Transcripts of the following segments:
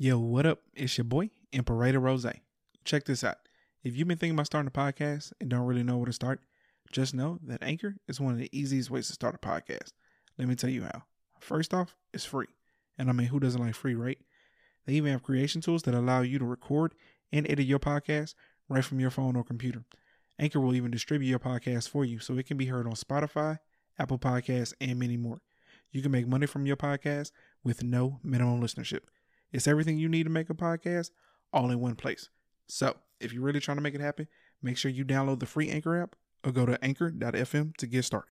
Yo, what up? It's your boy, Imperator Rose. Check this out. If you've been thinking about starting a podcast and don't really know where to start, just know that Anchor is one of the easiest ways to start a podcast. Let me tell you how. First off, it's free. And I mean, who doesn't like free, right? They even have creation tools that allow you to record and edit your podcast right from your phone or computer. Anchor will even distribute your podcast for you so it can be heard on Spotify, Apple Podcasts, and many more. You can make money from your podcast with no minimum listenership. It's everything you need to make a podcast all in one place. So, if you're really trying to make it happen, make sure you download the free Anchor app or go to anchor.fm to get started.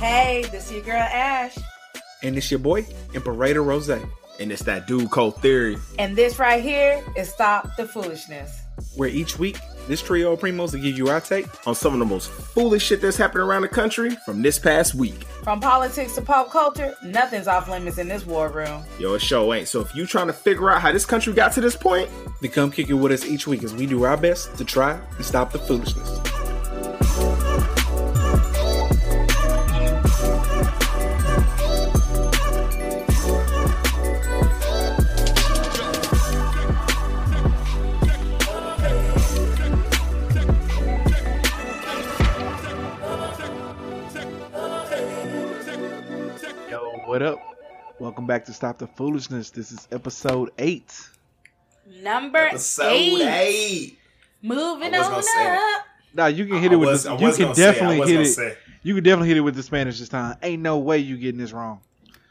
Hey, this is your girl Ash. And it's your boy, Imperator Rose. And it's that dude called Theory. And this right here is Stop the Foolishness. Where each week, this trio of primos will give you our take on some of the most foolish shit that's happened around the country from this past week. From politics to pop culture, nothing's off limits in this war room. Yo, it show ain't. So if you trying to figure out how this country got to this point, then come kick it with us each week as we do our best to try and stop the foolishness. What up? Welcome back to Stop the Foolishness. This is episode eight. Number episode eight. eight. Moving on up. Now you can hit it with was, the, you can definitely hit it. Say. You can definitely hit it with the Spanish this time. Ain't no way you getting this wrong.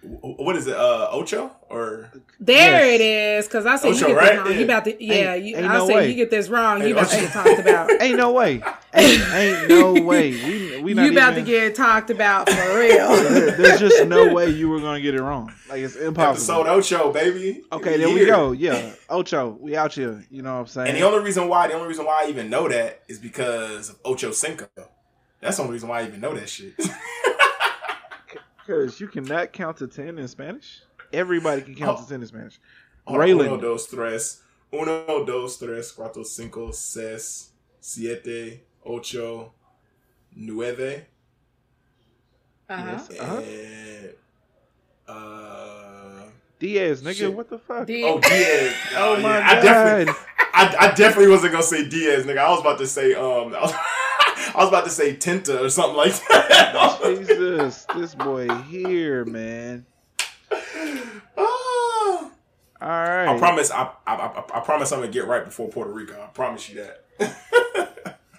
What is it? Uh, Ocho or there yes. it is? Because I said Ocho, you get right? this wrong. Yeah. You about to yeah. Ain't, you, ain't I no say way. you get this wrong. You about to get talked about. ain't no way. Ain't, ain't no way. We we you about even, to get talked about for real. there's just no way you were gonna get it wrong. Like it's impossible. Episode Ocho, baby. Okay, there we go. Yeah, Ocho. We out here. You know what I'm saying? And the only reason why, the only reason why I even know that is because of Ocho Cinco. That's the only reason why I even know that shit. Because you cannot count to 10 in Spanish. Everybody can count oh. to 10 in Spanish. Oh, Raylan. Uno, dos, tres. Uno, dos, tres, cuatro, cinco, seis, siete, ocho, nueve. Uh-huh. Yes, uh-huh. And, uh, Diaz, nigga, shit. what the fuck? Diaz. Oh, Diaz. oh, uh, my yeah. god. I definitely, I, I, definitely wasn't gonna say Diaz, nigga. I was about to say um. I was, I was about to say Tinta or something like that. Jesus, this boy here, man. Oh. All right. I promise. I, I, I promise I'm gonna get right before Puerto Rico. I promise you that.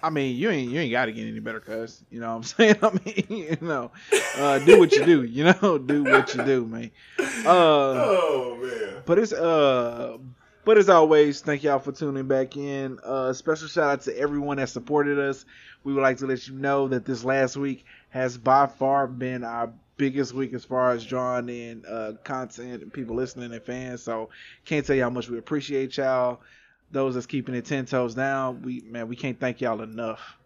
I mean, you ain't you ain't got to get any better, cuz you know what I'm saying. I mean, you know, uh, do what you do. You know, do what you do, man. Uh, oh man. But it's uh, but as always, thank y'all for tuning back in. Uh, special shout out to everyone that supported us. We would like to let you know that this last week has by far been our biggest week as far as drawing in uh, content and people listening and fans. So can't tell you how much we appreciate y'all. Those that's keeping it ten toes down, we man, we can't thank y'all enough.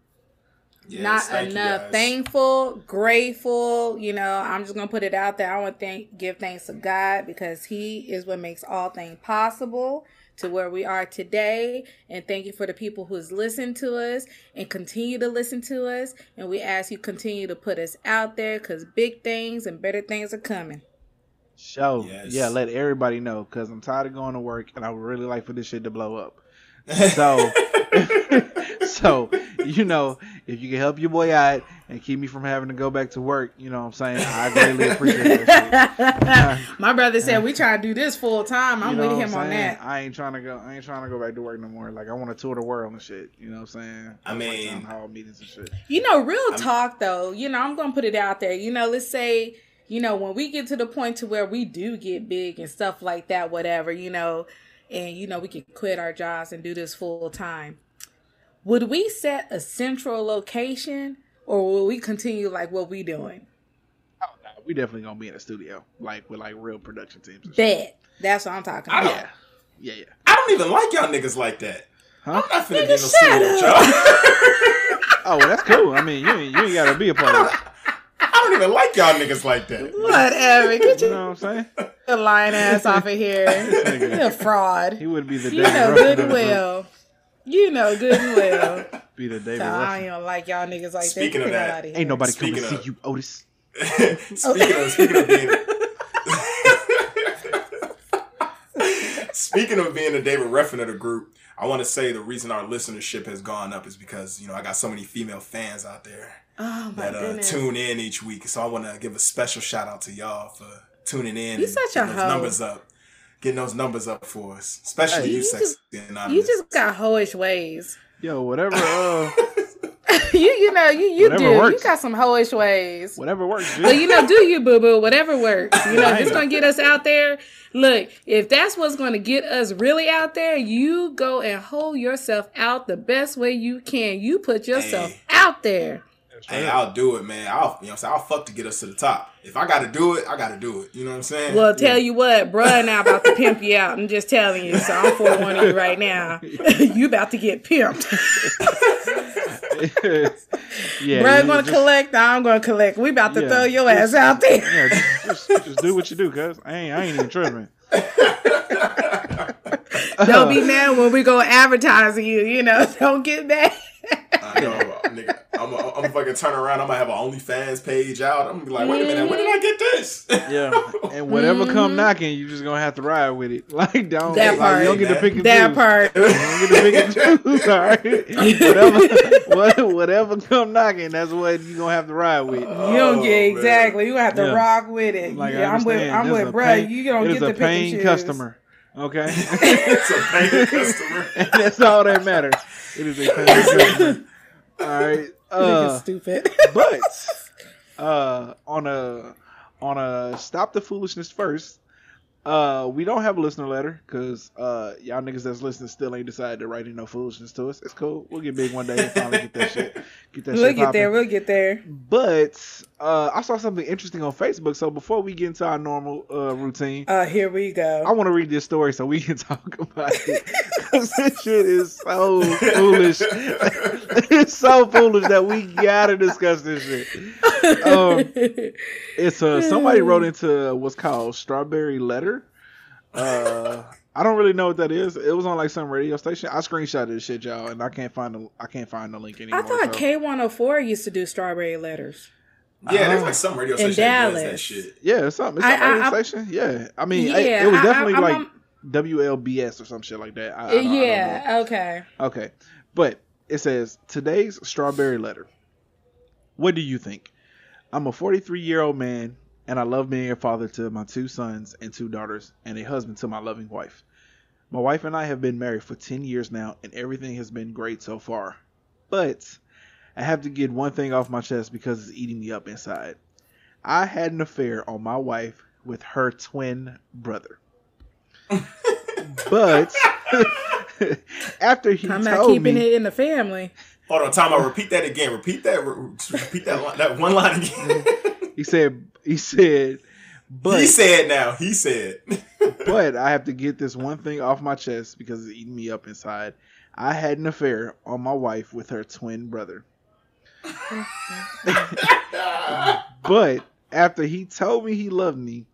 Yes, Not enough. Thankful, grateful. You know, I'm just gonna put it out there. I want to thank, give thanks to God because He is what makes all things possible to where we are today. And thank you for the people who's listened to us and continue to listen to us. And we ask you continue to put us out there because big things and better things are coming. Show, yes. yeah, let everybody know because I'm tired of going to work and I would really like for this shit to blow up. So, so you know, if you can help your boy out and keep me from having to go back to work, you know what I'm saying? I greatly appreciate that My brother said we try to do this full time. I'm you know with him on that. I ain't trying to go I ain't trying to go back to work no more. Like I want to tour the world and shit. You know what I'm saying? I mean hall meetings and shit. You know, real I'm, talk though, you know, I'm gonna put it out there. You know, let's say you know, when we get to the point to where we do get big and stuff like that, whatever, you know, and you know we can quit our jobs and do this full time would we set a central location or will we continue like what we doing? Oh no we definitely gonna be in a studio like with like real production teams bet. That's what i'm talking about. Yeah. Yeah yeah. I don't even like y'all niggas like that. Huh? i'm not finna get no studio with y'all. Oh well that's cool. I mean you ain't, you ain't gotta be a part of it. I don't even like y'all niggas like that. Whatever. Get you, you know what I'm saying? The lying ass off of here. You're a fraud. He would be the You know good and well. You know good and well. Be the David. So I don't like y'all niggas like speaking that. Of that ain't nobody speaking coming to see you, Otis. speaking of speaking of being speaking of being a David Ruffin of the group, I want to say the reason our listenership has gone up is because you know I got so many female fans out there oh, that uh, tune in each week. So I want to give a special shout out to y'all for tuning in. You such a hoe. Numbers up getting those numbers up for us, especially hey, you, you sexy just, You just got hoish ways. Yo, whatever. Uh, you you know you you do works. you got some hoish ways. Whatever works. But you know, do you boo boo? Whatever works. You know, it's gonna get us out there. Look, if that's what's gonna get us really out there, you go and hold yourself out the best way you can. You put yourself hey. out there. Hey, I'll do it, man. I'll you know I'm saying I'll fuck to get us to the top. If I gotta do it, I gotta do it. You know what I'm saying? Well, tell yeah. you what, bruh now about to pimp you out. I'm just telling you. So I'm for one of you right now. you about to get pimped. yeah, bruh gonna just, collect, I'm gonna collect. We about to yeah, throw your just, ass out there. yeah, just, just, do what you do, cuz I ain't I ain't even tripping. Don't be mad when we go advertising you, you know. Don't get mad. I know, nigga. I'm, I'm, I'm fucking turn around. I'm gonna have an OnlyFans page out. I'm gonna be like, wait a minute, where did I get this? Yeah, and whatever mm-hmm. come knocking, you just gonna have to ride with it. Like don't that like, part. You don't get to pick and that choose. part. You don't get to pick and choose. All right. whatever, whatever come knocking, that's what you gonna have to ride with. You don't oh, get exactly. You have to yeah. rock with it. Like, yeah, I'm with I'm with bro. You don't get to pick and choose. customer. Okay. it's a paying customer. and that's all that matters. It is a paying customer. All right. Uh, stupid. but uh, on a on a stop the foolishness first. Uh, we don't have a listener letter because uh, y'all niggas that's listening still ain't decided to write in no foolishness to us. It's cool. We'll get big one day and finally get that shit. Get that we'll shit get popping. there. We'll get there. But uh, I saw something interesting on Facebook. So before we get into our normal uh, routine, uh, here we go. I want to read this story so we can talk about it. this shit is so foolish. it's so foolish that we gotta discuss this shit. Um, it's uh, somebody wrote into what's called Strawberry Letter. Uh, I don't really know what that is. It was on like some radio station. I screenshotted this shit, y'all, and I can't find the I can't find the link anymore. I thought K one hundred four used to do Strawberry Letters. Yeah, there's like some radio station that does that shit. Yeah, it's something. It's some I, radio I, station. Yeah, I mean, yeah, it, it was definitely I, like WLBS or some shit like that. I, yeah. Okay. Okay, but it says today's Strawberry Letter. What do you think? I'm a 43 year old man and I love being a father to my two sons and two daughters, and a husband to my loving wife. My wife and I have been married for 10 years now, and everything has been great so far. But I have to get one thing off my chest because it's eating me up inside. I had an affair on my wife with her twin brother. but after he I'm not keeping me, it in the family. Hold on, time. I repeat that again. Repeat that. Repeat that. That one line again. he said. He said. But he said now. He said. but I have to get this one thing off my chest because it's eating me up inside. I had an affair on my wife with her twin brother. but after he told me he loved me,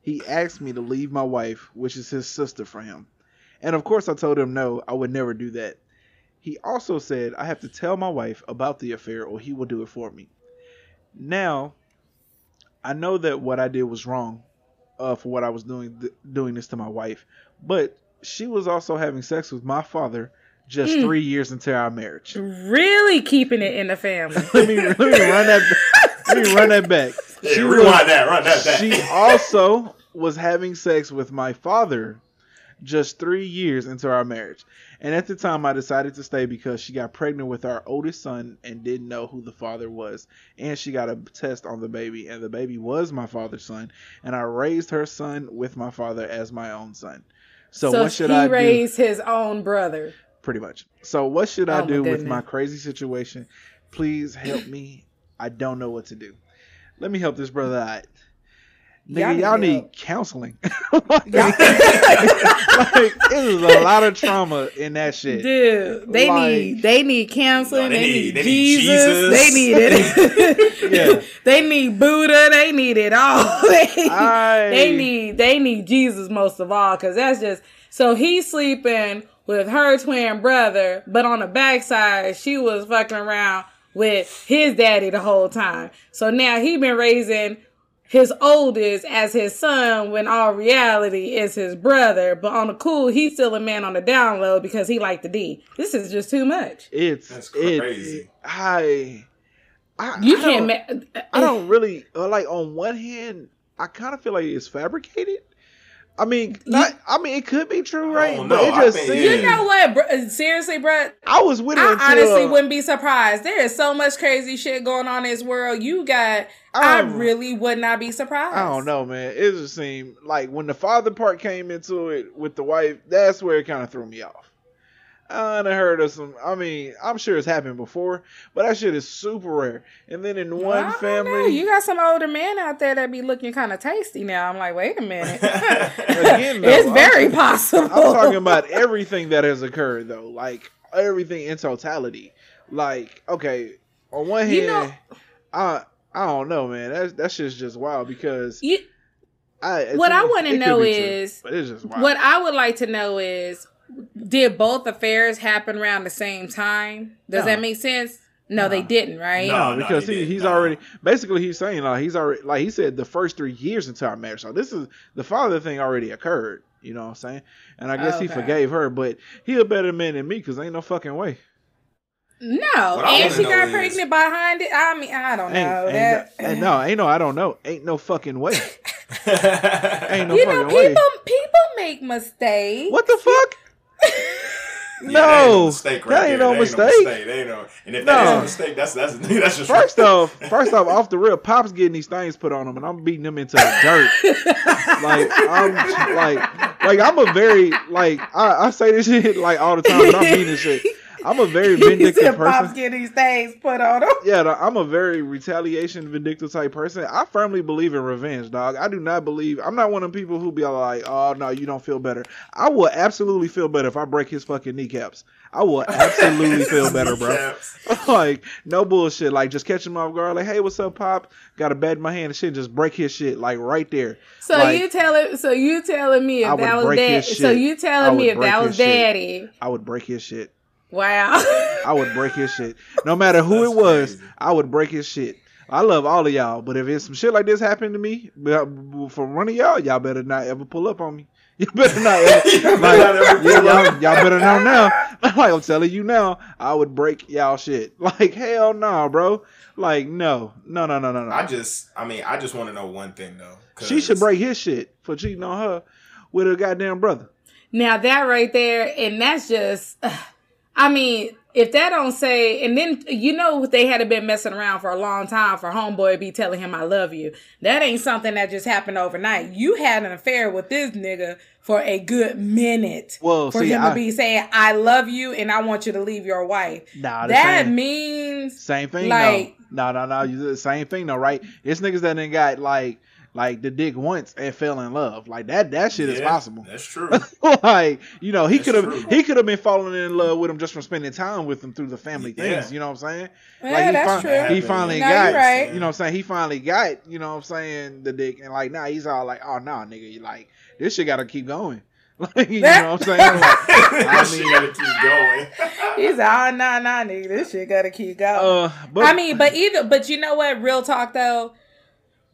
he asked me to leave my wife, which is his sister, for him. And of course, I told him no, I would never do that. He also said I have to tell my wife about the affair or he will do it for me. Now, I know that what I did was wrong uh, for what I was doing th- doing this to my wife, but she was also having sex with my father just mm. three years into our marriage. Really keeping it in the family. let me let me run that. Back. Let me run that back. Yeah, rewind was, that. Run that back. She also was having sex with my father just three years into our marriage. And at the time, I decided to stay because she got pregnant with our oldest son and didn't know who the father was. And she got a test on the baby, and the baby was my father's son. And I raised her son with my father as my own son. So, so what should I do? He raised his own brother. Pretty much. So what should I oh, do with my crazy situation? Please help me. I don't know what to do. Let me help this brother out. Nigga, y'all, y'all need counseling. like, like, it was a lot of trauma in that shit. Dude, they like, need they need counseling. They, they, need, need they Jesus. Need Jesus. They need it. yeah. They need Buddha. They need it all. they, I, they need they need Jesus most of all because that's just so he's sleeping with her twin brother, but on the backside, she was fucking around with his daddy the whole time. So now he been raising his oldest as his son when all reality is his brother. But on the cool, he's still a man on the down low because he like the D. This is just too much. It's That's crazy. It, I, I you I can't. Don't, ma- I don't really uh, like. On one hand, I kind of feel like it's fabricated. I mean, not, I mean, it could be true, right? But it just seems. You know what? Bro, uh, seriously, bro. I was with it. I until, honestly wouldn't be surprised. There is so much crazy shit going on in this world. You got. I really would not be surprised. I don't know, man. It just seemed like when the father part came into it with the wife, that's where it kind of threw me off. I done heard of some. I mean, I'm sure it's happened before, but that shit is super rare. And then in one family, you got some older men out there that be looking kind of tasty. Now I'm like, wait a minute. Again, though, it's very I'm, possible. I'm talking about everything that has occurred, though, like everything in totality. Like, okay, on one hand, you know, I I don't know, man. That's that's just just wild because. You, I, what I want to know is, true, what I would like to know is did both affairs happen around the same time? Does no. that make sense? No, no, they didn't, right? No, because he, he's already basically he's saying like he's already like he said the first three years into our marriage. So this is the father thing already occurred. You know what I'm saying? And I guess okay. he forgave her, but he a better man than me because ain't no fucking way. No, and she got pregnant behind it. I mean, I don't ain't, know. Ain't, that. no, ain't no, I don't know. Ain't no fucking way. ain't no fucking way. you fucking know, people, way. People make mistakes. What the fuck? No, that ain't, right that ain't no mistake. No mistake. ain't no, and if no. that is a mistake, that's that's that's just first right. off. First off, off the real, pops getting these things put on him, and I'm beating them into the dirt. like I'm like like I'm a very like I, I say this shit like all the time, but I'm beating this shit. I'm a very vindictive person. Pops get these things put on him. Yeah, I'm a very retaliation, vindictive type person. I firmly believe in revenge, dog. I do not believe. I'm not one of the people who be like, "Oh no, you don't feel better." I will absolutely feel better if I break his fucking kneecaps. I will absolutely feel better, bro. like no bullshit. Like just catch him off guard. Like, hey, what's up, pop? Got a bat in my hand and shit. Just break his shit like right there. So like, you telling? So you telling me if that was dad? So you telling me if that was daddy? Shit. I would break his shit. Wow. I would break his shit. No matter who That's it was, crazy. I would break his shit. I love all of y'all, but if it's some shit like this happened to me from one of y'all, y'all better not ever pull up on me. You better not. Ever, like, yeah, y'all, y'all better know now. like I'm telling you now, I would break y'all shit. Like hell no, nah, bro. Like no, no, no, no, no, no. I just, I mean, I just want to know one thing though. She should break his shit for cheating on her with her goddamn brother. Now that right there, and that's just. Uh, I mean, if that don't say, and then you know they had been messing around for a long time for homeboy be telling him I love you. That ain't something that just happened overnight. You had an affair with this nigga for a good minute. Well, for see, him I, to be saying I love you and I want you to leave your wife. Nah, that same, means same thing. Like, no, no, no, no. The same thing though, right? It's niggas that ain't got like like the dick once and fell in love. Like that that shit yeah, is possible. That's true. like, you know, he could have he could have been falling in love with him just from spending time with him through the family yeah. things, you know what I'm saying? Yeah, like he, that's true. he finally no, got right. you know what I'm saying, he finally got, you know what I'm saying, the dick and like now he's all like, Oh nah nigga, you like this shit gotta keep going. Like, you know what I'm saying? Like, I mean, gotta keep going. He's like, oh, nah, nah, nigga, this shit gotta keep going. Uh, but, I mean, but either, but you know what? Real talk though,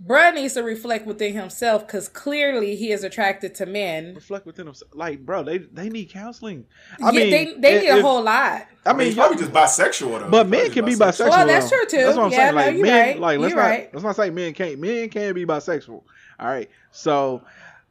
Bruh needs to reflect within himself because clearly he is attracted to men. Reflect within himself, like bro, they they need counseling. I yeah, mean, they they need if, a whole lot. I mean, probably just bisexual though. But men can be bisexual. Well, that's true too. That's what I'm yeah, saying. Like no, men, right. like let's you're not right. let's not say men can't. Men can be bisexual. All right, so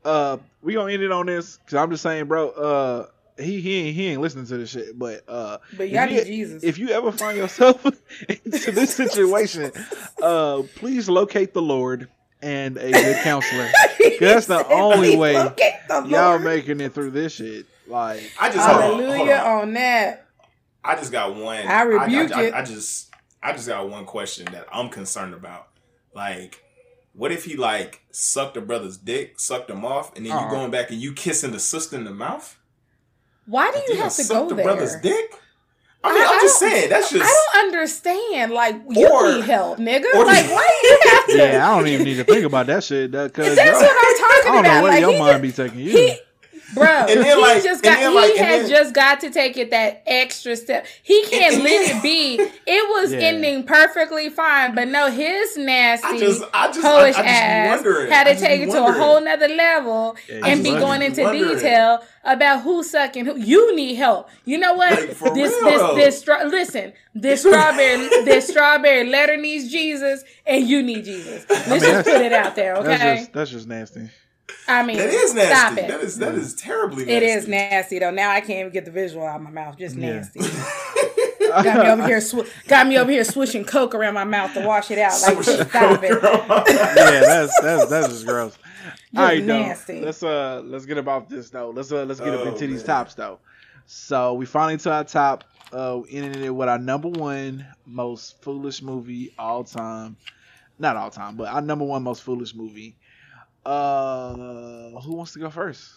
uh, we gonna end it on this because I'm just saying, bro. Uh, he he ain't, he ain't listening to this shit. But uh, but y'all need Jesus. If you ever find yourself into this situation, uh, please locate the Lord and a good counselor. that's the only way the y'all making it through this shit. Like I just hallelujah on, on, that. I just got one. I rebuke I, I, it. I, I just I just got one question that I'm concerned about. Like, what if he like sucked a brother's dick, sucked him off, and then uh-huh. you going back and you kissing the sister in the mouth? Why do you, you have to go the there? brother's dick? I mean, I, am just saying. That's just. I don't understand. Like you or, need help, nigga. Like why do you have to? Yeah, I don't even need to think about that shit. That, cause that's what I'm talking about. I don't know where like, your mind be taking you. He, bro. And then, he just got then, like, he had then, just got to take it that extra step. He can't and, let it be. It was yeah. ending perfectly fine, but no, his nasty, I just, I just, hoish I, I ass had to take it to a whole nother level yeah, and be going into wondering. detail about who's sucking who. You need help. You know what? Like, this, real, this, this, this, listen. This strawberry, this strawberry letter needs Jesus, and you need Jesus. Let's I mean, just put it out there, okay? That's just, that's just nasty. I mean, that is nasty. Stop it. That is that is terribly. Nasty. It is nasty though. Now I can't even get the visual out of my mouth. Just nasty. Yeah. got me over here. Sw- got me over here swishing coke around my mouth to wash it out. Like stop it. yeah, that's that's that's just gross. Just All right, nasty. Though. Let's uh let's get about this though. Let's uh let's get oh, up into man. these tops though. So we finally to our top. Uh, ending it with our number one most foolish movie all time. Not all time, but our number one most foolish movie. Uh, who wants to go first?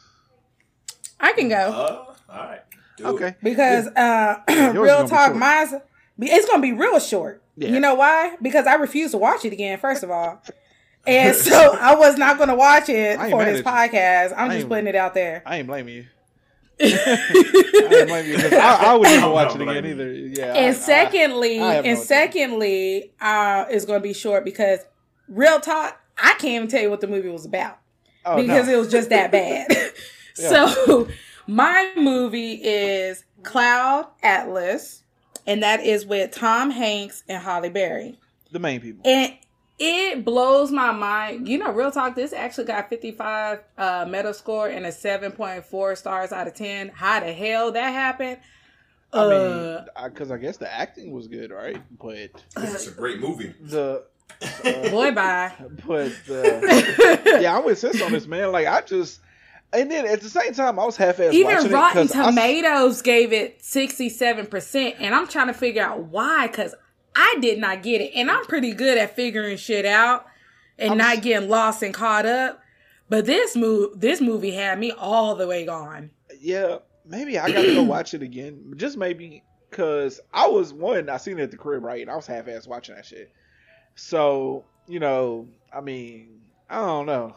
I can go. Uh, all right. okay. It. Because uh, real talk, mine's it's gonna be real short. Yeah. You know why? Because I refuse to watch it again. First of all. And so I was not going to watch it for this podcast. I'm just putting it out there. I ain't blaming you. I, I, would never watch it again either. Yeah. And I, secondly, I, and secondly, uh, it's going to be short because real talk, I can't even tell you what the movie was about oh, because no. it was just that bad. yeah. So my movie is Cloud Atlas, and that is with Tom Hanks and Halle Berry. The main people. And it blows my mind. You know, real talk, this actually got 55 uh meta score and a 7.4 stars out of 10. How the hell that happened? I uh, mean, because I, I, guess the acting was good, right? But it's a great movie. The uh, boy, bye. But uh, yeah, I'm with sis on this, man. Like I just, and then at the same time, I was half-ass Even Rotten Tomatoes I, gave it 67 percent, and I'm trying to figure out why. Because I did not get it. And I'm pretty good at figuring shit out and I'm not getting lost and caught up. But this move this movie had me all the way gone. Yeah, maybe I gotta go watch it again. Just maybe because I was one, I seen it at the crib, right? And I was half ass watching that shit. So, you know, I mean, I don't know.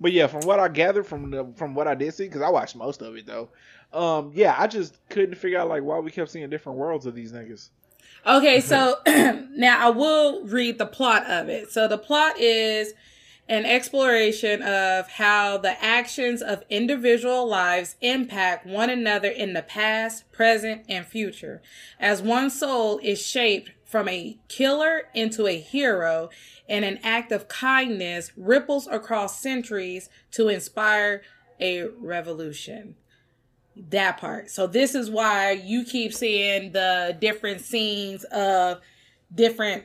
But yeah, from what I gathered from the from what I did see, because I watched most of it though. Um, yeah, I just couldn't figure out like why we kept seeing different worlds of these niggas. Okay, so now I will read the plot of it. So the plot is an exploration of how the actions of individual lives impact one another in the past, present, and future. As one soul is shaped from a killer into a hero, and an act of kindness ripples across centuries to inspire a revolution that part. So this is why you keep seeing the different scenes of different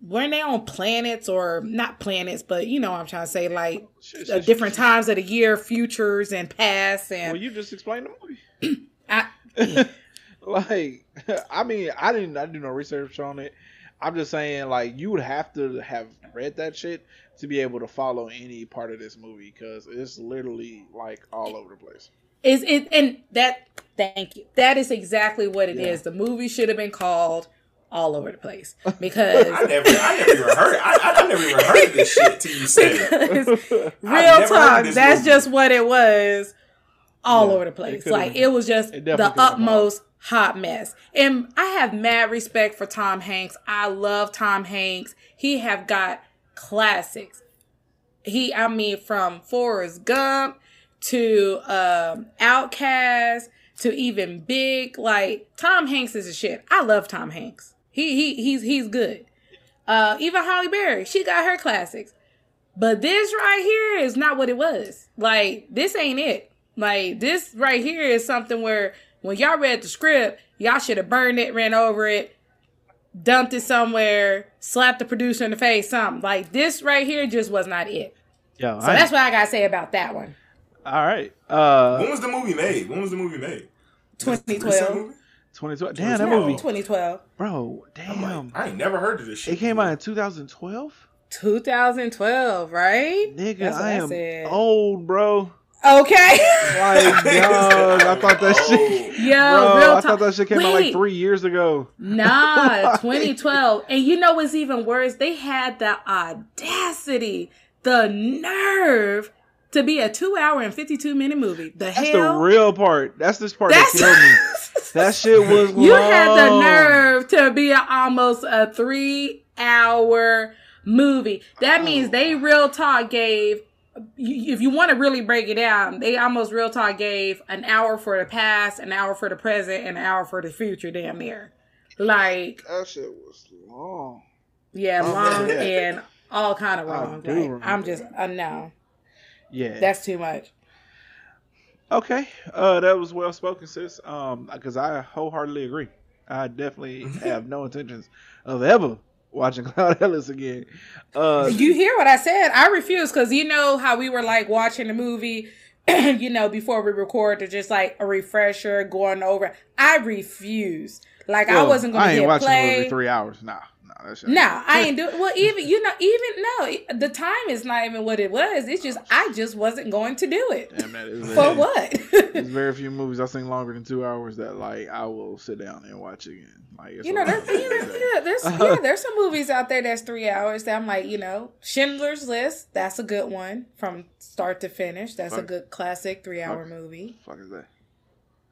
weren't they on planets or not planets, but you know what I'm trying to say, like uh, different times of the year, futures and past and Well you just explained the movie. I, like I mean, I didn't I do no research on it. I'm just saying like you would have to have read that shit to be able to follow any part of this movie because it's literally like all over the place. Is it and that thank you. That is exactly what it yeah. is. The movie should have been called all over the place because I never, I never even heard, I, I, never even heard this shit till you said it. Real talk, that's movie. just what it was, all yeah, over the place. It like been, it was just it the utmost hot mess. And I have mad respect for Tom Hanks. I love Tom Hanks. He have got classics. He, I mean, from Forrest Gump to um, OutKast to even Big. Like Tom Hanks is a shit. I love Tom Hanks. He he he's he's good. Uh, even Halle Berry, she got her classics. But this right here is not what it was. Like this ain't it. Like this right here is something where when y'all read the script, y'all should have burned it, ran over it, dumped it somewhere, slapped the producer in the face, something. Like this right here just was not it. Yo, so I, that's what I gotta say about that one. All right. Uh, when was the movie made? When was the movie made? 2012. 2012. Damn, that movie. 2012. Bro, damn. Like, I ain't never heard of this shit. It came out in 2012? 2012, right? Nigga, That's I am said. old, bro. Okay. like, God, I thought that oh. shit. Yo, bro, I thought that shit came Wait. out like three years ago. Nah, 2012. and you know what's even worse? They had the audacity, the nerve to be a two hour and 52 minute movie. The That's hell? the real part. That's this part That's- that killed me. That shit was you long. had the nerve to be a, almost a three hour movie. That means oh. they real talk gave. You- If you want to really break it down, they almost real talk gave an hour for the past, an hour for the present, and an hour for the future. Damn near, like That shit was long. yeah, Oh, long yeah. and all kind of wrong. Like, I'm just uh, no, Yeah. that's too much. Okay, uh, that was well spoken, sis. Um, because I wholeheartedly agree. I definitely have no intentions of ever watching Cloud Atlas again. Uh, You hear what I said? I refuse because you know how we were like watching the movie, you know, before we record to just like a refresher going over. I refuse. Like I wasn't going I to ain't hit watching the play. movie three hours. Nah, nah, that shit. No, I ain't do it. Well, even you know, even no, the time is not even what it was. It's just I just wasn't going to do it. Damn, that is For what? There's very few movies I've seen longer than two hours that like I will sit down and watch again. Like it's you know, there's, you know, yeah, there's yeah, there's some movies out there that's three hours that I'm like, you know, Schindler's List. That's a good one from start to finish. That's a good classic three hour movie. fuck is that?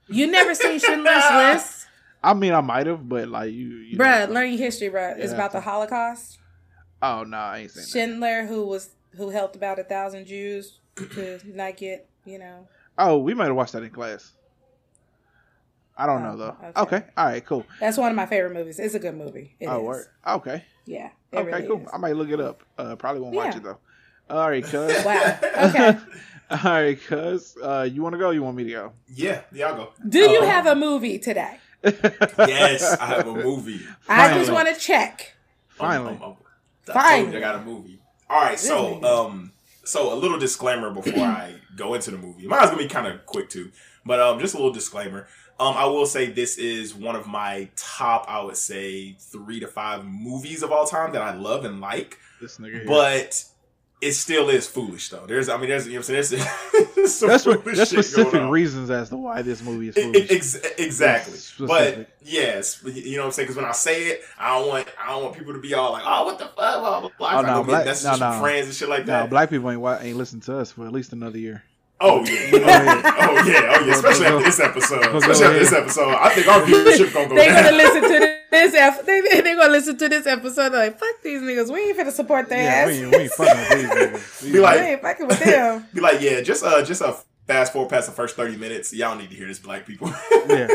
You never seen Schindler's List, I mean, I might have, but like you, you bruh? know. Learn your history, bruh. It's Yeah. about the Holocaust. Oh no, I ain't seen that. Schindler, who was who helped about a thousand Jews to not get, you know. Oh, we might have watched that in class. I don't Oh, know though. okay. Okay, all right, cool. That's one of my favorite movies. It's a good movie. It oh, is. word. Okay, Yeah. okay, really cool. is. I might look it up. Uh, probably won't watch Yeah. it though. All right, cuz. Wow. Okay. all right, cuz. Uh, you want to go? You want me to go? Yeah, yeah, I'll go. Do you Um, have a movie today? Yes, I have a movie. I Finally. just want to check. Finally. Um, um, um, I Finally. told you I got a movie. All right, so um, so a little disclaimer before I go into the movie. Mine's gonna be kind of quick too, but um, just a little disclaimer. Um, I will say this is one of my top, I would say, three to five movies of all time that I love and like. This nigga. Here. But it still is foolish though. There's, I mean, there's, you know, what I'm saying there's, there's some that's what, that's shit specific going on. reasons as to why this movie is foolish. ex- exactly. But yes, you know what I'm saying? Because when I say it, I don't want I don't want people to be all like, "Oh, what the fuck?" Blah, blah, blah. Oh, no, black- no, no. friends and shit like no, that. black people ain't ain't listen to us for at least another year. oh yeah, oh yeah, oh yeah, oh yeah. Especially after this episode. Especially after this episode, I think our viewership gonna go They're gonna listen to this. Ep- they they gonna listen to this episode. They're like, fuck these niggas. We ain't finna support their Yeah, ass. we ain't, we ain't fucking with these niggas. Be we ain't fucking with them. Be like, yeah, just uh, just a fast forward past the first thirty minutes. Y'all need to hear this, black people. yeah.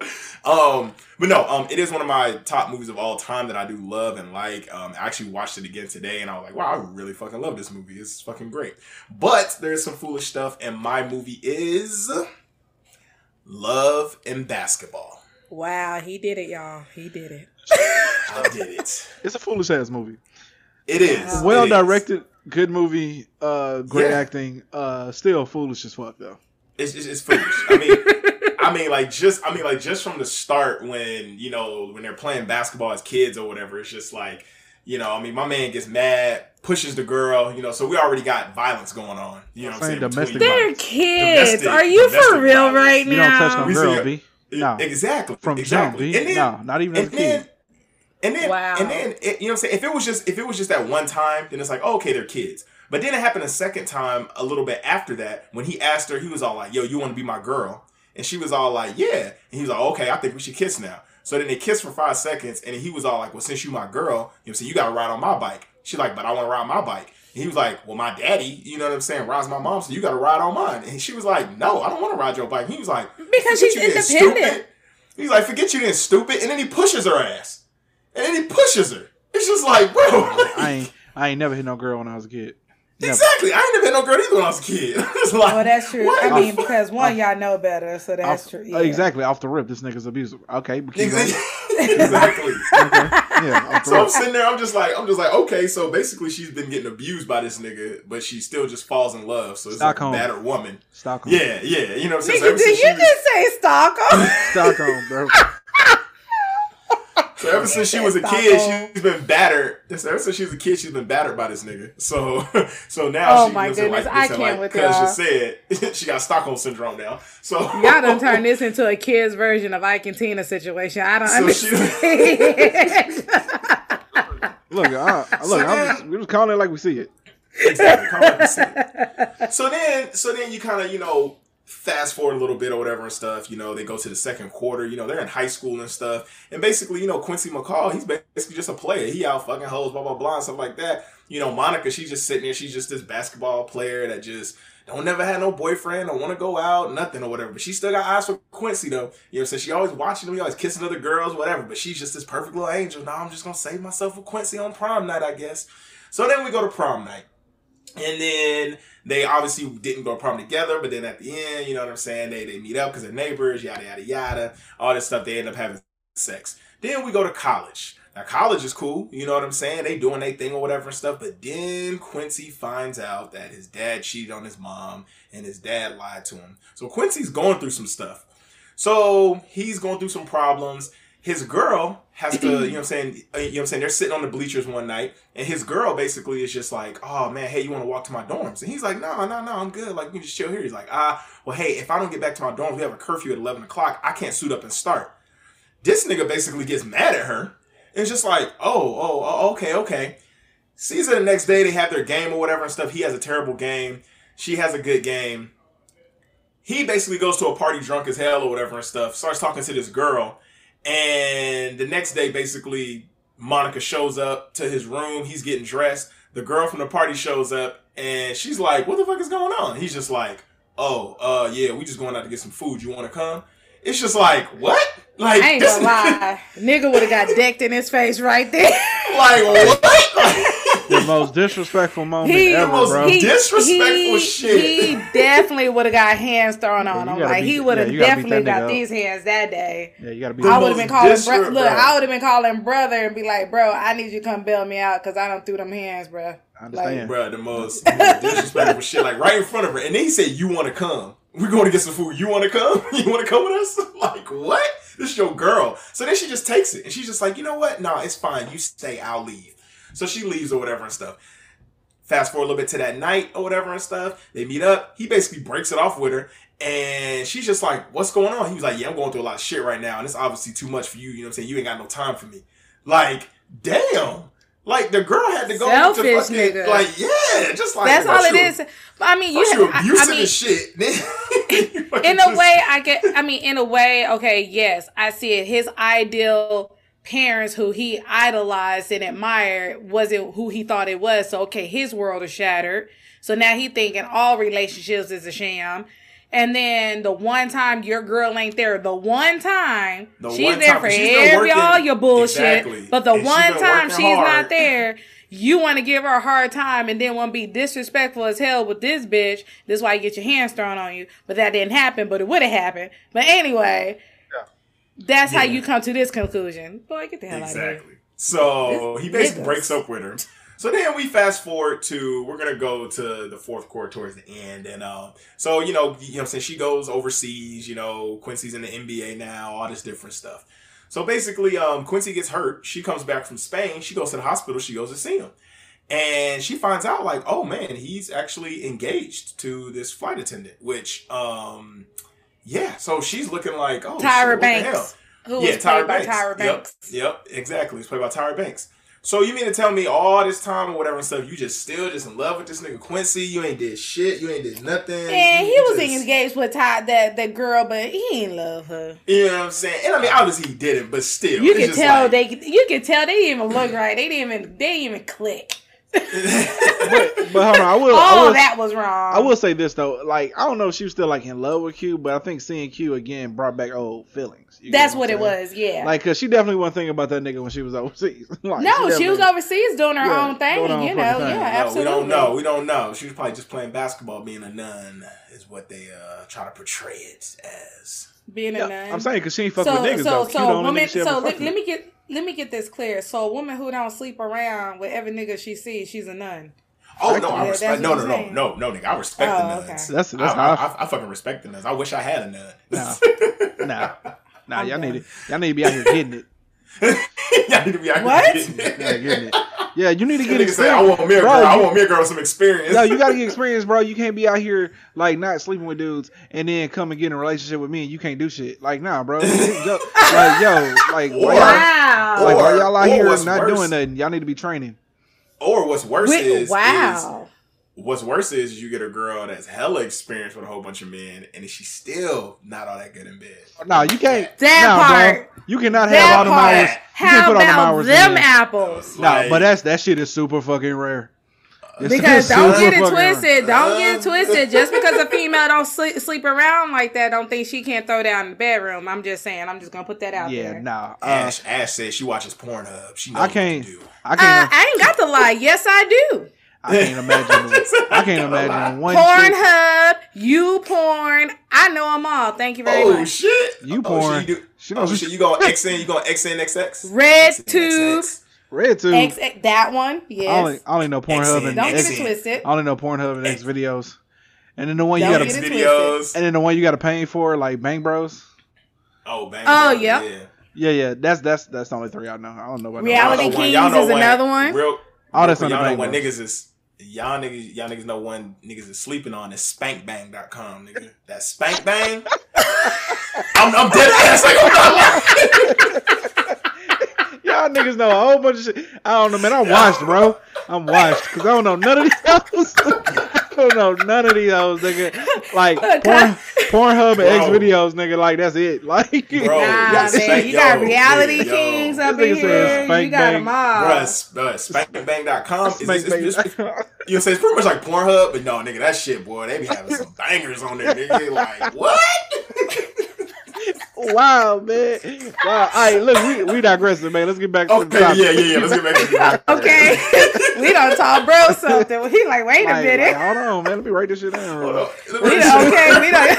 Um, but no, um, it is one of my top movies of all time that I do love and like. Um, I actually watched it again today, and I was like, wow, I really fucking love this movie. It's fucking great. But there's some foolish stuff, and my movie is Love and Basketball. Wow, he did it, y'all. He did it. I did it. It's a foolish ass movie. It is Well It is. directed, good movie, uh, great Yeah. acting. Uh, still foolish as fuck though. It's, it's, it's foolish. I mean, I mean, like just, I mean, like just from the start when you know when they're playing basketball as kids or whatever, it's just like, you know, I mean, my man gets mad, pushes the girl, you know, so we already got violence going on. You know, what I'm Saying saying domestic between- They're kids. Domestic- Are you for real violence. right You don't touch no now? We girl, it. B. No. exactly From exactly. jump, B. no, not even as a and kid. then, and then, Wow. and then, it, you know, what I'm saying if it was just if it was just that one time, then it's like, oh, okay, they're kids. But then it happened a second time, a little bit after that, when he asked her, he was all like, "Yo, you want to be my girl?" And she was all like, "Yeah." And he was like, "Okay, I think we should kiss now." So then they kissed for five seconds, and he was all like, "Well, since you my girl, you know, what you got to ride on my bike." She's like, "But I want to ride my bike." And he was like, "Well, my daddy, you know what I'm saying, rides my mom, so you got to ride on mine." And she was like, "No, I don't want to ride your bike." And he was like, Because she's you independent. stupid." He's like, "Forget you then, stupid," and then he pushes her ass, and then he pushes her. It's just like, bro, oh, I ain't I ain't never hit no girl when I was a kid. Never. exactly. I ain't never had no girl either when I was a kid. it's like, Oh, that's true. what? I mean, because one, y'all know better, so that's Off- true. uh, Yeah. Exactly off the rip, this nigga's abusive. Okay, but keep exactly. okay. Yeah, off the So I'm sitting there, I'm just like, I'm just like, okay, so basically she's been getting abused by this nigga, but she still just falls in love. So it's Stockholm. like a battered woman. Stockholm. Yeah, yeah, you know what I'm saying. Nigga, So did you she was- just say Stockholm? Stockholm, bro. So ever since she was a kid, she's been battered. So ever since she was a kid, she's been battered by this nigga. So, so now Oh she, my you know, what I'm goodness, saying, I can't like with Cuz y'all. just said, she got Stockholm syndrome now. So Y'all done turned this into a kid's version of Ike and Tina situation. I don't So she- understand. Look, I, look, I'm just, we just calling it like we see it. exactly. Call it the same. so then, so then you kind of you know fast forward a little bit or whatever and stuff. You know, they go to the second quarter. You know, they're in high school and stuff. And basically, you know, Quincy McCall, he's basically just a player. He out fucking hoes, blah blah blah, and stuff like that. You know, Monica, she's just sitting there. She's just this basketball player that just don't never had no boyfriend, don't want to go out, nothing or whatever. But she still got eyes for Quincy though. You know, so she always watching him, he always kissing other girls, whatever. But she's just this perfect little angel. Now I'm just gonna save myself for Quincy on prom night, I guess. So then we go to prom night. And then they obviously didn't go prom together, but then at the end, you know what I'm saying? They they meet up because they're neighbors, yada yada yada, all this stuff. They end up having sex. Then we go to college. Now college is cool, you know what I'm saying? They doing their thing or whatever and stuff. But then Quincy finds out that his dad cheated on his mom and his dad lied to him. So Quincy's going through some stuff. So he's going through some problems his girl has to, you know what I'm saying, uh, you know what I'm saying, they're sitting on the bleachers one night, and his girl basically is just like, oh man, hey, you want to walk to my dorms? And he's like, no, no, no, I'm good. Like, you can just chill here. He's like, ah, well, hey, if I don't get back to my dorms, we have a curfew at 11 o'clock. I can't suit up and start. This nigga basically gets mad at her. It's just like, oh, oh, oh, okay, okay. Sees it the next day, they have their game or whatever and stuff. He has a terrible game. She has a good game. He basically goes to a party drunk as hell or whatever and stuff, starts talking to this girl and the next day, basically, Monica shows up to his room. He's getting dressed. The girl from the party shows up and she's like, What the fuck is going on? He's just like, Oh, uh, yeah, we just going out to get some food. You want to come? It's just like, What? Like, I ain't gonna lie. Nigga would have got decked in his face right there. like, what? Like, the most disrespectful moment he, ever, bro. He, disrespectful he, shit. He definitely would have got hands thrown on yeah, him. Like be, he would have yeah, definitely got up. these hands that day. Yeah, you gotta be. I would have been calling. Bro- look, I would have been calling brother and be like, bro, I need you to come bail me out because I don't threw them hands, bro. I understand, like, bro. The most, the most disrespectful shit, like right in front of her, and then he said, "You want to come? We're going to get some food. You want to come? You want to come with us? like what? This is your girl." So then she just takes it, and she's just like, "You know what? Nah, it's fine. You stay. I'll leave." So she leaves or whatever and stuff. Fast forward a little bit to that night or whatever and stuff. They meet up. He basically breaks it off with her. And she's just like, what's going on? He was like, yeah, I'm going through a lot of shit right now. And it's obviously too much for you. You know what I'm saying? You ain't got no time for me. Like, damn. Like the girl had to go Selfish to fucking, nigga. like yeah, just like that's all it is. I mean, you, abusive I, I mean, shit. in a way, I get. I mean, in a way, okay, yes, I see it. His ideal parents who he idolized and admired wasn't who he thought it was. So okay, his world is shattered. So now he thinking all relationships is a sham. And then the one time your girl ain't there, the one time the she's one there time, for she's every all your bullshit, exactly. but the and one time she's hard. not there, you want to give her a hard time and then want to be disrespectful as hell with this bitch. This is why you get your hands thrown on you. But that didn't happen, but it would have happened. But anyway, that's yeah. how you come to this conclusion. Boy, get the hell exactly. out of here. Exactly. So this he basically breaks up with her. So then we fast forward to we're gonna go to the fourth quarter towards the end, and um, so you know, you know, I'm saying she goes overseas. You know, Quincy's in the NBA now, all this different stuff. So basically, um, Quincy gets hurt. She comes back from Spain. She goes to the hospital. She goes to see him, and she finds out like, oh man, he's actually engaged to this flight attendant, which um, yeah, so she's looking like oh Tyra shit, Banks, who yeah, was Tyra Banks. by Tyra Banks. Yep, yep, exactly. It's played by Tyra Banks. So you mean to tell me all this time or whatever and stuff, you just still just in love with this nigga Quincy? You ain't did shit. You ain't did nothing. And he was just... engaged with Ty, that that girl, but he ain't love her. You know what I'm saying? And I mean, obviously he didn't, but still, you can tell like... they. You can tell they didn't even look right. They didn't even. They didn't even click but, but hold on, I will. All I will, that was wrong. I will say this though, like I don't know if she was still like in love with Q, but I think seeing Q again brought back old feelings. That's what, what it was, yeah. Like, cause she definitely wasn't thinking about that nigga when she was overseas. like, no, she, she, was overseas doing her yeah, own thing. Her you know, thing. yeah, absolutely. No, we don't know. We don't know. She was probably just playing basketball, being a nun, is what they uh try to portray it as. Being a yeah, nun. I'm saying because she ain't fucking so, with niggas. So, though. so, woman, so let, let me get let me get this clear. So a woman who don't sleep around with every nigga she sees, she's a nun. Oh no, I respect. No, no, no, no, no, nigga. I respect oh, the nuns. Okay. That's that's I, how I, I, I, fucking respect the nuns. I wish I had a nun. Nah, nah, nah. Y'all need to, y'all need to be out here getting it. y'all need to be out what? here getting it. Yeah, getting it. Yeah, you need to get experience. Say, I want me a girl. Bro, I want me a girl with some experience. No, you gotta get experience, bro. You can't be out here like not sleeping with dudes and then come and get in a relationship with me and you can't do shit. Like, nah, bro. like, yo, like, or, wow. like, why y'all out here not worse, doing nothing? Y'all need to be training. Or what's worse Wait, is wow. Is, what's worse is you get a girl that's hella experienced with a whole bunch of men, and she's still not all that good in bed. No, you can't. That nah, part. Bro, you cannot that have all them part. hours. You How can't put all them about hours them in. apples? No, Like- but that's that shit is super fucking rare. It's Because don't get it fucking rare. twisted. Don't get it twisted. Just because a female don't sleep, sleep around like that, don't think she can't throw down in the bedroom. I'm just saying. I'm just gonna put that out Yeah, there. nah. Uh, Ash, Ash says she watches Pornhub. She knows I can't. to do. I Uh, can't. I ain't got to lie. Yes, I do. I can't imagine. I can't imagine one. Pornhub, you porn. I know them all. Thank you very Oh much. Oh shit! You oh, porn. Shit, you do. She oh knows- shit! You going XN? You going XNXX? Red XNXX. tube, Red too. X, that one. I only, Yes. I only know Pornhub and Excellent. Don't get it twisted. I only know Pornhub and X videos, and then the one you Don't gotta, get X it videos. and then the one you got to pay for, like Bang Bros. Oh, bang. Oh, bro, yeah. Yeah, yeah, that's that's that's the only three I know. I don't know about Reality Y'all know one- Kings y'all know is another one. Real, All that's real under quick, y'all know Bang when niggas is y'all niggas y'all niggas know one niggas is sleeping on is spankbang.com, nigga. That spank bang. I'm, I'm dead ass like I'm not lying. Y'all niggas know a whole bunch of shit. I don't know, man. I'm washed, bro. I'm washed because I don't know none of these don't know none of these hoes, nigga. Like porn, Pornhub and X videos, nigga. Like that's it. Like, Bro, Nah, yeah, man, spank- you got yo, reality yo. kings up in nigga said here. You spank got bang. them all. Bruh, s- bruh, spankbang.com is Spank it's, it's, it's, bang. you know, say it's pretty much like Pornhub, but no, nigga, that shit, boy, they be having some bangers on there, nigga. Like, what? wow, man. Wow. All right, look, we we digressing, man. Let's get back to the Okay, topic. yeah, yeah, yeah. Let's get back to the Okay, we don't talk bro something. He like, wait a Like, minute. like, hold on, man. Let me write this shit down. real Hold on. We don't, okay, we don't.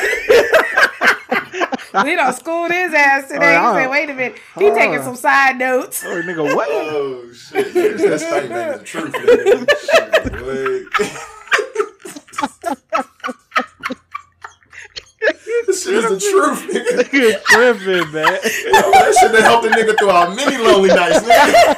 we don't school his ass today. Oh, He said, "Wait a minute." He Hold taking some side notes. Oh, nigga, what? Oh shit! Yeah, that's spankbang is the truth. nigga. Shit, boy. This shit is the truth, nigga. Nigga tripping, man. Yo, that shit that helped a nigga through our many lonely nights, nigga.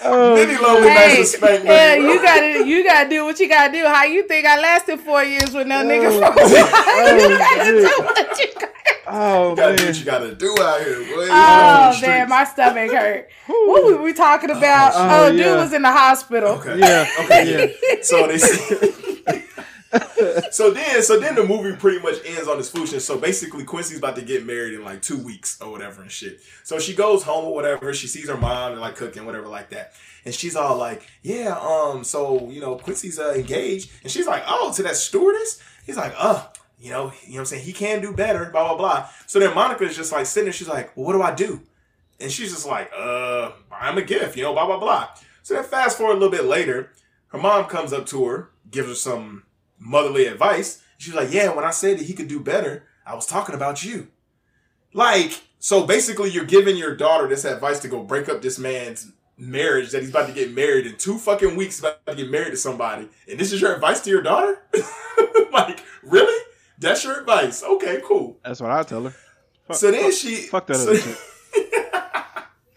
Oh, Many lonely nights Hey, with spank yeah, money, you gotta, you gotta do what you gotta do. How you think I lasted four years with no nigga? Oh, For oh, you gotta shit. do what you gotta. oh You gotta do what you gotta do out here, boy. Oh out in the man, my stomach hurt. What were we talking about? Oh, Oh, dude yeah. was in the hospital. Okay. Yeah, Okay. Yeah. so they So then so then the movie pretty much ends on this foolishness. So basically Quincy's about to get married in like two weeks or whatever and shit. So she goes home or whatever, she sees her mom and like cooking, whatever like that. And she's all like, Yeah, um, so you know, Quincy's uh, engaged. And she's like, Oh, to that stewardess? He's like, uh, you know, you know what I'm saying? He can do better, blah blah blah. So then Monica's just like sitting there, she's like, Well, what do I do? And she's just like, uh, I'm a gift, you know, blah, blah, blah. So then fast forward a little bit later, her mom comes up to her, gives her some motherly advice. She's like, yeah, when I said that he could do better, I was talking about you. Like, so basically you're giving your daughter this advice to go break up this man's marriage that he's about to get married in two fucking weeks, about to get married to somebody. And this is your advice to your daughter? like, really? That's your advice. Okay, cool. That's what I tell her. Fuck, so then fuck, she fuck that so- other chick.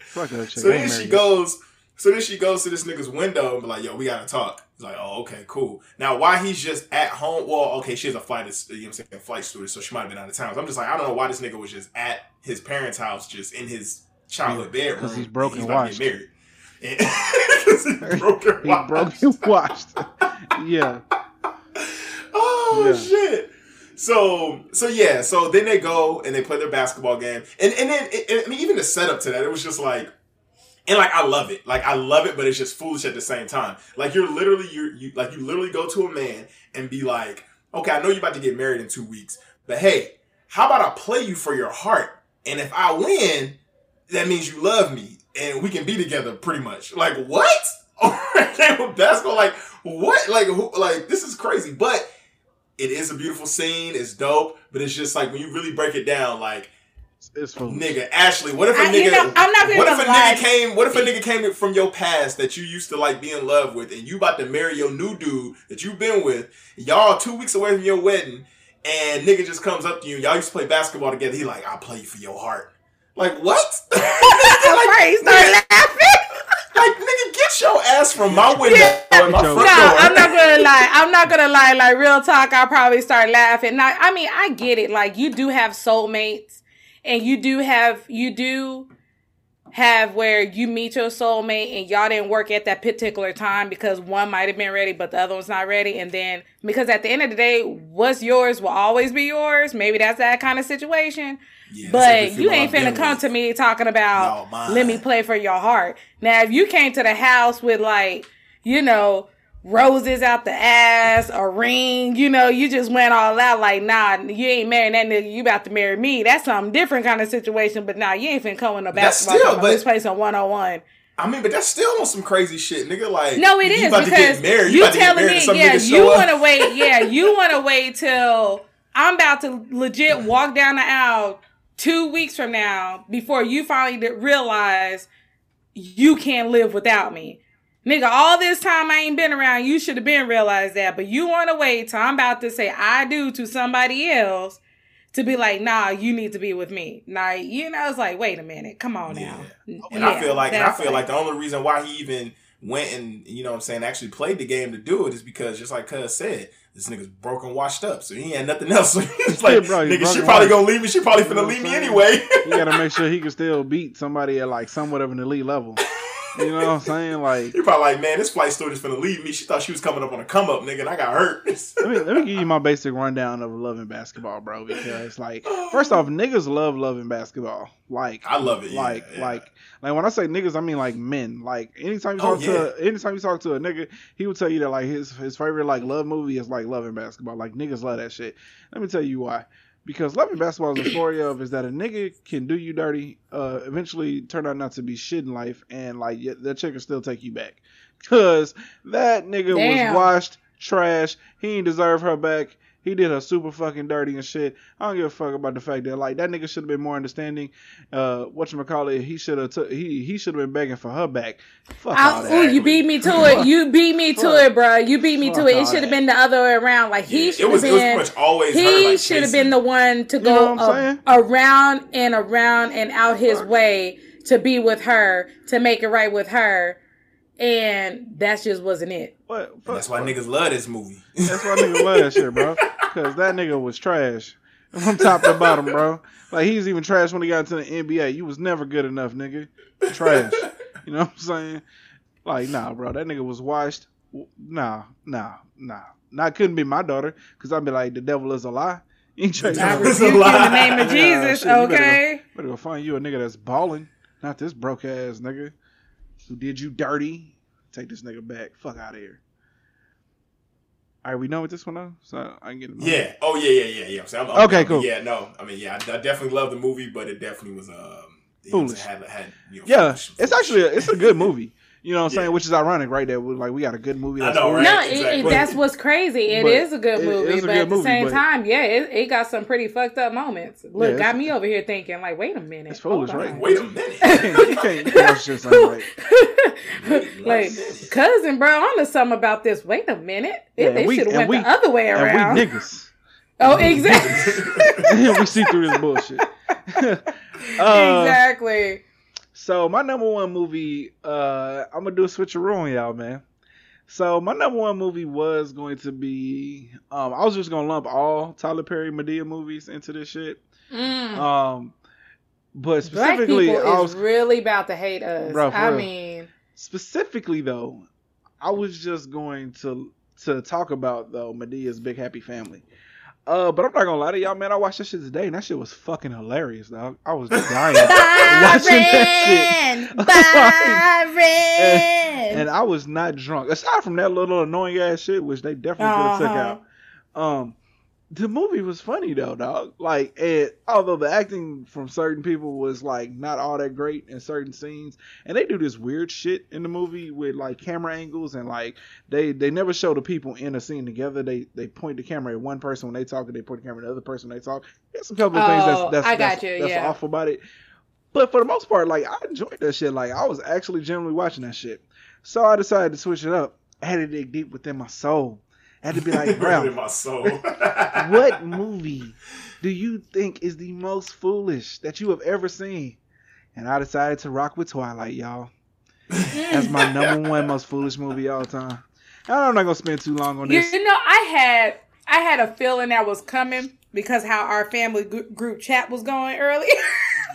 Fuck that chick. So then she goes. So then she goes to this nigga's window and be like, "Yo, we gotta talk." He's like, "Oh, okay, cool." Now, why he's just at home? Well, okay, she's a flight, you know, what I'm saying, a flight steward, so she might have been out of town. So I'm just like, I don't know why this nigga was just at his parents' house, just in his childhood bedroom, 'cause he's broke and about to washed. get married. Because he's broken, He washed. broke and washed. yeah. Oh Yeah. shit. So so yeah, so then they go and they play their basketball game, and and then it, I mean even the setup to that, it was just like, and like I love it, like I love it, but it's just foolish at the same time. Like you're literally you you like you literally go to a man and be like, okay, I know you're about to get married in two weeks, but hey, how about I play you for your heart, and if I win, that means you love me, and we can be together pretty much. Like what? Basketball, like what? Like who? Like this is crazy, but it is a beautiful scene. It's dope, but it's just like when you really break it down, like It's, it's foolish. nigga, Ashley, what if a I- nigga? you know, I'm not what if a lie. nigga came? What if a nigga came from your past that you used to like be in love with, and you about to marry your new dude that you've been with? Y'all two weeks away from your wedding, and nigga just comes up to you. Y'all used to play basketball together. He like, I'll play you for your heart. Like what? like, Right, he started laughing. like nigga, get your ass from my window Yeah. my No, No, door. I'm not gonna lie. I'm not gonna lie. Like real talk, I'll probably start laughing. Now, I mean, I get it. Like you do have soulmates, and you do have you do have where you meet your soulmate and y'all didn't work at that particular time because one might have been ready but the other one's not ready. And then because at the end of the day what's yours will always be yours. Maybe that's that kind of situation. Yeah, but you ain't finna come to me talking about no, let me play for your heart. Now if you came to the house with like you know roses out the ass, a ring, you know, you just went all out like, nah, you ain't marrying that nigga, you about to marry me. That's something different kind of situation, but nah, you ain't finna come in a basketball still, but, this place on 101. I mean, but that's still on some crazy shit, nigga. Like, no, it is because married, you, you telling me, yeah, you want to wait, yeah, you want to wait till I'm about to legit walk down the aisle two weeks from now before you finally realize you can't live without me. Nigga, all this time I ain't been around, you should have been realized that. But you want to wait till I'm about to say I do to somebody else to be like, nah, you need to be with me. Nah, you know, it's like, wait a minute, come on yeah. now. And yeah, I feel like, and I feel like, like the only reason why he even went and you know what I'm saying actually played the game to do it is because just like Cuz said, this nigga's broken, washed up, so he had nothing else. So it's like, yeah, bro, nigga, she probably gonna leave me. She probably finna leave me anyway. you gotta make sure he can still beat somebody at like somewhat of an elite level. You know what I'm saying? Like you're probably like, man, this flight stewardess gonna leave me. She thought she was coming up on a come up, nigga, and I got hurt. let me let me give you my basic rundown of Love and Basketball, bro. Because like, oh. first off, niggas love loving basketball. Like I love it. Like yeah, like like when I say niggas, I mean like men. Like anytime you oh, talk oh, yeah. to anytime you talk to a nigga, he would tell you that like his his favorite like love movie is like Love and Basketball. Like niggas love that shit. Let me tell you why because Love and Basketball is a story of is that a nigga can do you dirty, uh, eventually turn out not to be shit in life, and like that chick can still take you back, cause that nigga Damn. was washed trash. He ain't deserve her back. He did her super fucking dirty and shit. I don't give a fuck about the fact that like that nigga should have been more understanding. Uh, what you call it? He should have t- he he should have been begging for her back. Fuck all that. Ooh, you beat me to it. You beat me to it, bro. You beat me to it. It should have been the other way around. Like he yeah, should have been. It was much always he like, should have been the one to go uh, around and around and out his way to be with her to make it right with her and that just wasn't it. What? That's why niggas love this movie. That's why niggas love that shit, bro. Because that nigga was trash from top to bottom, bro. Like he's even trash when he got into the NBA. You was never good enough, nigga. Trash. you know what I'm saying? Like, nah, bro. That nigga was washed. Nah, nah, nah. Nah, couldn't be my daughter because I'd be like, the devil is a lie. You ain't trying to rebuke in the name of Jesus, nah, shit, okay? Better go, better go find you a nigga that's balling, not this broke ass nigga who did you dirty. Take this nigga back. Fuck out of here. All right, we know what this one though, so I can get it. Yeah. Oh yeah, yeah, yeah, yeah. So I'm, I'm, okay, I'm, cool. Yeah, no. I mean, yeah, I, I, definitely love the movie, but it definitely was um, foolish. Had, had, you know, yeah, foolish, it's actually a, it's a good movie. You know what I'm yeah. saying? Which is ironic, right? That we like we got a good movie. That's I know, right? No, exactly. it, that's what's crazy. It is a good movie, but at the movie, same time, yeah, it, it, got some pretty fucked up moments. Look, yeah, got me over here thinking like, wait a minute, it's foolish, right? Wait a minute, you can't, you can't like, like cousin, bro. I know something about this. Wait a minute, yeah, they should have went we, the other way around. we niggas. Oh, exactly. we see through this bullshit. uh, exactly. So my number one movie, uh, I'm gonna do a switcheroo on y'all, man. So my number one movie was going to be, um, I was just gonna lump all Tyler Perry Madea movies into this shit. Mm. Um, but specifically, Black people I was really about to hate us. Bro, I real. mean, specifically though, I was just going to to talk about though Madea's Big Happy Family. Uh, but I'm not gonna lie to y'all, man. I watched that shit today, and that shit was fucking hilarious, dog. I was dying watching that shit. Byron! and, and, I was not drunk. Aside from that little annoying ass shit, which they definitely could have uh-huh. took out. Um, the movie was funny though, dog. Like, and although the acting from certain people was like not all that great in certain scenes, and they do this weird shit in the movie with like camera angles and like they they never show the people in a scene together. They they point the camera at one person when they talk, and they point the camera at the other person when they talk. There's a couple of oh, things that's oh, that's I that's, you, that's yeah. awful about it. But for the most part, like I enjoyed that shit. Like I was actually genuinely watching that shit. So I decided to switch it up. I had to dig deep within my soul I had to be like, bro, in my soul. what movie do you think is the most foolish that you have ever seen? And I decided to rock with Twilight, y'all. That's my number one most foolish movie all time. I'm not gonna spend too long on this. You know, I had I had a feeling that was coming because how our family group chat was going earlier.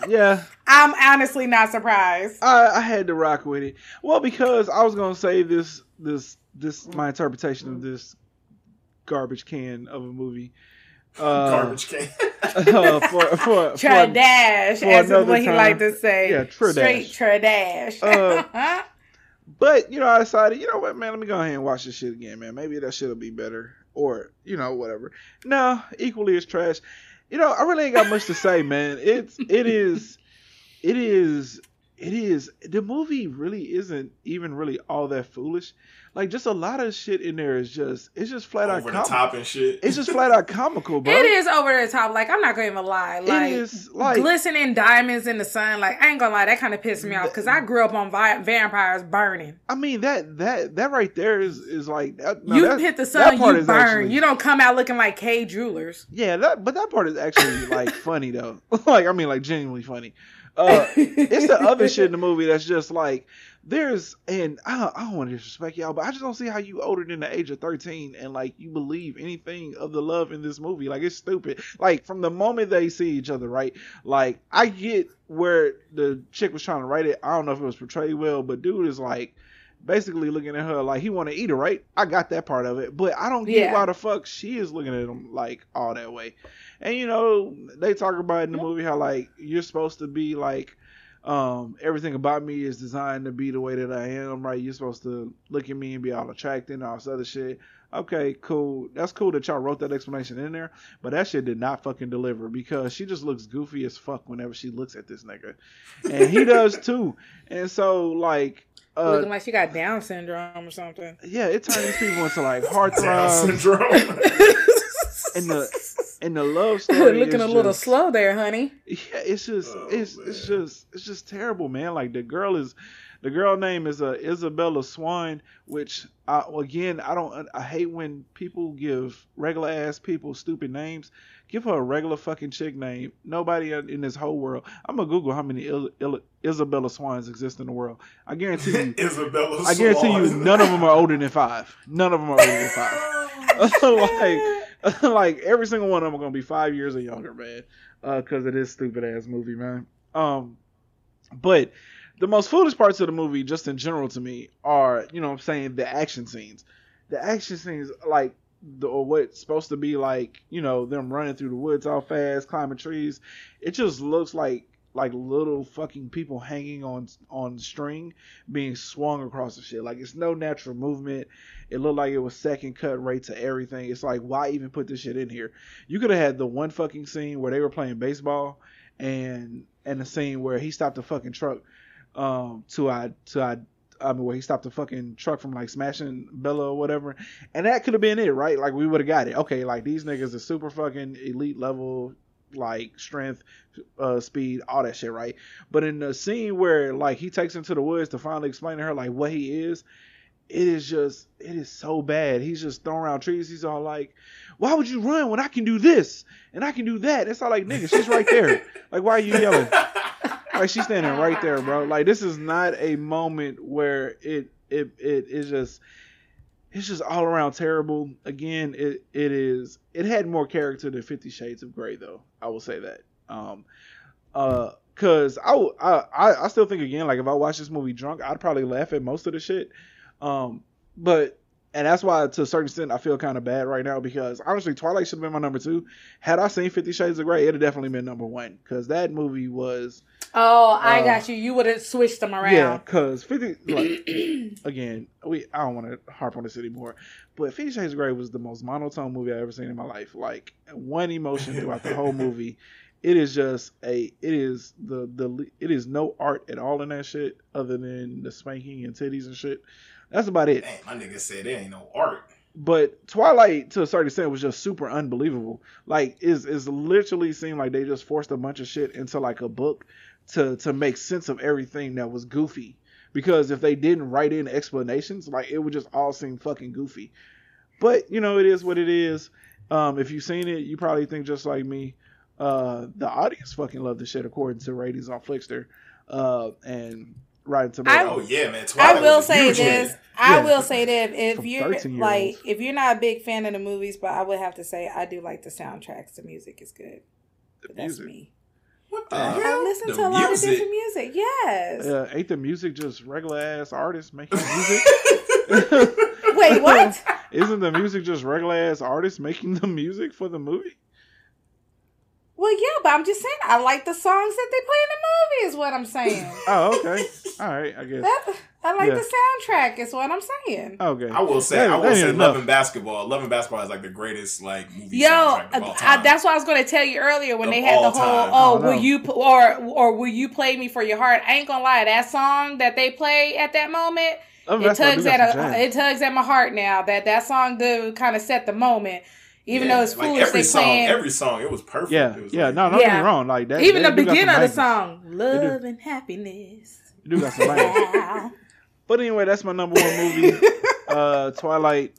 yeah. I'm honestly not surprised. I, I had to rock with it. Well, because I was gonna say this this this my interpretation of this garbage can of a movie. Uh, garbage can. uh, for for tradash, as is what he like to say. Yeah, tradash. Straight tradash. uh, but you know, I decided, you know what, man, let me go ahead and watch this shit again, man. Maybe that shit'll be better, or you know, whatever. No, equally as trash. You know, I really ain't got much to say, man. It's it is it is it is the movie really isn't even really all that foolish. Like just a lot of shit in there is just it's just flat over out over the top and shit. It's just flat out comical, bro. It is over the top. Like I'm not gonna even lie. Like, it is like glistening diamonds in the sun. Like I ain't gonna lie, that kind of pissed me off because I grew up on vi- vampires burning. I mean that that that right there is is like that, no, you hit the sun, you burn. Actually, you don't come out looking like Kay Jewelers. Yeah, that but that part is actually like funny though. like I mean, like genuinely funny. Uh, it's the other shit in the movie that's just like there's and I don't, I don't want to disrespect y'all, but I just don't see how you older than the age of 13 and like you believe anything of the love in this movie. Like it's stupid. Like from the moment they see each other, right? Like I get where the chick was trying to write it. I don't know if it was portrayed well, but dude is like basically looking at her like he want to eat her, right? I got that part of it, but I don't get yeah. why the fuck she is looking at him like all that way. And you know, they talk about in the movie how like you're supposed to be like um, everything about me is designed to be the way that I am, right? You're supposed to look at me and be all attractive and all this other shit. Okay, cool. That's cool that y'all wrote that explanation in there, but that shit did not fucking deliver because she just looks goofy as fuck whenever she looks at this nigga. And he does too. And so like uh, looking like she got Down syndrome or something. Yeah, it turns these people into like heartthrobs. Down syndrome. and the and the love story looking a just, little slow there, honey. Yeah, it's just oh, it's man. it's just it's just terrible, man. Like the girl is the girl name is uh, Isabella Swan, which I, again I don't I hate when people give regular ass people stupid names. Give her a regular fucking chick name. Nobody in this whole world. I'm gonna Google how many Il- Il- Isabella Swans exist in the world. I guarantee you. Isabella. I guarantee you, none of them are older than five. None of them are older than five. like like every single one of them are gonna be five years or younger, man. Because uh, this stupid ass movie, man. Um, but the most foolish parts of the movie, just in general to me, are you know I'm saying the action scenes. The action scenes, like the, or what's supposed to be like, you know, them running through the woods all fast, climbing trees. It just looks like like little fucking people hanging on on string being swung across the shit. Like it's no natural movement. It looked like it was second cut right to everything. It's like why even put this shit in here? You could have had the one fucking scene where they were playing baseball and and the scene where he stopped the fucking truck um to I to I I mean, where he stopped the fucking truck from like smashing Bella or whatever, and that could have been it, right? Like we would have got it. Okay, like these niggas are super fucking elite level like strength, uh, speed, all that shit, right? But in the scene where like he takes into the woods to finally explain to her like what he is, it is just it is so bad. He's just throwing around trees. He's all like, "Why would you run when I can do this and I can do that?" It's all like, "Nigga, she's right there. like, why are you yelling?" Like she's standing right there, bro. Like this is not a moment where it it it is just it's just all around terrible. Again, it it is it had more character than Fifty Shades of Grey, though. I will say that. Um, uh, cause I, I I still think again, like if I watch this movie drunk, I'd probably laugh at most of the shit. Um, but and that's why to a certain extent I feel kind of bad right now because honestly Twilight should have been my number two. Had I seen Fifty Shades of Grey, it'd have definitely been number one because that movie was. Oh, I uh, got you. You would have switched them around. Yeah, because Fifty like again, we I don't want to harp on this anymore, but Fifty Shades of Grey was the most monotone movie I've ever seen in my life. Like one emotion throughout the whole movie. It is just a. It is the the. It is no art at all in that shit other than the spanking and titties and shit. That's about it. Dang, my nigga said there ain't no art. But Twilight, to a certain extent, was just super unbelievable. Like, is is literally seemed like they just forced a bunch of shit into like a book to to make sense of everything that was goofy. Because if they didn't write in explanations, like it would just all seem fucking goofy. But you know, it is what it is. Um, if you've seen it, you probably think just like me. Uh, the audience fucking loved the shit according to ratings on Flixster. Uh, and Rotten Tomatoes. I, oh yeah, man. Twilight I will say this. I will say that if you're like if you're not a big fan of the movies, but I would have to say I do like the soundtracks. The music is good. The that's music. me. What the uh, hell? I listen the to a music. lot of different music. Yes. Uh, ain't the music just regular ass artists making music? Wait, what? Isn't the music just regular ass artists making the music for the movie? Well, yeah, but I'm just saying I like the songs that they play in the movie. Is what I'm saying. oh, okay. All right, I guess. That, I like yeah. the soundtrack. Is what I'm saying. Okay. I will say, that, I will say, Love and Basketball. Love and Basketball is like the greatest like movie Yo, I, that's what I was going to tell you earlier when of they had the whole time. oh, will you or or will you play me for your heart? I ain't gonna lie, that song that they play at that moment. it tugs at a, it tugs at my heart now. That that song do kind of set the moment. Even yeah, though it's foolish, like every song, playing, every song, it was perfect. Yeah, was yeah, like, no, don't yeah. get me wrong. Like that, even the beginning of the song, "Love and Happiness." You do got some But anyway, that's my number one movie, uh, Twilight.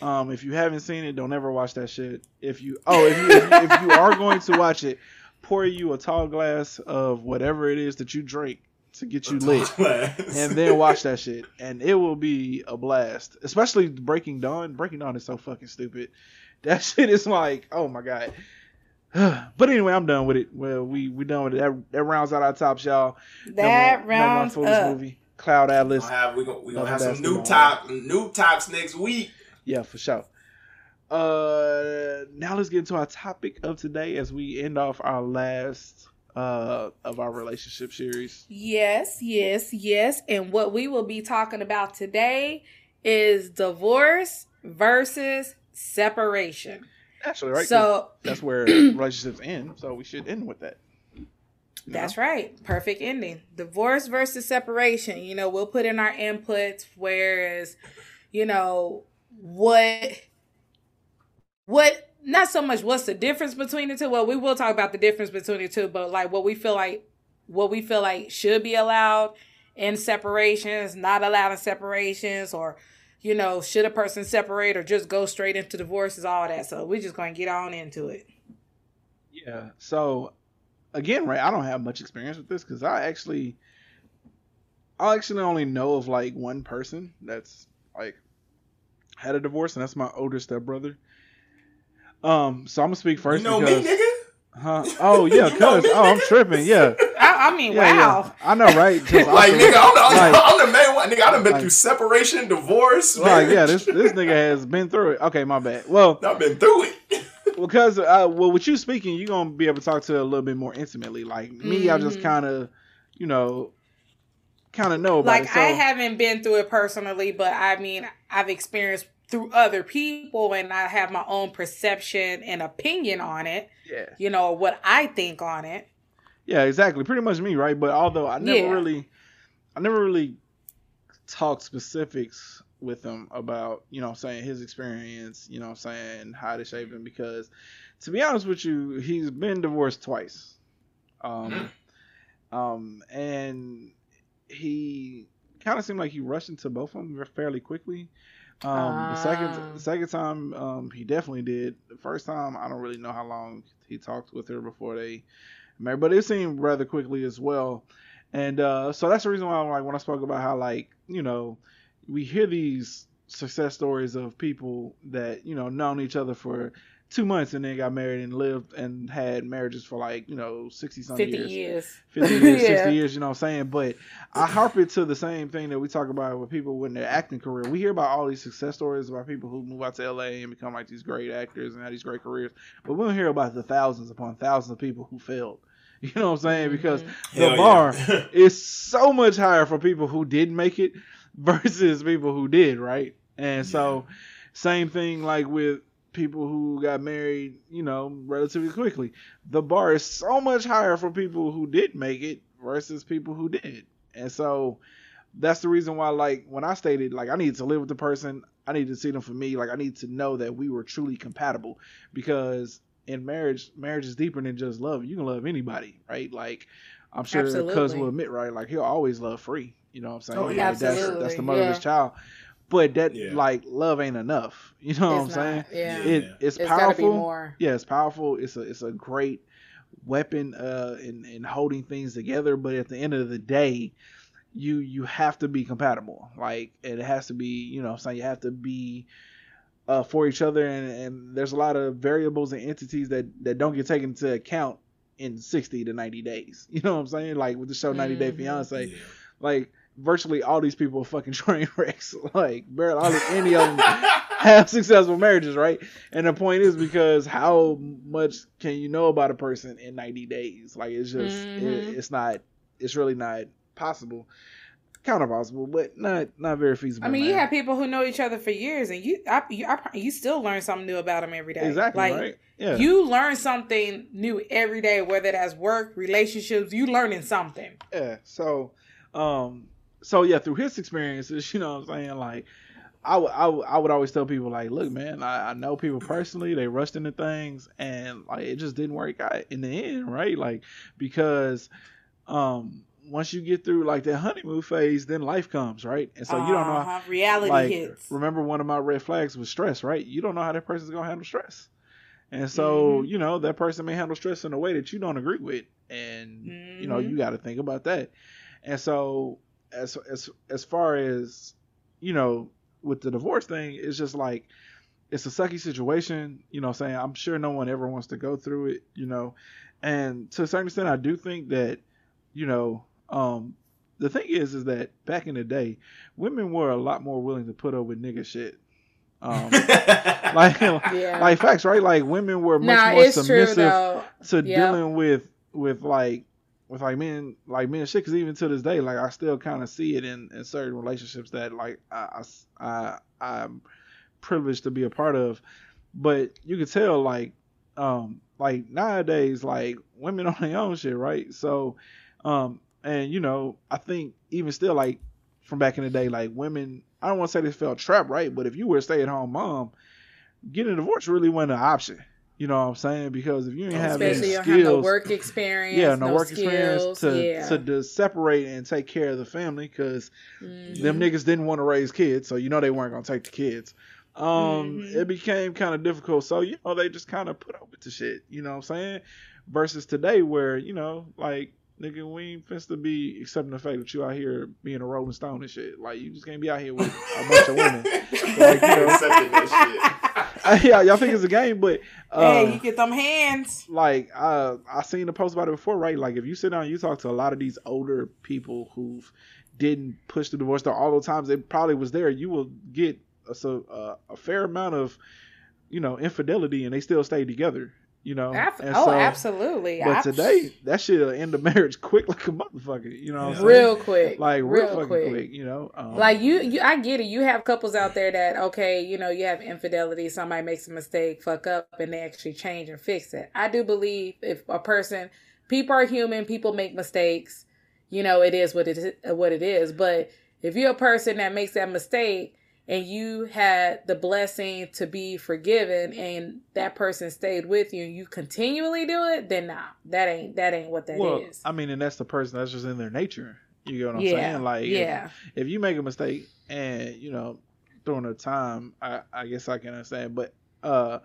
Um, if you haven't seen it, don't ever watch that shit. If you oh, if you, if, if you are going to watch it, pour you a tall glass of whatever it is that you drink to get you lit, and then watch that shit, and it will be a blast. Especially Breaking Dawn. Breaking Dawn is so fucking stupid. That shit is like, oh my god. but anyway, I'm done with it. Well, we we done with it. That, that rounds out our tops, y'all. That number, rounds number up. Movie, Cloud Atlas. We're gonna have, we gonna, we gonna have some new top new tops next week. Yeah, for sure. Uh, now let's get into our topic of today as we end off our last uh of our relationship series. Yes, yes, yes. And what we will be talking about today is divorce versus separation. Actually, right? So that's where relationships end. So we should end with that. That's right. Perfect ending. Divorce versus separation. You know, we'll put in our inputs, whereas, you know, what, what, not so much what's the difference between the two. Well, we will talk about the difference between the two, but like what we feel like, what we feel like should be allowed in separations, not allowed in separations, or you know, should a person separate or just go straight into divorces, all that. So we're just going to get on into it. Yeah. So again, right, I don't have much experience with this because I actually, I actually only know of like one person that's like had a divorce, and that's my older stepbrother. Um, so I'm gonna speak first. You know because, me, nigga. Huh? Oh yeah, cuz oh I'm tripping. Yeah. I, I mean, yeah, wow. Yeah. I know, right? like nigga, I'm, the, like, I'm the main one. Nigga, I done been like, through separation, divorce. Like yeah, this this nigga has been through it. Okay, my bad. Well, I've been through it. because uh, well, with you speaking, you're gonna be able to talk to a little bit more intimately. Like me, mm-hmm. I just mm-hmm. kind of, you know, kind of know about like, it. So, I haven't been through it personally, but I mean, I've experienced through other people and I have my own perception and opinion on it. Yeah. You know, what I think on it. Yeah, exactly. Pretty much me, right? But although I never yeah. really I never really talked specifics with him about, you know, saying his experience, you know, saying how to shape him because to be honest with you, he's been divorced twice. Um um and he kind of seemed like he rushed into both of them fairly quickly. Um, the second the ah. second time, um, he definitely did. The first time, I don't really know how long he talked with her before they married, but it seemed rather quickly as well. And uh, so that's the reason why, like, when I spoke about how, like, you know, we hear these success stories of people that you know known each other for two months and then got married and lived and had marriages for like you know 60 something 50 years, years. 50 years yeah. 60 years you know what i'm saying but i harp it to the same thing that we talk about with people when their acting career we hear about all these success stories about people who move out to la and become like these great actors and have these great careers but we don't hear about the thousands upon thousands of people who failed you know what i'm saying because mm-hmm. the bar yeah. is so much higher for people who didn't make it versus people who did right and so same thing like with people who got married, you know, relatively quickly. The bar is so much higher for people who did make it versus people who did. And so that's the reason why like when I stated like I need to live with the person, I need to see them for me, like I need to know that we were truly compatible because in marriage, marriage is deeper than just love. You can love anybody, right? Like I'm sure cuz will admit, right? Like he'll always love free. You know what I'm saying? Oh, yeah, like, that's, that's the mother yeah. of his child but that yeah. like love ain't enough. You know it's what I'm not, saying? Yeah. It, it's, it's powerful. Yeah, it's powerful. It's a it's a great weapon uh in, in holding things together, but at the end of the day, you you have to be compatible. Like it has to be, you know, I'm saying you have to be uh, for each other and, and there's a lot of variables and entities that, that don't get taken into account in 60 to 90 days. You know what I'm saying? Like with the show 90 Day mm-hmm. Fiance, yeah. like virtually all these people are fucking train wrecks. like barely any of them have successful marriages, right? And the point is because how much can you know about a person in 90 days? Like it's just mm-hmm. it, it's not it's really not possible kind of possible, but not not very feasible. I mean, you have people who know each other for years, and you I, you, I, you still learn something new about them every day. Exactly. Like, right. Yeah. You learn something new every day, whether that's work, relationships. You learning something. Yeah. So, um, so yeah, through his experiences, you know, what I'm saying like. I I I would always tell people like, look, man, I, I know people personally. They rushed into things, and like it just didn't work out in the end, right? Like because, um, once you get through like that honeymoon phase, then life comes, right? And so uh-huh. you don't know how reality like, hits. Remember one of my red flags was stress, right? You don't know how that person's gonna handle stress. And so, mm-hmm. you know, that person may handle stress in a way that you don't agree with. And mm-hmm. you know, you gotta think about that. And so as as as far as, you know, with the divorce thing, it's just like it's a sucky situation, you know, saying I'm sure no one ever wants to go through it, you know. And to a certain extent I do think that, you know, um, the thing is, is that back in the day, women were a lot more willing to put up with nigga shit. Um, like, yeah. like facts, right? Like women were much nah, more submissive to yep. dealing with with like with like men like men shit. Because even to this day, like I still kind of see it in in certain relationships that like I, I I I'm privileged to be a part of. But you could tell like um like nowadays like women on their own shit, right? So um and you know, I think even still, like from back in the day, like women, I don't want to say they felt trapped, right? But if you were a stay at home mom, getting a divorce really wasn't an option. You know what I'm saying? Because if you didn't have any skills, have no work experience, yeah, no, no work skills, experience to, yeah. to to separate and take care of the family, because mm-hmm. them niggas didn't want to raise kids, so you know they weren't gonna take the kids. Um, mm-hmm. it became kind of difficult, so you know they just kind of put up with the shit. You know what I'm saying? Versus today, where you know, like Nigga, we ain't finna to be accepting the fact that you out here being a Rolling Stone and shit. Like you just can't be out here with a bunch of women. Like, you know, accepting that shit. yeah, y'all think it's a game, but uh, hey, you get them hands. Like uh, I seen the post about it before, right? Like if you sit down, and you talk to a lot of these older people who didn't push the divorce, though all the times it probably was there, you will get a, so, uh, a fair amount of you know infidelity, and they still stay together you know. Ab- oh, so, absolutely. But today, that shit'll end the marriage quick like a motherfucker. You know, real quick, like real, real quick. quick. You know, um, like you, you, I get it. You have couples out there that okay, you know, you have infidelity. Somebody makes a mistake, fuck up, and they actually change and fix it. I do believe if a person, people are human, people make mistakes. You know, it is what it is. What it is. But if you're a person that makes that mistake and you had the blessing to be forgiven and that person stayed with you and you continually do it, then nah, that ain't that ain't what that well, is. I mean, and that's the person that's just in their nature. You get what I'm yeah, saying? Like, yeah. If, if, you make a mistake and you know during the time, I, I guess I can understand, but uh,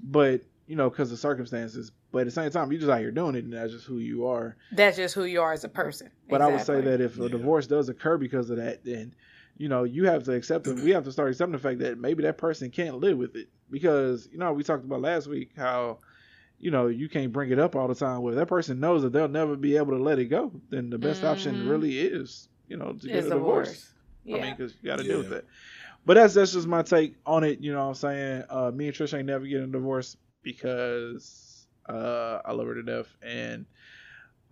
but you know, because of circumstances. But at the same time, you just out here doing it, and that's just who you are. That's just who you are as a person. But exactly. I would say that if a divorce does occur because of that, then you know, you have to accept it. We have to start accepting the fact that maybe that person can't live with it because you know we talked about last week how you know you can't bring it up all the time. Well, that person knows that they'll never be able to let it go, then the best mm-hmm. option really is you know to get a divorce. Yeah. I mean, because you got to yeah. deal with it. But that's that's just my take on it. You know what I'm saying? Uh, me and Trish ain't never getting a divorce because uh, I love her to death, and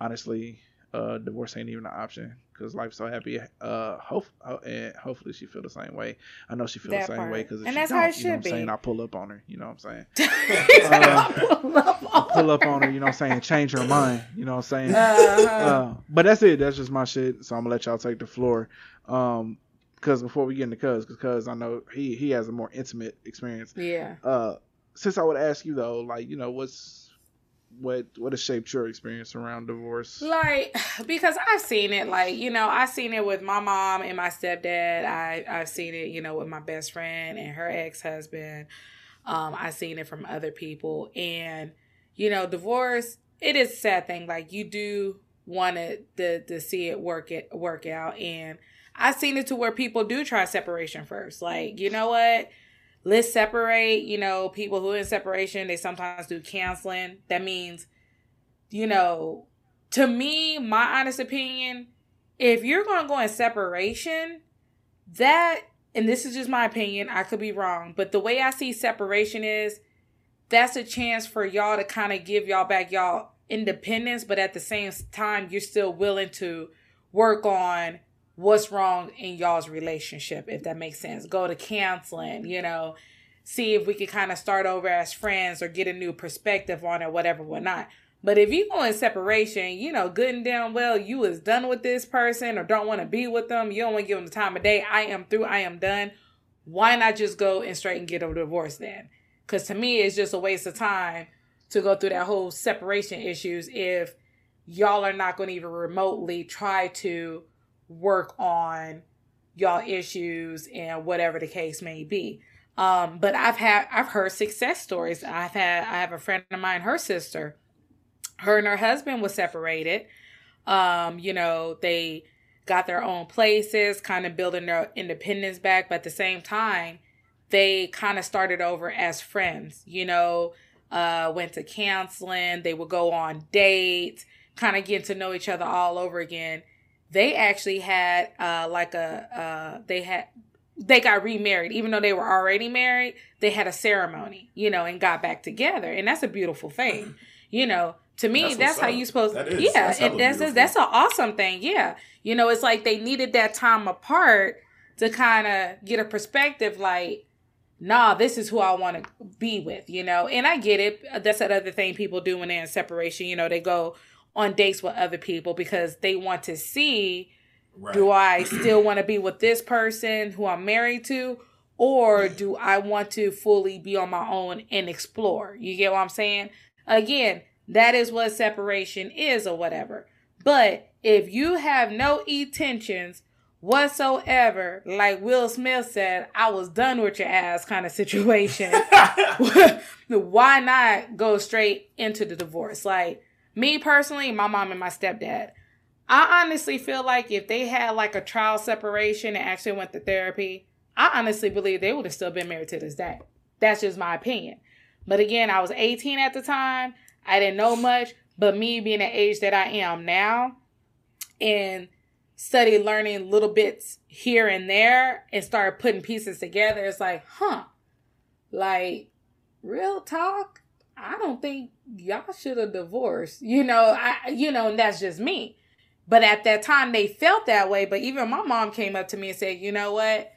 honestly, uh, divorce ain't even an option because life's so happy. Uh, hope and hopefully she feel the same way. I know she feel that the same part. way because and that's how it should you know what I'm saying? I pull up on her. You know what I'm saying? uh, pull, up pull up on her. You know what I'm saying? Change her mind. You know what I'm saying? Uh-huh. Uh, but that's it. That's just my shit. So I'm gonna let y'all take the floor. Um, because before we get into cuz, because I know he he has a more intimate experience. Yeah. Uh, since I would ask you though, like you know what's what what has shaped your experience around divorce? Like because I've seen it like, you know, I've seen it with my mom and my stepdad. I I've seen it, you know, with my best friend and her ex-husband. Um I've seen it from other people and you know, divorce it is a sad thing like you do want to to see it work it work out and I've seen it to where people do try separation first. Like, you know what? Let's separate, you know, people who in separation, they sometimes do counseling. That means you know, to me, my honest opinion, if you're going to go in separation, that, and this is just my opinion, I could be wrong, but the way I see separation is that's a chance for y'all to kind of give y'all back y'all independence, but at the same time, you're still willing to work on what's wrong in y'all's relationship, if that makes sense. Go to counseling, you know, see if we can kind of start over as friends or get a new perspective on it, whatever, whatnot. But if you go in separation, you know, good and damn well you is done with this person or don't want to be with them, you don't want to give them the time of day. I am through, I am done. Why not just go and straight and get a divorce then? Because to me, it's just a waste of time to go through that whole separation issues if y'all are not going to even remotely try to work on y'all issues and whatever the case may be. Um, but I've had I've heard success stories. I've had I have a friend of mine, her sister, her and her husband was separated. Um, you know, they got their own places, kind of building their independence back, but at the same time, they kind of started over as friends, you know, uh, went to counseling, they would go on dates, kind of get to know each other all over again. They actually had uh, like a uh, they had they got remarried even though they were already married they had a ceremony you know and got back together and that's a beautiful thing you know to me that's, that's how you supposed that is, yeah that's that's beautiful. that's an awesome thing yeah you know it's like they needed that time apart to kind of get a perspective like nah, this is who I want to be with, you know? And I get it. That's that other thing people do when they're in separation. You know, they go on dates with other people because they want to see right. do I still want to be with this person who I'm married to? Or do I want to fully be on my own and explore? You get what I'm saying? Again, that is what separation is or whatever. But if you have no intentions whatsoever, like Will Smith said, I was done with your ass kind of situation. Why not go straight into the divorce? Like me personally, my mom and my stepdad. I honestly feel like if they had like a trial separation and actually went to therapy, I honestly believe they would have still been married to this day. That's just my opinion. But again, I was 18 at the time. I didn't know much, but me being the age that I am now and study learning little bits here and there and start putting pieces together, it's like, huh, like real talk. I don't think y'all should have divorced. You know, I you know, and that's just me. But at that time they felt that way. But even my mom came up to me and said, you know what?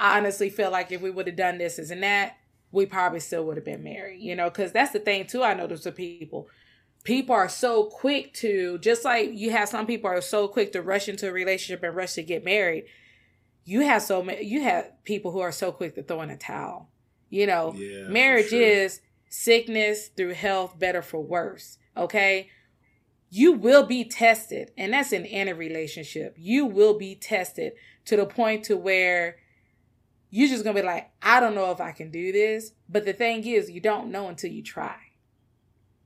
I honestly feel like if we would have done this, and that, we probably still would have been married, you know, because that's the thing too. I notice with people people are so quick to just like you have some people are so quick to rush into a relationship and rush to get married you have so many you have people who are so quick to throw in a towel you know yeah, marriage is sickness through health better for worse okay you will be tested and that's in any relationship you will be tested to the point to where you're just gonna be like i don't know if i can do this but the thing is you don't know until you try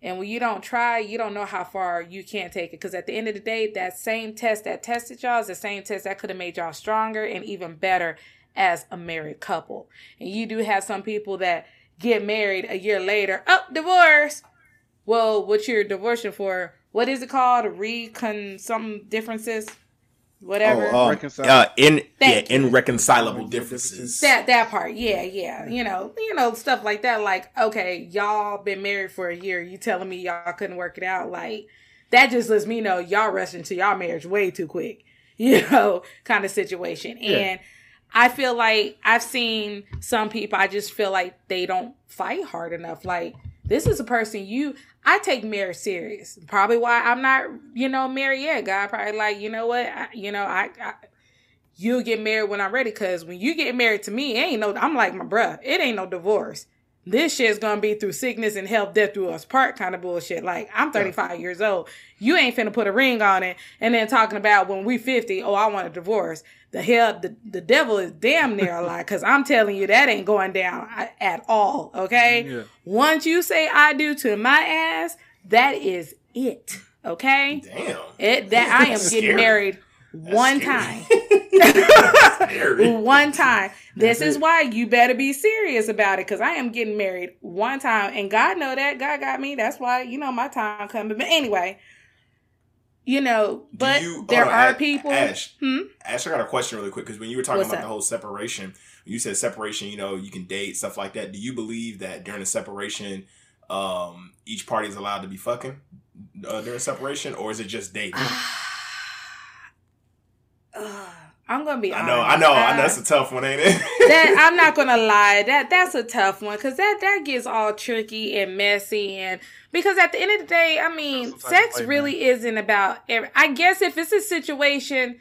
and when you don't try, you don't know how far you can't take it. Because at the end of the day, that same test that tested y'all is the same test that could have made y'all stronger and even better as a married couple. And you do have some people that get married a year later, oh, divorce. Well, what you're divorcing for, what is it called? Recon some differences? whatever. Oh, um, uh, in yeah, irreconcilable differences. That that part, yeah, yeah. You know, you know stuff like that. Like, okay, y'all been married for a year. You telling me y'all couldn't work it out? Like, that just lets me know y'all rushing to y'all marriage way too quick. You know, kind of situation. Yeah. And I feel like I've seen some people. I just feel like they don't fight hard enough. Like this is a person you I take marriage serious. Probably why I'm not, you know, married yet. God probably like, you know what, I, you know, I, I you'll get married when I'm ready. Cause when you get married to me, ain't no. I'm like my bruh. It ain't no divorce. This shit's gonna be through sickness and health, death through us part kind of bullshit. Like I'm 35 yeah. years old. You ain't finna put a ring on it and then talking about when we 50. Oh, I want a divorce the hell the, the devil is damn near a lie because i'm telling you that ain't going down at all okay yeah. once you say i do to my ass that is it okay damn it that i am getting married That's one scary. time one time. This is why you better be serious about it because I am getting married one time, and God know that God got me. That's why you know my time coming. But anyway, you know, but you, there are Ash, people. Ash, hmm? Ash, I got a question really quick because when you were talking What's about that? the whole separation, you said separation. You know, you can date stuff like that. Do you believe that during the separation, um, each party is allowed to be fucking uh, during separation, or is it just dating? I'm gonna be. I know. I know, I know. That's a tough one, ain't it? that I'm not gonna lie. That that's a tough one because that that gets all tricky and messy, and because at the end of the day, I mean, sex really man. isn't about. Every, I guess if it's a situation,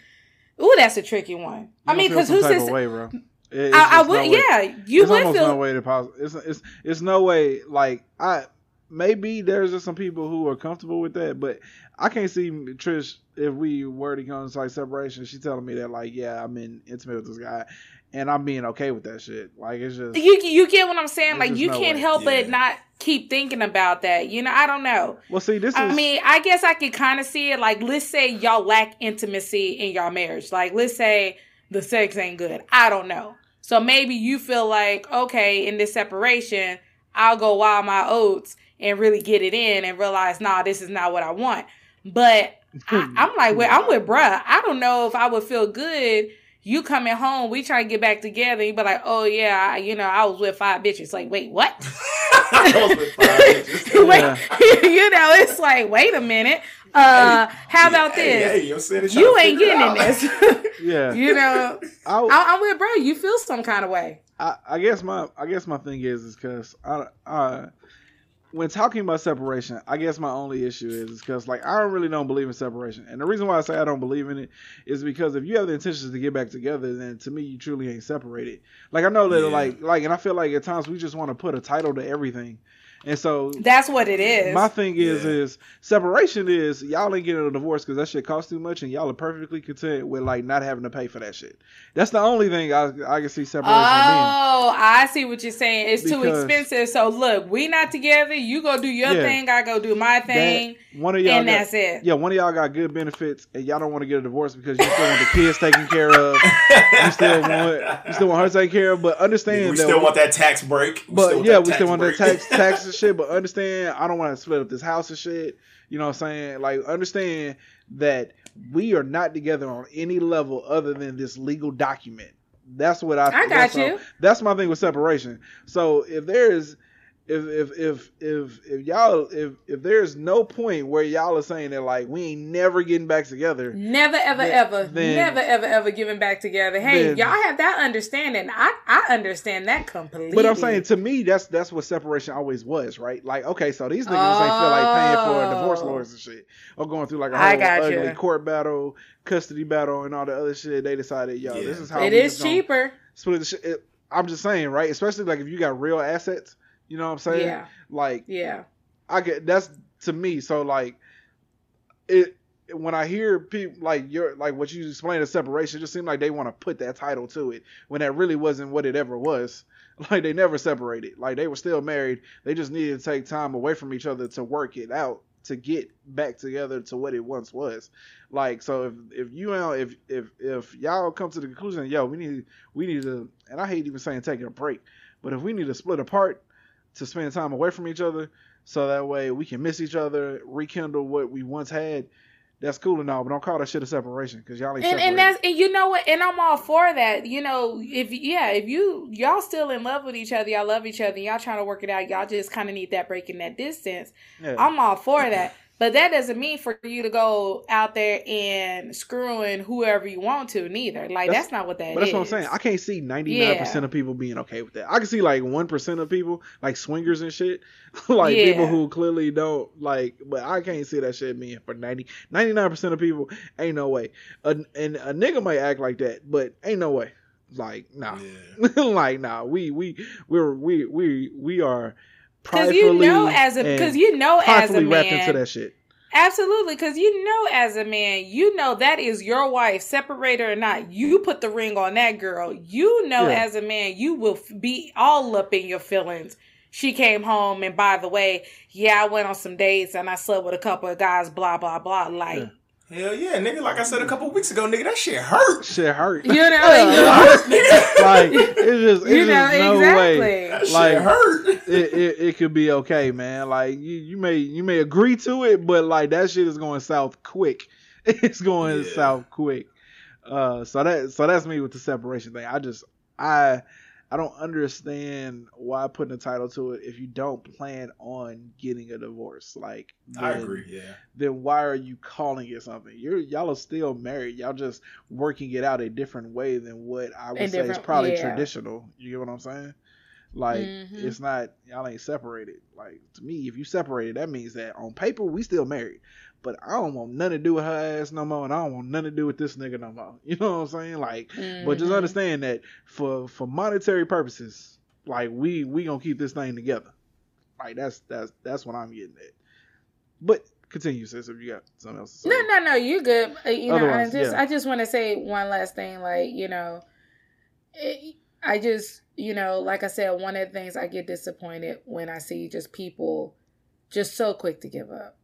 ooh, that's a tricky one. You I mean, because who's this? Way, bro. It, I, I would, no yeah, you it's would feel. no way to possible. It's, it's it's no way. Like I maybe there's just some people who are comfortable with that, but I can't see Trish if we were to go into like separation. She's telling me that like, yeah, I'm in intimate with this guy, and I'm being okay with that shit. Like it's just you you get what I'm saying. Like you no can't way. help yeah. but not keep thinking about that. You know, I don't know. Well, see, this. I is... mean, I guess I could kind of see it. Like, let's say y'all lack intimacy in y'all marriage. Like, let's say the sex ain't good. I don't know. So maybe you feel like, okay, in this separation, I'll go wild my oats and really get it in and realize, nah, this is not what I want. But I, am like, well, I'm with bruh. I don't know if I would feel good. You coming home, we try to get back together. You be like, oh yeah, I, you know, I was with five bitches. Like, wait, what? wait, you know, it's like, wait a minute. Uh, how about hey, this? Hey, you ain't getting in this. yeah, you know, I, am with bro. You feel some kind of way. I, I guess my I guess my thing is is because I, I when talking about separation, I guess my only issue is because like I don't really don't believe in separation, and the reason why I say I don't believe in it is because if you have the intentions to get back together, then to me you truly ain't separated. Like I know that yeah. like like, and I feel like at times we just want to put a title to everything, and so that's what it is. My thing is, yeah. is separation is y'all ain't getting a divorce because that shit costs too much, and y'all are perfectly content with like not having to pay for that shit. That's the only thing I I can see separation. Oh, I see what you're saying. It's because, too expensive. So look, we not together. You go do your yeah, thing. I go do my thing. one of y'all and got, that's it. Yeah, one of y'all got good benefits, and y'all don't want to get a divorce because you still want the kids taken care of. you still want you still want her taken care of, but understand yeah, we still want that tax break. We but yeah, we still want that tax tax shit, but understand I don't want to split up this house and shit. You know what I'm saying? Like understand that we are not together on any level other than this legal document. That's what I. I got you. that's my thing with separation. So if there is if if if if if y'all if if there's no point where y'all are saying that like we ain't never getting back together, never ever then, ever, then, never ever ever getting back together. Hey, then, y'all have that understanding. I I understand that completely. But I'm saying to me, that's that's what separation always was, right? Like, okay, so these niggas oh. ain't feel like paying for oh. divorce oh. lawyers and shit, or going through like a whole ugly you. court battle, custody battle, and all the other shit. They decided, yo, yeah. this is how it is cheaper. Split the shit. It, I'm just saying, right? Especially like if you got real assets you know what I'm saying? Yeah. Like yeah, I get that's to me. So like it when I hear people like your like what you explained the separation, it just seemed like they want to put that title to it when that really wasn't what it ever was. Like they never separated. Like they were still married. They just needed to take time away from each other to work it out to get back together to what it once was. Like so if if you know if if if y'all come to the conclusion, yo, we need we need to and I hate even saying taking a break, but if we need to split apart to spend time away from each other so that way we can miss each other, rekindle what we once had. That's cool and all, but don't call that shit a separation because y'all ain't. And, and that's and you know what, and I'm all for that. You know, if yeah, if you y'all still in love with each other, y'all love each other, y'all trying to work it out, y'all just kind of need that break in that distance. Yeah. I'm all for that. But that doesn't mean for you to go out there and screwing whoever you want to, neither. Like that's, that's not what that but that's what I'm saying. I can't see 99 percent of people being okay with that. I can see like one percent of people, like swingers and shit, like yeah. people who clearly don't like. But I can't see that shit being for 90 99 percent of people. Ain't no way. A, and a nigga might act like that, but ain't no way. Like nah, yeah. like nah. We we we're we we we are because you know as a because you know as a man into that shit. Absolutely, because you know, as a man, you know that is your wife, separate or not. You put the ring on that girl. You know, yeah. as a man, you will be all up in your feelings. She came home, and by the way, yeah, I went on some dates and I slept with a couple of guys. Blah blah blah. Like, Hell yeah, nigga! Like I said a couple weeks ago, nigga, that shit hurt. Shit hurt. You know, like it's just, it's you know just no exactly. way. That Like, shit hurt. It, it it could be okay, man. Like you, you may you may agree to it, but like that shit is going south quick. It's going Yeah. south quick. Uh, so that so that's me with the separation thing. I just I I don't understand why putting a title to it if you don't plan on getting a divorce. Like I then- agree. Yeah. then why are you calling it something? You're y'all are still married. Y'all just working it out a different way than what I would A say is probably yeah. traditional. You get what I'm saying? Like Mhm. it's not y'all ain't separated. Like to me, if you separated, that means that on paper we still married. But I don't want nothing to do with her ass no more, and I don't want nothing to do with this nigga no more. You know what I'm saying? Like, but just Mhm. understand that for for monetary purposes, like we we gonna keep this thing together. Like that's that's that's what I'm getting at. But continue, sis, if you got something else to say. No, no, no. You good? Uh, You know, I just, yeah. I just want to say one last thing. Like, you know, it, I just, you know, like I said, one of the things I get disappointed when I see just people just so quick to give up.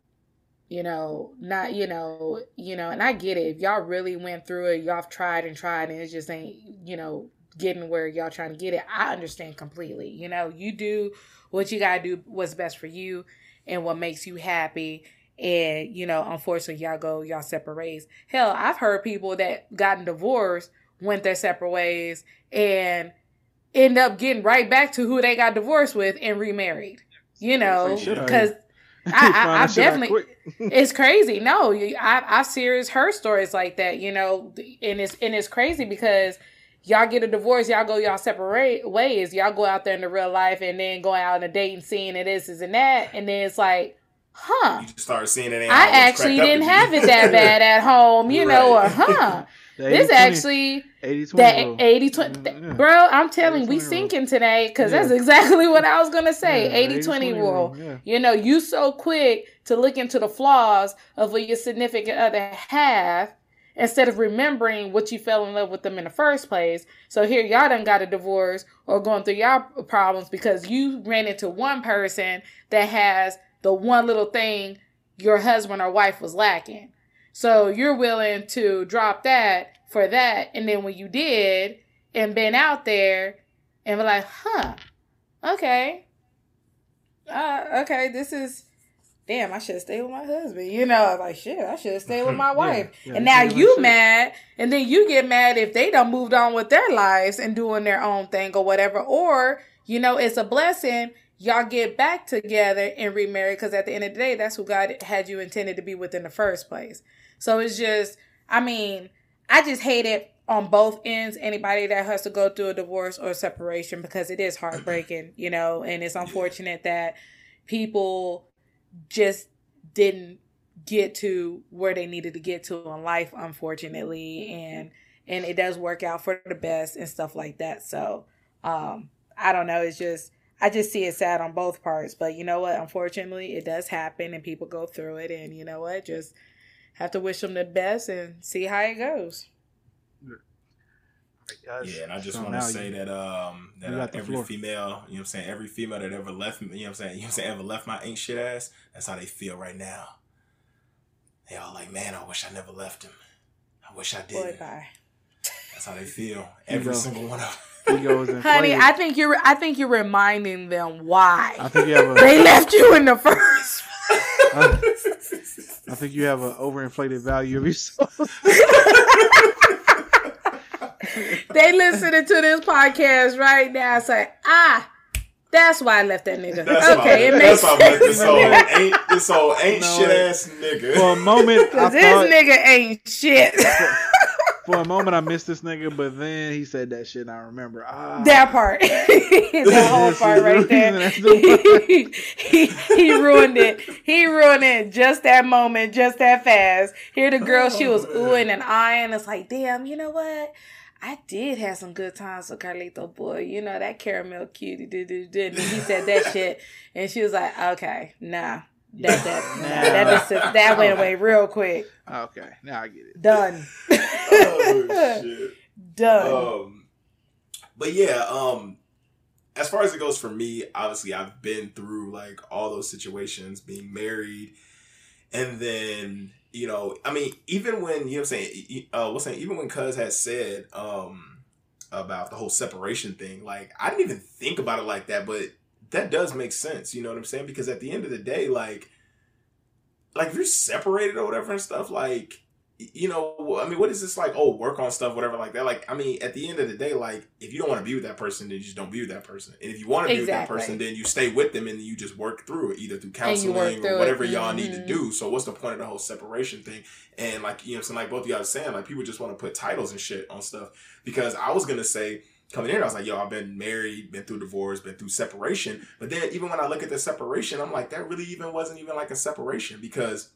You know, not, you know, you know, and I get it. If y'all really went through it, y'all have tried and tried, and it just ain't, you know, getting where y'all trying to get it. I understand completely. You know, you do what you gotta do, what's best for you, and what makes you happy and you know unfortunately y'all go y'all separate ways hell i've heard people that gotten divorced went their separate ways and end up getting right back to who they got divorced with and remarried you know They should because Find I, I, I've shit out definitely it's crazy. No, I, I've serious heard stories like that, you know, and it's and it's crazy because y'all get a divorce, y'all go y'all separate ways, y'all go out there in the real life, and then go out on a date and seeing it is this and that, and then it's like, huh. You just start seeing it. I actually didn't have it that bad at home, you know, or huh. This 80-20 actually 80-20 that rule. 80 20 Mm, yeah. bro, I'm telling 80-20 we sinking today because that's exactly what I was gonna say. Yeah, 80 20 rule. Yeah. You know, you so quick to look into the flaws of what your significant other have instead of remembering what you fell in love with them in the first place. So here y'all done got a divorce or going through y'all problems because you ran into one person that has the one little thing your husband or wife was lacking. So you're willing to drop that for that. And then when you did and been out there and be like, huh, okay. Uh, okay, this is damn, I should have stayed with my husband. You know, like shit, I should have stayed with my wife. yeah, and now you mad, and then you get mad if they done moved on with their lives and doing their own thing or whatever. Or, you know, it's a blessing. Y'all get back together and remarry because at the end of the day, that's who God had you intended to be with in the first place. So it's just, I mean, I just hate it on both ends. Anybody that has to go through a divorce or separation because it is heartbreaking, you know, and it's unfortunate that people just didn't get to where they needed to get to in life, unfortunately, and and it does work out for the best and stuff like that. So, um, I don't know. It's just I just see it sad on both parts, but you know what? Unfortunately, it does happen, and people go through it, and you know what? Just have to wish them the best and see how it goes. Yeah, and I just So want to say you- that um that uh, every floor. female, you know what I'm saying, every female that ever left me, you know what I'm saying, you know what I'm saying, ever left my ain't shit ass, that's how they feel right now. They all like, man, I wish I never left him. I wish I did. bye. That's how they feel. Every go. single one of them. Honey, I think you're I think you're reminding them why I think you have a. they left you in the first. I, I think you have an overinflated value of yourself. they listening to this podcast right now. And say, ah, that's why I left that nigga. That's okay, why, it that's makes why I met this sense. whole ain't this whole ain't No, shit ass nigga. For a moment, I this thought. nigga ain't shit. For a moment, I missed this nigga, but then he said that shit, and I remember. Ah, that part, that whole part is the right there. the he, he ruined it. He ruined it just that moment, just that fast. Here the girl, she was Oh, oohing and eyeing. It's like, damn, you know what? I did have some good times with Carlito boy. You know that caramel cutie did did did. And he said that shit, and she was like, okay, nah. That that nah, that just, that went away real quick. Okay, now I get it. Done. oh shit. Done. Um, but yeah, um, as far as it goes for me, obviously I've been through like all those situations, being married, and then you know, I mean, even when you know, what I'm saying, uh, what's saying, even when Cuz had said um about the whole separation thing, like I didn't even think about it like that, but that does make sense. You know what I'm saying? Because at the end of the day, like, like if you're separated or whatever and stuff, like you know, I mean, what is this like? Oh, work on stuff, whatever, like that. Like, I mean, at the end of the day, like, if you don't want to be with that person, then you just don't be with that person. And if you want to be with that person, then you stay with them and you just work through it, either through counseling or whatever it. y'all mm-hmm. need to mm-hmm. do. So, what's the point of the whole separation thing? And like, you know, so like both of y'all are saying, like, people just want to put titles and shit on stuff. Because I was gonna say, coming in, I was like, yo, I've been married, been through divorce, been through separation. But then even when I look at the separation, I'm like, that really even wasn't even like a separation because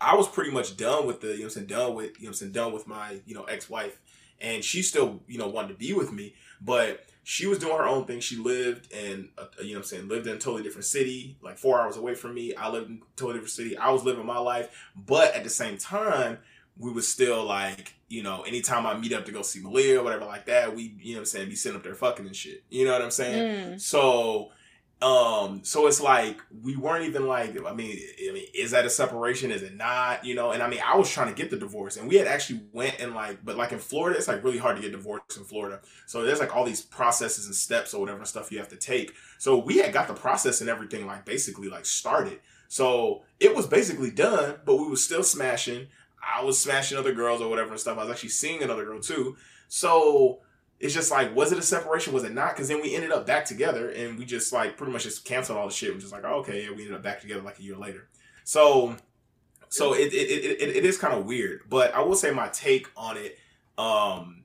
I was pretty much done with the, you know I'm saying, done with, you know I'm saying, done with my, you know, ex-wife. And she still, you know, wanted to be with me, but she was doing her own thing. She lived in, a, you know I'm saying, lived in a totally different city, like four hours away from me. I lived in a totally different city. I was living my life. But at the same time, we was still like, you know, anytime I meet up to go see Malia or whatever like that, we, you know I'm saying, be sitting up there fucking and shit. You know what I'm saying? Mm. So um, so it's like we weren't even like, I mean, I mean, is that a separation? Is it not? You know, and I mean, I was trying to get the divorce, and we had actually went and like, but like in Florida, it's like really hard to get divorced in Florida. So there's like all these processes and steps or whatever stuff you have to take. So we had got the process and everything like basically like started. So it was basically done, but we was still smashing. I was smashing other girls or whatever and stuff. I was actually seeing another girl too. So it's just like, was it a separation? Was it not? Because then we ended up back together and we just like pretty much just canceled all the shit. We're just like, oh, okay, yeah, we ended up back together like a year later. So, so it it, it, it, it is kind of weird. But I will say my take on it, um,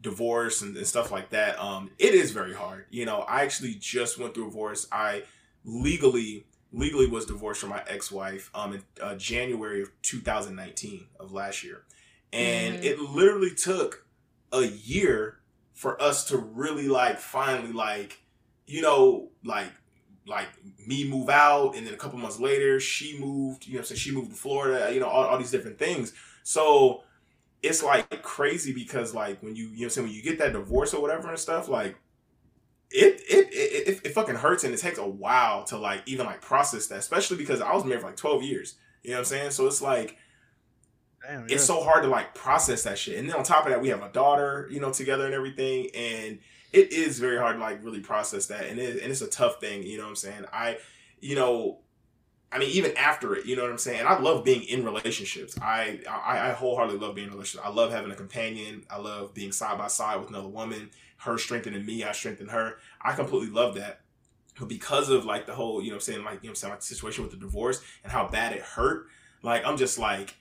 divorce and, and stuff like that, um, it is very hard. You know, I actually just went through a divorce. I legally legally was divorced from my ex-wife um in uh, January of 2019 of last year. And mm-hmm. it literally took a year for us to really like finally like you know like like me move out and then a couple months later she moved you know so she moved to florida you know all, all these different things so it's like crazy because like when you you know saying when you get that divorce or whatever and stuff like it it, it it it fucking hurts and it takes a while to like even like process that especially because i was married for like 12 years you know what i'm saying so it's like Damn, yeah. it's so hard to like process that shit. And then on top of that, we have a daughter, you know, together and everything. And it is very hard to like really process that. And it, and it's a tough thing, you know what I'm saying? I, you know, I mean, even after it, you know what I'm saying? And I love being in relationships. I, I, I wholeheartedly love being in relationships. I love having a companion. I love being side by side with another woman. Her strengthening me, I strengthen her. I completely love that. But because of like the whole, you know I'm saying, like, you know saying, like the situation with the divorce and how bad it hurt, like, I'm just like,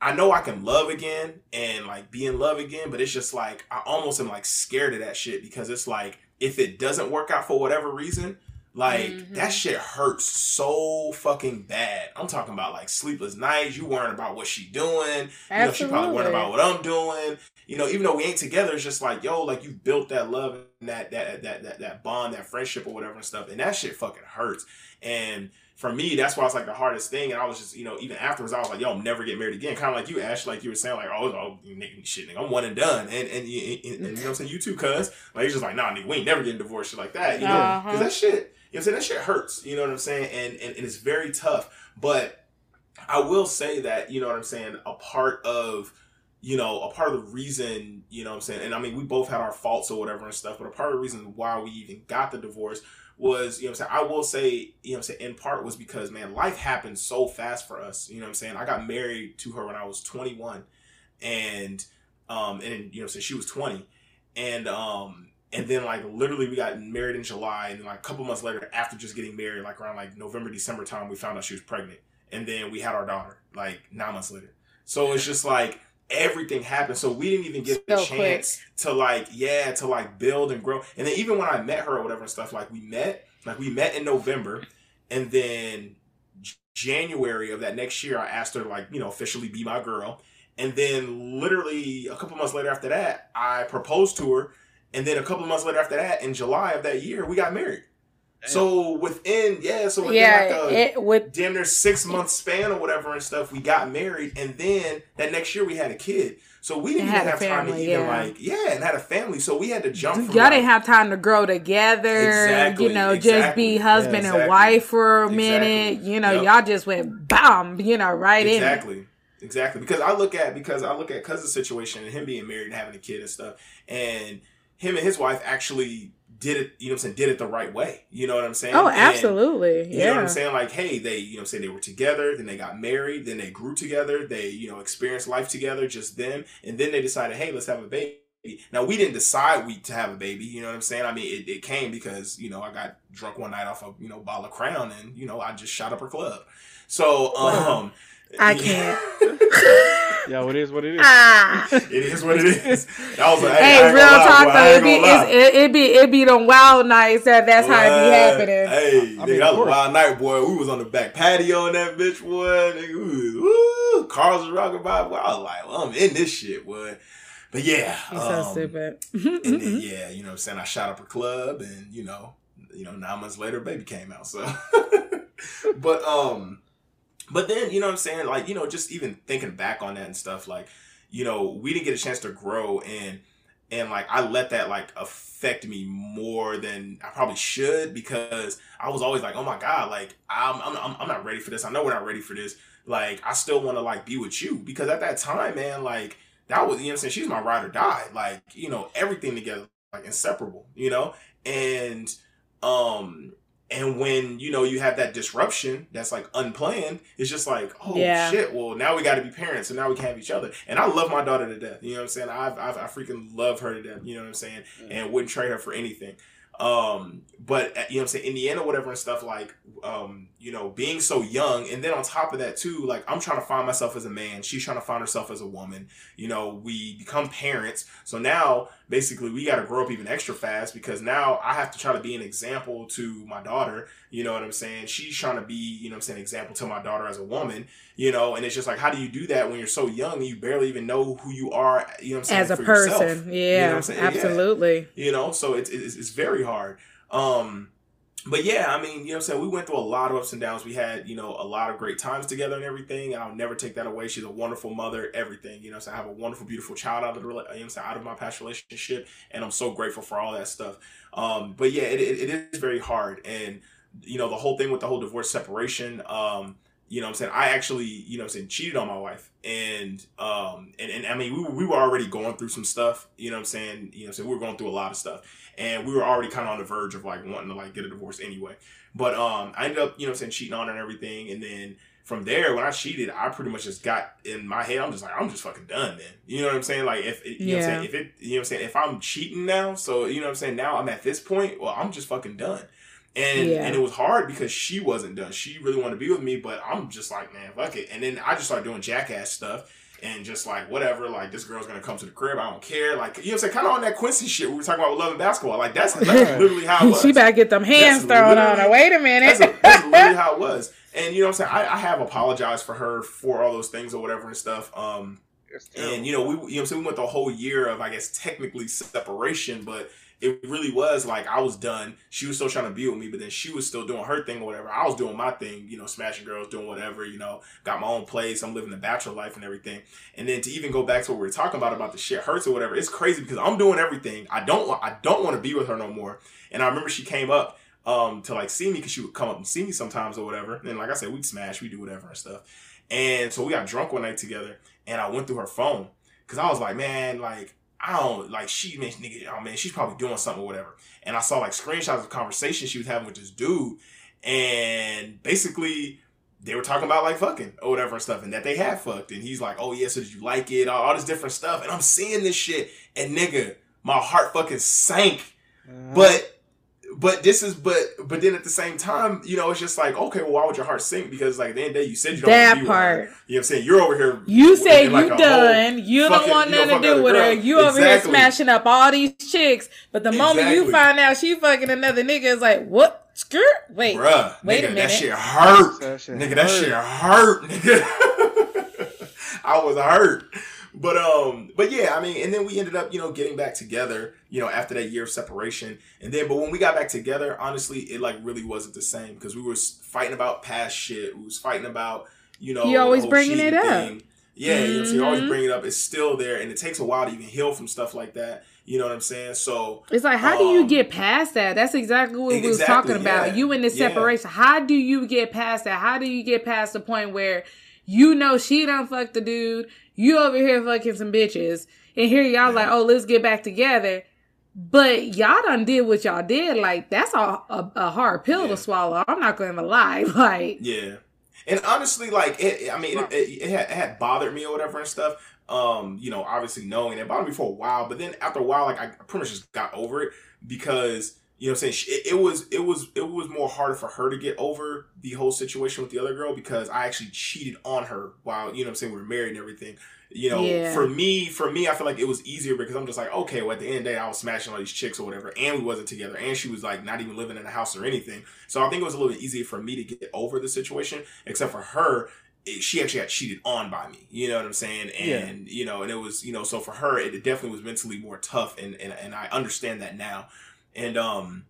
I know I can love again and like be in love again, but it's just like I almost am like scared of that shit because it's like if it doesn't work out for whatever reason, like mm-hmm. that shit hurts so fucking bad. I'm talking about like sleepless nights. You worrying about what she doing. Absolutely. You know, she probably worrying about what I'm doing. You know, even though we ain't together, it's just like, yo, like you built that love and that that that that that bond, that friendship or whatever and stuff. And that shit fucking hurts. And for me, that's why it's like the hardest thing. And I was just, you know, even afterwards, I was like, yo, I'll never get married again. Kind of like you, Ash, like you were saying, like, oh, oh shit, nigga, I'm one and done. And, and, and, and you know what I'm saying? You too, cuz. Like, you're just like, nah, nigga, we ain't never getting divorced, shit like that. You know? Because uh-huh. that shit, you know what I'm saying? That shit hurts. You know what I'm saying? And, and, and it's very tough. But I will say that, you know what I'm saying? A part of, you know, a part of the reason, you know what I'm saying? And I mean, we both had our faults or whatever and stuff, but a part of the reason why we even got the divorce was, you know I'm saying? I will say, you know I'm saying, in part was because, man, life happened so fast for us. You know I'm saying? I got married to her when I was 21 and, um, and, you know, so she was 20 and, um, and then like literally we got married in July and then like a couple months later after just getting married, like around like November, December time, we found out she was pregnant. And then we had our daughter like nine months later. So it's just like, everything happened. So we didn't even get the chance quick. to like, yeah, to like build and grow. And then even when I met her or whatever and stuff, like we met, like we met in November, and then January of that next year, I asked her like, you know, officially be my girl. And then literally a couple months later after that, I proposed to her. And then a couple months later after that, in July of that year, we got married. So within yeah, so within yeah, like a it, with damn near six month span or whatever and stuff, we got married, and then that next year we had a kid. So we didn't even have family, time to even yeah. like yeah, and had a family. So we had to jump. Y'all like, didn't have time to grow together. Exactly, you know, exactly. just be husband yeah, exactly. and wife for a minute. You know, yep. y'all just went bam. You know, right exactly. in. Exactly. Exactly. Because I look at because I look at cousin's situation and him being married and having a kid and stuff, and him and his wife actually did it, you know what I'm saying, did it the right way. You know what I'm saying? Oh, absolutely. And, you yeah. know what I'm saying? Like, hey, they, you know I'm saying, they were together, then they got married, then they grew together, they, you know, experienced life together, just them, and then they decided, hey, let's have a baby. Now we didn't decide we to have a baby, you know what I'm saying? I mean, it, it came because, you know, I got drunk one night off of, you know, bottle of crown and, you know, I just shot up her club. So, um, I can't. Yeah, it is what it is. Ah. it is what it is. That was like, hey, hey real talk though, it be it, it be it be them wild nights that that's how it be happening. Hey, I nigga, mean, that was a wild night, boy. We was on the back patio in that bitch, boy. Nigga, we was, woo, cars was rocking by. Boy. I was like, well, I'm in this shit, boy. But yeah, um, so stupid. and then yeah, you know what I'm saying. I shot up a club, and you know, you know, nine months later, baby came out. So, but um but then, you know what I'm saying? Like, you know, just even thinking back on that and stuff, like, you know, we didn't get a chance to grow and and like I let that like affect me more than I probably should because I was always like, oh my god, like I'm I'm I'm not ready for this. I know we're not ready for this. Like I still want to like be with you because at that time, man, like that was you know I'm saying she's my ride or die. Like you know everything together, like inseparable. You know, and um and when you know you have that disruption that's like unplanned, it's just like, oh yeah. shit. Well, now we got to be parents, and now we can have each other. And I love my daughter to death. You know what I'm saying? I've, I've I freaking love her to death. You know what I'm saying? Mm-hmm. And wouldn't trade her for anything. Um, but uh, you know what I'm saying, Indiana, whatever and stuff like, um, you know, being so young, and then on top of that too, like I'm trying to find myself as a man, she's trying to find herself as a woman. You know, we become parents, so now basically we got to grow up even extra fast because now I have to try to be an example to my daughter. You know what I'm saying? She's trying to be, you know, I'm saying, example to my daughter as a woman. You know, and it's just like, how do you do that when you're so young and you barely even know who you are? You know, I'm saying, as a person, yourself. yeah, you know absolutely. Yeah. You know, so it's, it's it's very hard. Um, but yeah, I mean, you know I'm saying? We went through a lot of ups and downs. We had, you know, a lot of great times together and everything. I'll never take that away. She's a wonderful mother, everything. You know so I have a wonderful, beautiful child out of the you know out of my past relationship. And I'm so grateful for all that stuff. Um, but yeah, it, it, it is very hard. And, you know, the whole thing with the whole divorce separation, um, you know I'm saying? I actually, you know I'm saying, cheated on my wife. And um and, and I mean we, we were already going through some stuff, you know I'm saying? You know I'm saying? We were going through a lot of stuff and we were already kind of on the verge of like wanting to like get a divorce anyway. But um, I ended up, you know, I'm saying cheating on her and everything, and then from there, when I cheated, I pretty much just got in my head. I'm just like, I'm just fucking done. Then you know what I'm saying? Like if you yeah. know what I'm saying, if it, you know what I'm saying, if I'm cheating now, so you know what I'm saying, now I'm at this point. Well, I'm just fucking done. And yeah. and it was hard because she wasn't done. She really wanted to be with me, but I'm just like, man, fuck it. And then I just started doing jackass stuff and just like whatever, like this girl's gonna come to the crib, I don't care. Like you know, what I'm saying kind of on that Quincy shit we were talking about with Love and Basketball. Like that's, that's literally how it was. she better get them hands that's thrown on her. Wait a minute. That's, a, that's literally how it was. And you know, what I'm saying I, I have apologized for her for all those things or whatever and stuff. Um, and you know, we you know, so we went the whole year of I guess technically separation, but it really was like I was done. She was still trying to be with me, but then she was still doing her thing or whatever. I was doing my thing, you know, smashing girls, doing whatever, you know, got my own place. I'm living the bachelor life and everything. And then to even go back to what we were talking about about the shit hurts or whatever, it's crazy because I'm doing everything. I don't want I don't want to be with her no more. And I remember she came up um to like see me because she would come up and see me sometimes or whatever. And like I said, we'd smash, we do whatever and stuff. And so we got drunk one night together and I went through her phone because I was like, man, like I don't like she man, nigga, oh man, she's probably doing something or whatever. And I saw like screenshots of conversations she was having with this dude, and basically they were talking about like fucking or whatever and stuff, and that they had fucked. And he's like, Oh yeah, so did you like it? All, all this different stuff. And I'm seeing this shit, and nigga, my heart fucking sank. Uh-huh. But but this is but but then at the same time, you know, it's just like, okay, well, why would your heart sink? Because like at the end of the day, you said you don't that want part. You know what I'm saying? You're over here. You say like you done. You don't want nothing to do with her. You exactly. over here smashing up all these chicks. But the exactly. moment you find out she fucking another nigga, is like, what? Skirt? Wait, Bruh, wait nigga, a minute. That shit hurt. That shit nigga, hurt. that shit hurt. Nigga, I was hurt. But um, but yeah, I mean, and then we ended up, you know, getting back together, you know, after that year of separation. And then, but when we got back together, honestly, it like really wasn't the same because we were fighting about past shit. We was fighting about, you know, you always bringing it thing. up. Yeah, mm-hmm. you know, so you always mm-hmm. bring it up. It's still there, and it takes a while to even heal from stuff like that. You know what I'm saying? So it's like, how um, do you um, get past that? That's exactly what exactly, we was talking about. Yeah, you in this separation. Yeah. How do you get past that? How do you get past the point where You know she don't fuck the dude. You over here fucking some bitches. And here y'all like, oh, let's get back together. But y'all done did what y'all did. Like, that's a, a, a hard pill yeah. to swallow. I'm not going to lie. Like, yeah. And honestly, like, it, I mean, it, it, it, had, it had bothered me or whatever and stuff um, you know, obviously knowing it bothered me for a while, but then after a while, like I pretty much just got over it because you know what I'm saying it, it, was it was it was more harder for her to get over the whole situation with the other girl because I actually cheated on her while you know I'm saying we were married and everything. You know, yeah. for me, for me, I feel like it was easier because I'm just like, okay, well, at the end of the day, I was smashing all these chicks or whatever, and we wasn't together, and she was like not even living in a house or anything. So I think it was a little bit easier for me to get over the situation, except for her she actually got cheated on by me. You know what I'm saying? And yeah. you know, and it was you know, so for her, it definitely was mentally more tough, and and and I understand that now. And um,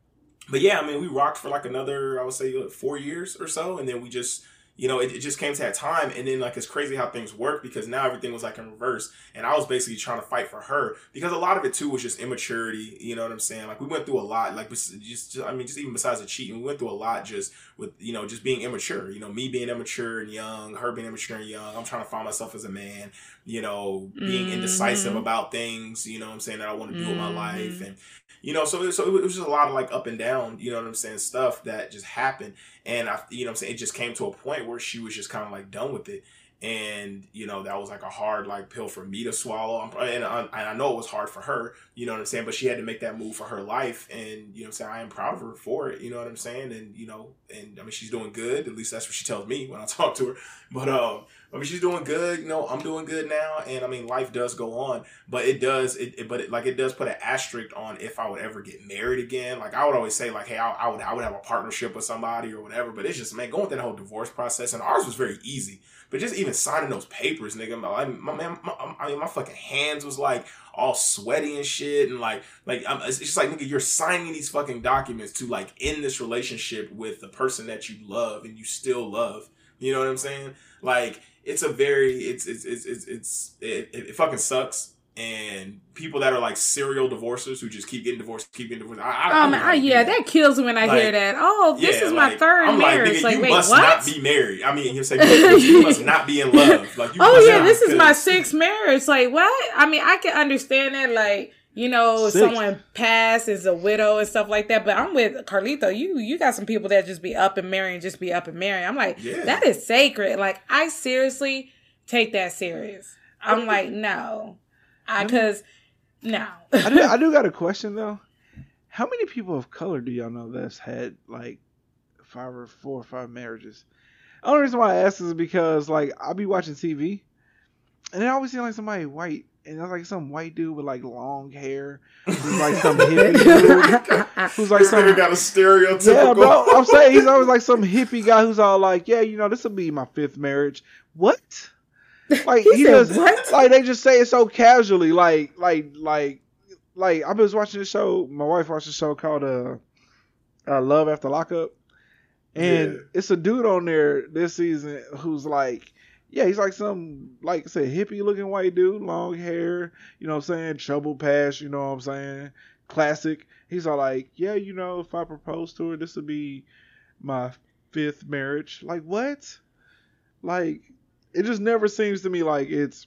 but yeah, I mean, we rocked for like another, I would say, like four years or so, and then we just you know, it, it, just came to that time. And then, like, it's crazy how things work because now everything was like in reverse. And I was basically trying to fight for her because a lot of it, too, was just immaturity. You know what I'm saying? Like, we went through a lot. Like, just, just I mean, just even besides the cheating, we went through a lot just with, you know, just being immature. You know, me being immature and young, her being immature and young. I'm trying to find myself as a man, you know, being mm-hmm. indecisive about things, you know what I'm saying, that I want to do mm-hmm. with my life. And, you know, so, so it was just a lot of like up and down, you know what I'm saying, stuff that just happened. And I, you know I'm saying, it just came to a point where she was just kind of like done with it. And, you know, that was like a hard like pill for me to swallow. And I, and I know it was hard for her, you know what I'm saying? But she had to make that move for her life. And, you know I'm saying? I am proud of her for it, you know what I'm saying? And, you know, and I mean, she's doing good. At least that's what she tells me when I talk to her. But, um, I mean, she's doing good. You know, I'm doing good now, and I mean, life does go on. But it does, it, it but it, like it does put an asterisk on if I would ever get married again. Like I would always say, like, hey, I, I would, I would have a partnership with somebody or whatever. But it's just man, going through that whole divorce process, and ours was very easy. But just even signing those papers, nigga, my, my man, my, I mean, my fucking hands was like all sweaty and shit, and like, like I'm, it's just like nigga, you're signing these fucking documents to like end this relationship with the person that you love and you still love. You know what I'm saying? Like it's a very it's it's it's it's, it's it, it, fucking sucks. And people that are like serial divorcers who just keep getting divorced, keep getting divorced. I, I, um, I, yeah, that. kills me when I like, hear that. Oh, this yeah, is my like, third I'm marriage. Like, nigga, like you wait, must what? not be married. I mean, you say you must not be in love. Like, oh yeah, this is my sixth marriage. Like, what? I mean, I can understand that. Like, you know, Six. someone passed is a widow and stuff like that. But I'm with Carlito. You you got some people that just be up and marrying, just be up and marrying. I'm like, yeah. that is sacred. Like, I seriously take that serious. I'm like, no, I because no. I do. I do got a question though. How many people of color do y'all know that's had like five or four or five marriages? The only reason why I ask is because like I'll be watching TV, and I always see like somebody white and it's like some white dude with like long hair, who's like some hippie dude, who's like some got a stereotypical. Yeah, bro. I'm saying he's always like some hippie guy who's all like, yeah, you know, this will be my fifth marriage. What? Like he, he just what? like they just say it so casually, like like like like I was watching the show. My wife watched a show called uh, uh Love After Lockup, and yeah. it's a dude on there this season who's like yeah, he's like some, like I said, hippie looking white dude, long hair, you know what I'm saying? Trouble past, you know what I'm saying? Classic. He's all like, yeah, you know, if I propose to her, this would be my fifth marriage. Like, what? Like, it just never seems to me like it's,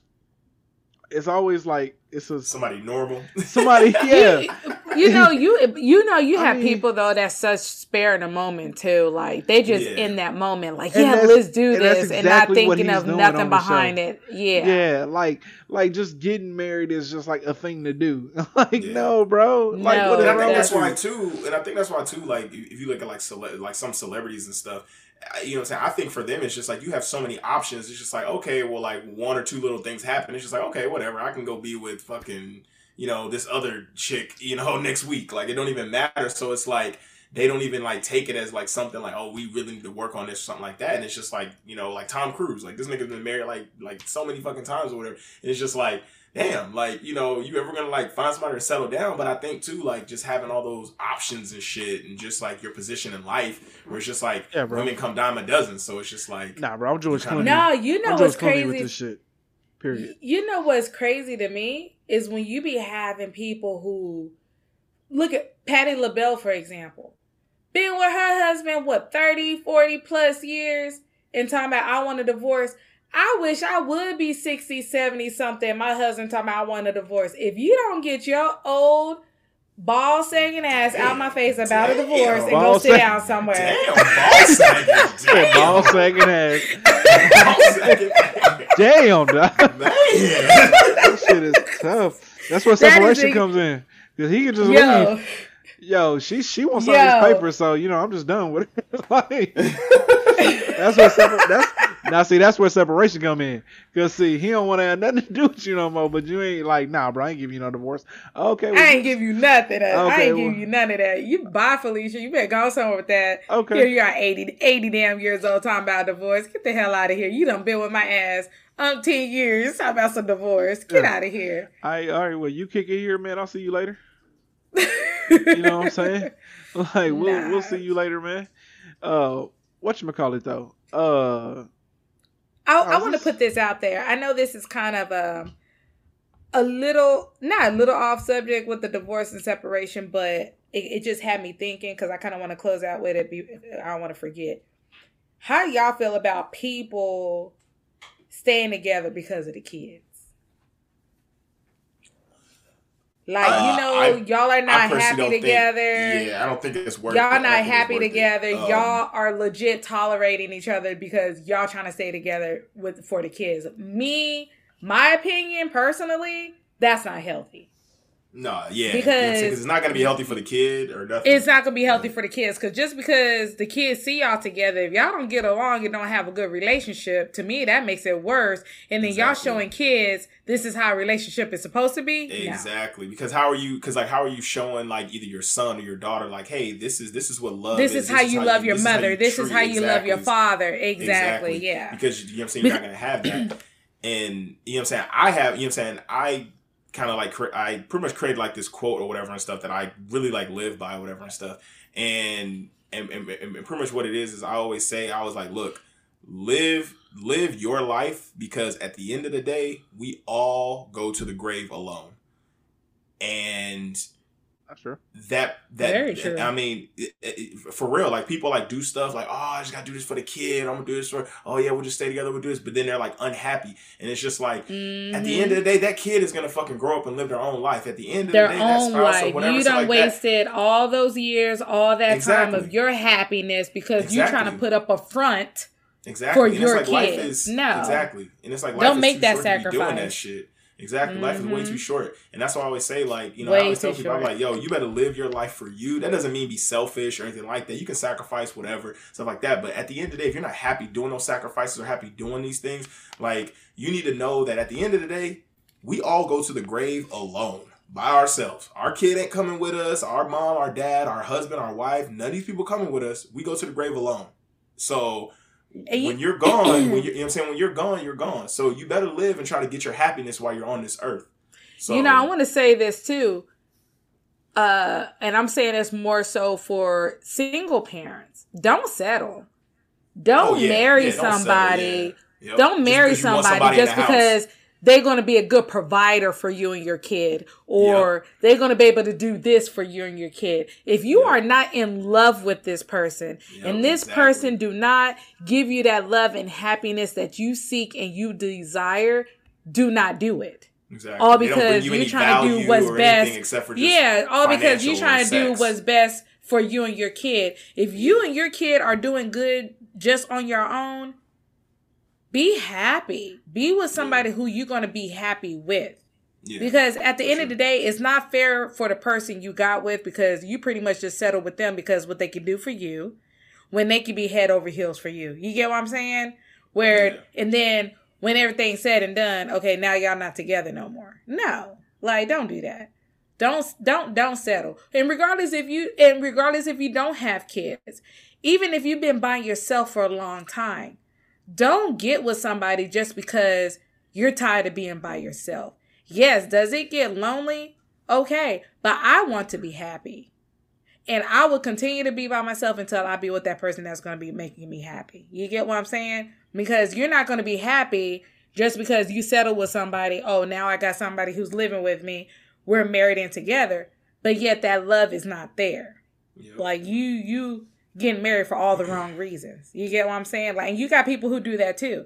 it's always like, it's a somebody normal. Somebody, yeah you know, you you know, you have mean, people though that's such spare in a moment too. Like they just yeah. in that moment, like yeah, let's do and this, exactly and not thinking of nothing behind it. Yeah, yeah, like like just getting married is just like a thing to do. like yeah. no, bro. Like no, and I think that's why too, and I think that's why too. Like if you look at like cele- like some celebrities and stuff you know what I'm saying? I think for them, it's just like you have so many options. It's just like, okay, well, like one or two little things happen. It's just like, okay, whatever. I can go be with fucking you know, this other chick, you know, next week. Like it don't even matter. So it's like they don't even like take it as like something like, oh, we really need to work on this or something like that. And it's just like, you know, like Tom Cruise, like this nigga's been married like like so many fucking times or whatever. And it's just like, damn, like, you know, you ever gonna like find somebody to settle down. But I think too, like just having all those options and shit and just like your position in life where it's just like yeah, women come dime a dozen. So it's just like Nah, bro, I'm George Clooney. No, you know what's crazy with this shit. Period. You know what's crazy to me? Is when you be having people who look at Patti LaBelle, for example, been with her husband, what, 30, 40 plus years, and talking about, I want a divorce. I wish I would be 60, 70 something. My husband talking about I want a divorce. If you don't get your old ball sagging ass Damn. out my face about Damn. a divorce and ball go sit down somewhere. Damn, ball sagging. Damn. ball sagging ass. Damn, dog. Man. that shit is tough. That's where separation comes in. Cause he can just Yo. leave. Yo, she she wants some of this paper, so you know I'm just done with it. like, that's what separ- that's now see that's where separation come in. Cause see he don't want to have nothing to do with you no more. But you ain't like nah, bro. I ain't give you no divorce. Okay, well, I ain't give you nothing. Okay, I ain't well, give you none of that. You bye Felicia. You better go somewhere with that. Okay. Here you are 80, 80 damn years old talking about divorce. Get the hell out of here. You done been with my ass umpteen years. Talk about some divorce. Get yeah. out of here. All right, all right. Well, you kick it here, man. I'll see you later. You know what I'm saying? Like we'll nah. we'll see you later, man. Uh, what you call it though? Uh, I, I want to put this out there. I know this is kind of a um, a little not a little off subject with the divorce and separation, but it, it just had me thinking because I kind of want to close out with it. I don't want to forget. How y'all feel about people staying together because of the kids? Like uh, you know, I, y'all are not happy together. Think, yeah, I don't think it's worth. Y'all not happy together. Um, y'all are legit tolerating each other because y'all trying to stay together with for the kids. Me, my opinion personally, that's not healthy. No, yeah, because it's not going to be healthy for the kid or nothing. It's not going to be healthy for the kids because just because the kids see y'all together, if y'all don't get along and don't have a good relationship, to me that makes it worse. And then exactly. y'all showing kids this is how a relationship is supposed to be. Exactly, no. because how are you? Because like, how are you showing like either your son or your daughter like, hey, this is this is what love. This is, is how you love your mother. This is how you love your father. Exactly. exactly. Yeah. Because you know what I'm saying you're not going to have that. And you know what I'm saying? I have, you know what I'm saying? I kind of like I pretty much created like this quote or whatever and stuff that I really like live by whatever and stuff. And and, and and pretty much what it is is I always say I was like, look, live live your life because at the end of the day, we all go to the grave alone. And that's true. That that Very true. I mean, it, it, for real, like people like do stuff like, oh, I just gotta do this for the kid. I'm gonna do this for. Oh yeah, we'll just stay together. We'll do this. But then they're like unhappy, and it's just like mm-hmm. at the end of the day, that kid is gonna fucking grow up and live their own life. At the end of their the day, own life. you done like wasted that. all those years, all that exactly. time of your happiness because exactly. you're trying to put up a front. Exactly. For and your like kid. no. Exactly. And it's like don't make that sacrifice. Doing that shit. Exactly. Mm-hmm. Life is way too mm-hmm. short. And that's why I always say, like, you know, way I always tell people, I'm like, yo, you better live your life for you. That doesn't mean be selfish or anything like that. You can sacrifice whatever, stuff like that. But at the end of the day, if you're not happy doing those sacrifices or happy doing these things, like, you need to know that at the end of the day, we all go to the grave alone by ourselves. Our kid ain't coming with us. Our mom, our dad, our husband, our wife, none of these people coming with us. We go to the grave alone. So when you're gone, when you're, you know what I'm saying, when you're gone, you're gone. So you better live and try to get your happiness while you're on this earth. So, you know, I want to say this too. Uh, and I'm saying this more so for single parents. Don't settle. Don't oh, yeah. marry yeah, don't somebody. Settle, yeah. yep. Don't marry somebody, somebody, just because house they're going to be a good provider for you and your kid or yep. they're going to be able to do this for you and your kid if you yep. are not in love with this person yep, and this exactly. person do not give you that love and happiness that you seek and you desire do not do it Exactly. All because you are trying to do what's best. yeah, all because you're trying to do what's best for you and your kid. If you and your kid are doing good just on your own, be happy. Be with somebody who you're going to be happy with. Yeah, because at the end sure. of the day, it's not fair for the person you got with because you pretty much just settle with them because what they can do for you when they can be head over heels for you. You get what I'm saying? Where, yeah. and then when everything's said and done, okay, now y'all not together no more. No, like, don't do that. Don't, don't, don't settle. And regardless if you, and regardless if you don't have kids, even if you've been by yourself for a long time, don't get with somebody just because you're tired of being by yourself. Yes, does it get lonely? Okay, but I want to be happy. And I will continue to be by myself until I be with that person that's going to be making me happy. You get what I'm saying? Because you're not going to be happy just because you settle with somebody. Oh, now I got somebody who's living with me. We're married and together. But yet that love is not there. Yep. Like you, you, getting married for all the wrong reasons. You get what I'm saying? Like, and you got people who do that too.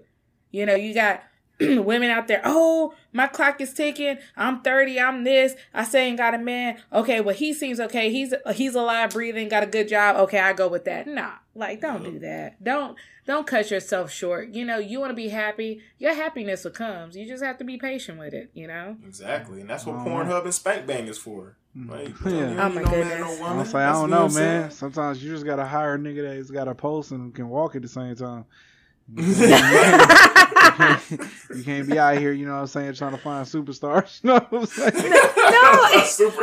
You know, you got women out there, oh, my clock is ticking. I'm 30. I'm this. I say ain't got a man. Okay, well he seems okay. He's he's alive, breathing, got a good job. Okay, I go with that. Nah, like don't do that. Don't don't cut yourself short. You know, you want to be happy. Your happiness will come. You just have to be patient with it. You know. Exactly, and that's what mm-hmm. Pornhub and Spank Bang is for. Mm-hmm. Like, yeah. Oh my goodness. No I, say, I don't know, man. Sometimes you just gotta hire a nigga that's got a pulse and can walk at the same time. you, can't, be out here, you know what I'm saying, trying to find superstars. You know what I'm saying? No,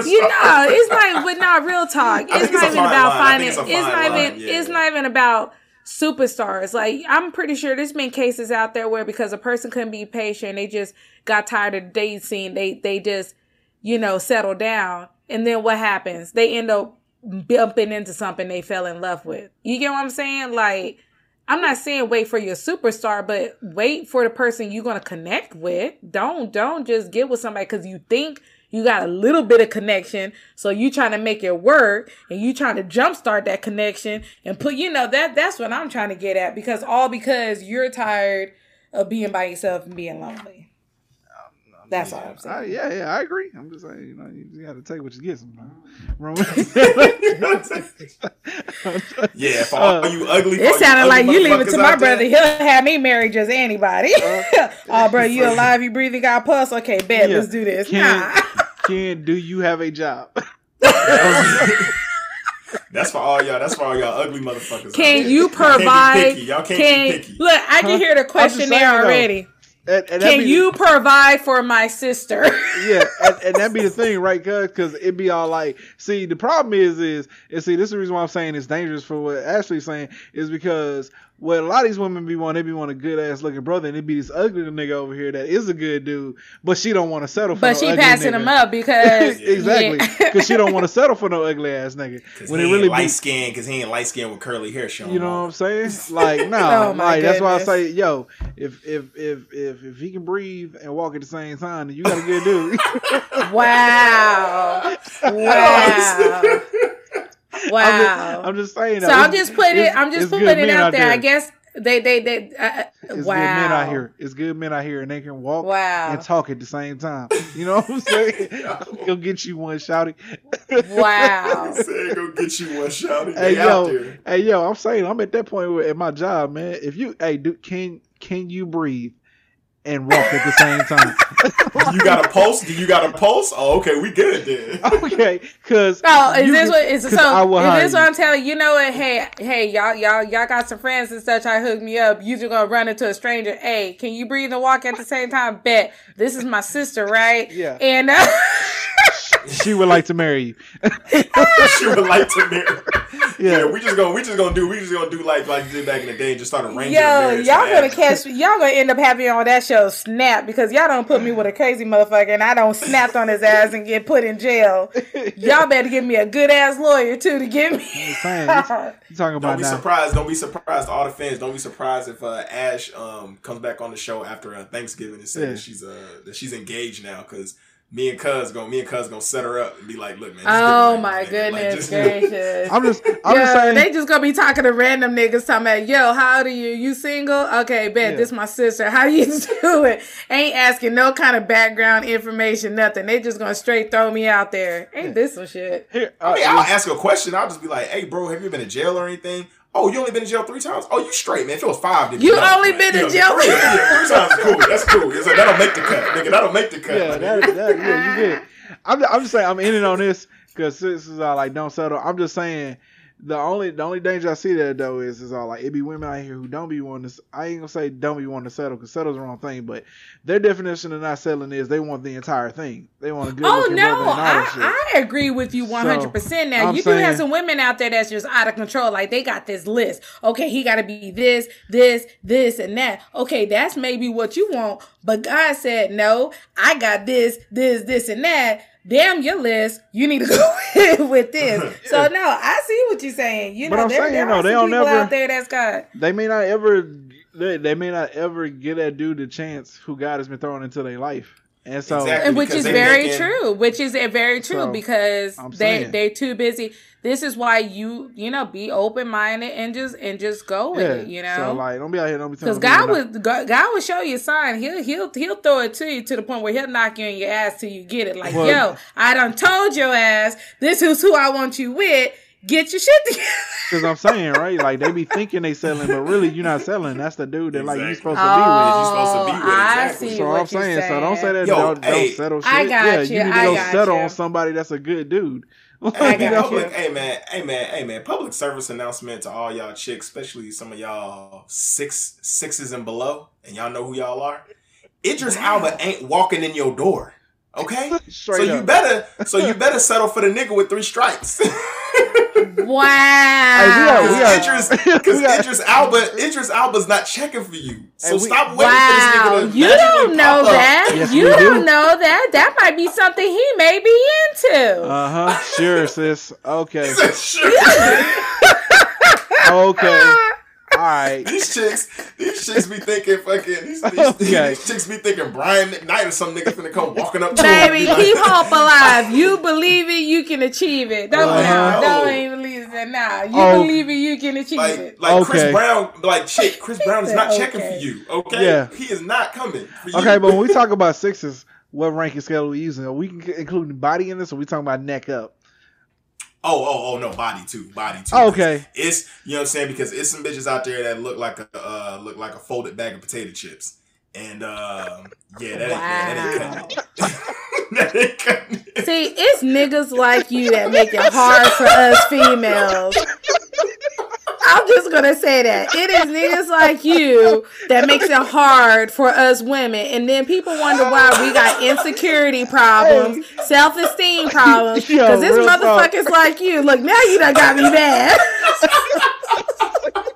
you know, it's not, but not real talk. It's not even about finding. It's, it's not even. Yeah. It's not even about superstars. Like I'm pretty sure there's been cases out there where because a person couldn't be patient, they just got tired of the date scene. They they just you know settle down, and then what happens? They end up bumping into something they fell in love with. You get what I'm saying? Like I'm not saying wait for your superstar, but wait for the person you're gonna connect with. Don't don't just get with somebody because you think you got a little bit of connection, so you trying to make it work, and you trying to jumpstart that connection and put you know that that's what I'm trying to get at because all because you're tired of being by yourself and being lonely. That's yeah, all I'm saying. I, yeah, yeah, I agree. I'm just saying, you know, you got to take what you get sometimes. yeah, for all uh, you ugly. It sounded like you leave it to my brother. He'll have me marry just anybody. Uh, oh, bro, you alive? You breathing? Got pulse? Okay, bet. Yeah. Let's do this. Ken, nah. Ken, do you have a job? That's for all y'all. That's for all y'all ugly motherfuckers. Can you provide? Y'all can't, can, look, I can hear the questionnaire already. Though, and, and Can you provide for my sister? yeah, and, and that'd be the thing, right? Because it'd be all like, see, the problem is, is, and see, this is the reason why I'm saying it's dangerous for what Ashley's saying is because what a lot of these women be wanting, they be want a good ass looking brother, and it be this ugly nigga over here that is a good dude, but she don't want to settle for. But no she passing nigga. him up because exactly because she don't want to settle for no ugly ass nigga. When he it really light skin, because he ain't light skin with curly hair showing. You know what I'm saying? Like no, oh like goodness. that's why I say, yo, if if if if if he can breathe and walk at the same time, then you got a good dude. wow, wow. Wow. I'm just, I'm just saying. So I'm just putting it. I'm just putting it out there. there. I guess they they they. Uh, uh it's wow. good men out here. It's good men out here, and they can walk wow. and talk at the same time. You know what I'm saying? go get you one shouting. Wow. say go get you one shouting. Hey yo, hey yo, I'm saying I'm at that point where at my job, man. If you hey, do can can you breathe? And walk at the same time. you got a pulse? Do you got a pulse? Oh, okay, we good then. okay, because oh, is this what is so? Is this what I'm telling you? You know what? Hey, hey, y'all, y'all, y'all got some friends and such. I hook me up. You just gonna run into a stranger. Hey, can you breathe and walk at the same time? Bet. This is my sister, right? Yeah. And. Uh, she would like to marry you. she would like to marry. Yeah. yeah, we just gonna we just gonna do we just gonna do like like you did back in the day and just start arranging. Yo, y'all gonna catch y'all gonna end up having on that show snap because y'all don't put me with a crazy motherfucker and I don't snap on his ass and get put in jail. Y'all better give me a good ass lawyer too to get me. you talking about don't be now. surprised. Don't be surprised. All the fans. Don't be surprised if uh, Ash um, comes back on the show after uh, Thanksgiving and says yeah. that she's uh, that she's engaged now because me and Cuz going me and Cuz gonna set her up and be like, look, man. Oh my goodness like, gracious! I'm just, I'm yo, just saying. They just gonna be talking to random niggas talking about, yo, how old are you? You single? Okay, bet yeah. this my sister. How you doing? Ain't asking no kind of background information, nothing. They just gonna straight throw me out there. Ain't this some shit? Here, uh, I mean, I'll ask a question. I'll just be like, hey, bro, have you been in jail or anything? Oh, you only been in jail three times? Oh, you straight, man. If it was five, then you know, only been you in know, jail three, yeah, three times. Cool. That's cool. It's like, that'll make the cut, nigga. That'll make the cut. Yeah, that, that, yeah, you get. I'm, I'm just saying I'm ending on this because this is all like don't settle. I'm just saying the only the only danger I see there though is is all like it be women out here who don't be wanting to. I ain't gonna say don't be wanting to settle because settle's the wrong thing, but their definition of not settling is they want the entire thing. They want a good. Oh no, I, I agree with you one hundred percent. Now I'm you saying, do have some women out there that's just out of control. Like they got this list. Okay, he got to be this, this, this, and that. Okay, that's maybe what you want, but God said no. I got this, this, this, and that damn your list, you need to go with this. So no, I see what you're saying. You know, but I'm there, saying, there you know, they don't never out there that's got. They may not ever. They, they may not ever get that dude the chance who God has been throwing into their life. And so, exactly, and which is very making... true. Which is eh, very true so, because they they too busy. This is why you you know be open minded and just and just go with yeah. it. You know, so like don't be out here don't be because God would God will show you a sign. He'll he'll he'll throw it to you to the point where he'll knock you in your ass till you get it. Like well, yo, I done told your ass this is who I want you with get your shit together. Because I'm saying, right? Like they be thinking they selling, but really you're not selling. That's the dude that exactly. like you supposed to be with. You supposed to be with. Oh, exactly. I see so what I'm saying, saying, so don't say that. Yo, don't, hey, don't settle shit. I got yeah, you. you need to go settle you. on somebody that's a good dude. hey, public, hey man, hey man, hey man, public service announcement to all y'all chicks, especially some of y'all six sixes and below, and y'all know who y'all are. Idris Elba ain't walking in your door. Okay, so up. you better, so you better settle for the nigga with three strikes. Wow. Hey, we are, Idris, because Idris Elba, Idris Elba's not checking for you. So we, stop waiting wow. for this nigga to You don't know that. Yes, you don't do. know that. That might be something he may be into. Uh huh. Sure, sis. Okay. sure. okay. All right. These chicks, these chicks be thinking fucking. These, these, okay. these chicks be thinking Brian McKnight or some nigga finna come walking up to Baby, him. keep hope alive. You believe it, you can achieve it. Don't uh, now, don't even believe it now. You oh, believe it, you can achieve like, it. Like okay. Chris Brown, like chick, Chris Brown is not okay. checking for you. Okay, yeah, he is not coming. Okay, but when we talk about sixes, what ranking scale are we using? Are we including body in this, or are we talking about neck up? Oh, oh, oh no, body too, body too. Oh, okay, it's you know what I'm saying because it's some bitches out there that look like a uh, look like a folded bag of potato chips, and uh, yeah, that, wow. ain't, yeah, that ain't cutting it. See, it's niggas like you that make it hard for us females I'm just gonna say that it is niggas like you that makes it hard for us women, and then people wonder why we got insecurity problems, self esteem problems, because this motherfucker's talk. like you. Look, now you done got me mad.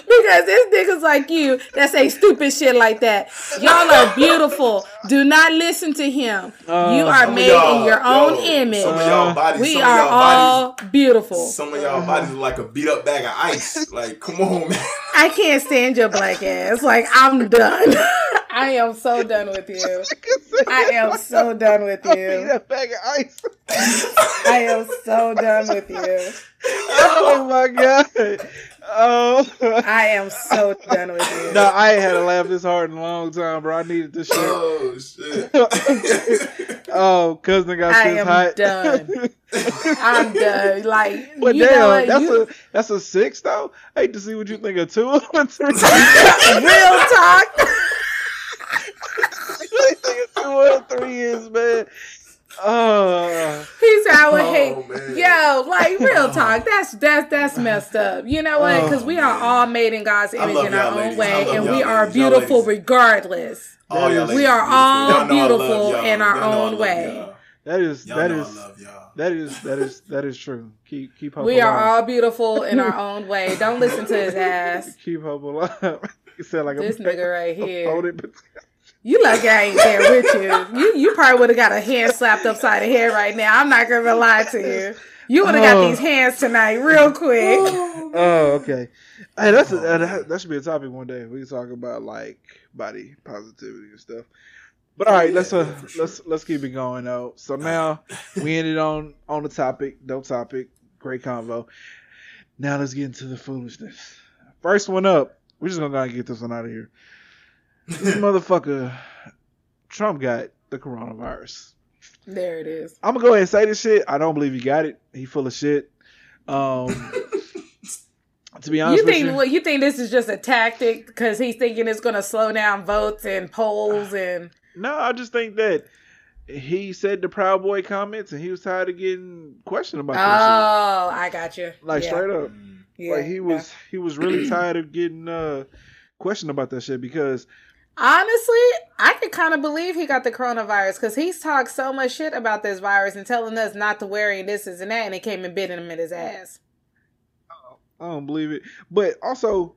because it's niggas like you that say stupid shit like that. Y'all are beautiful. Do not listen to him. Uh, you are made in your own yo, image. Some of y'all bodies, we are all bodies, beautiful. Some of y'all bodies are like a beat up bag of ice. Like, come on, man. I can't stand your black ass. Like, I'm done. I am so done with you. I am so done with you. That bag of ice. I am so done with you. Oh my god. Oh, I am so done with you. No, I ain't had to laugh this hard in a long time, bro. I needed this shit. Oh shit. oh, cousin got I am hot. done. I'm done. Like, but you damn, that's you... a that's a six though. I hate to see what you think of two and three. Real talk. I think two and three is man. Oh, he said I would oh, hate. Man. Yo, like real talk. That's that's that's messed up. You know what? Because oh, we are all made in God's image in our own way, and we are beautiful regardless. Oh, we are all beautiful in our own way. That is that is that is that is that is true. Keep keep hope. We alive. are all beautiful in our own way. Don't listen to his ass. Keep hope alive. He said like this a, nigga right here. You lucky I ain't there with you. You you probably would have got a hand slapped upside the head right now. I'm not gonna lie to you. You would have oh. got these hands tonight, real quick. Oh, okay. Hey, that's a, that, that should be a topic one day. We can talk about like body positivity and stuff. But all right, let's uh, sure. let's let's keep it going though. So now we ended on on the topic, dope topic, great convo. Now let's get into the foolishness. First one up. We're just gonna go and get this one out of here this motherfucker Trump got the coronavirus. There it is. I'm gonna go ahead and say this shit. I don't believe he got it. He full of shit. Um, to be honest, you think you, you think this is just a tactic because he's thinking it's gonna slow down votes and polls and. No, I just think that he said the Proud Boy comments and he was tired of getting questioned about. Oh, I got you. Like yeah. straight up, yeah, like he was yeah. he was really tired of getting uh questioned about that shit because Honestly, I could kind of believe he got the coronavirus because he's talked so much shit about this virus and telling us not to worry and this, is and that, and it came and bit him in his ass. I don't believe it. But also,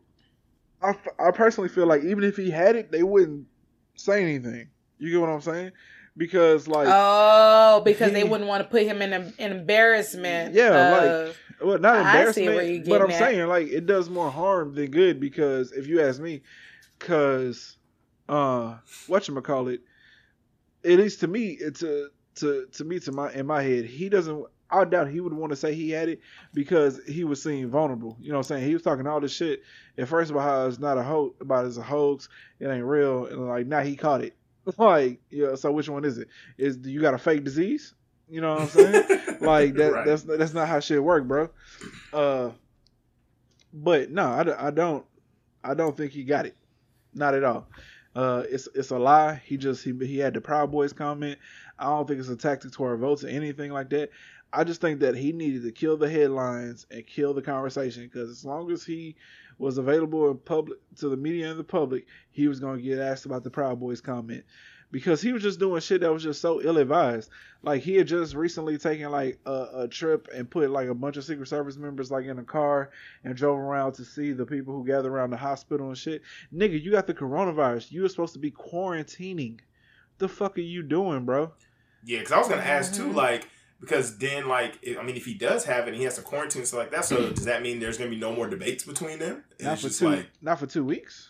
I, I personally feel like even if he had it, they wouldn't say anything. You get what I'm saying? Because like oh, because he, they wouldn't want to put him in an embarrassment. Yeah, like well, not embarrassment, but I'm at. saying like it does more harm than good because if you ask me, because uh call it at least to me, it's a to to me to my in my head, he doesn't. I doubt he would want to say he had it because he was seen vulnerable. You know what I'm saying? He was talking all this shit at first about how it's not a hoax, about it's a hoax, it ain't real, and like now he caught it. Like, yeah. So which one is it? Is you got a fake disease? You know what I'm saying? like that. Right. That's that's not how shit work, bro. Uh, but no, I, I don't. I don't think he got it. Not at all. Uh, it's it's a lie. He just he he had the Proud Boys comment. I don't think it's a tactic to our votes or anything like that. I just think that he needed to kill the headlines and kill the conversation because as long as he was available in public to the media and the public, he was gonna get asked about the Proud Boys comment because he was just doing shit that was just so ill advised. Like he had just recently taken like a, a, trip and put like a bunch of Secret Service members like in a car and drove around to see the people who gather around the hospital and shit. Nigga, you got the coronavirus. You were supposed to be quarantining. The fuck are you doing, bro? Yeah, because I was gonna ask too, mm-hmm. like because then like I mean if he does have it and he has to quarantine so like that so does that mean there's gonna be no more debates between them? not for two. Like, not for two weeks.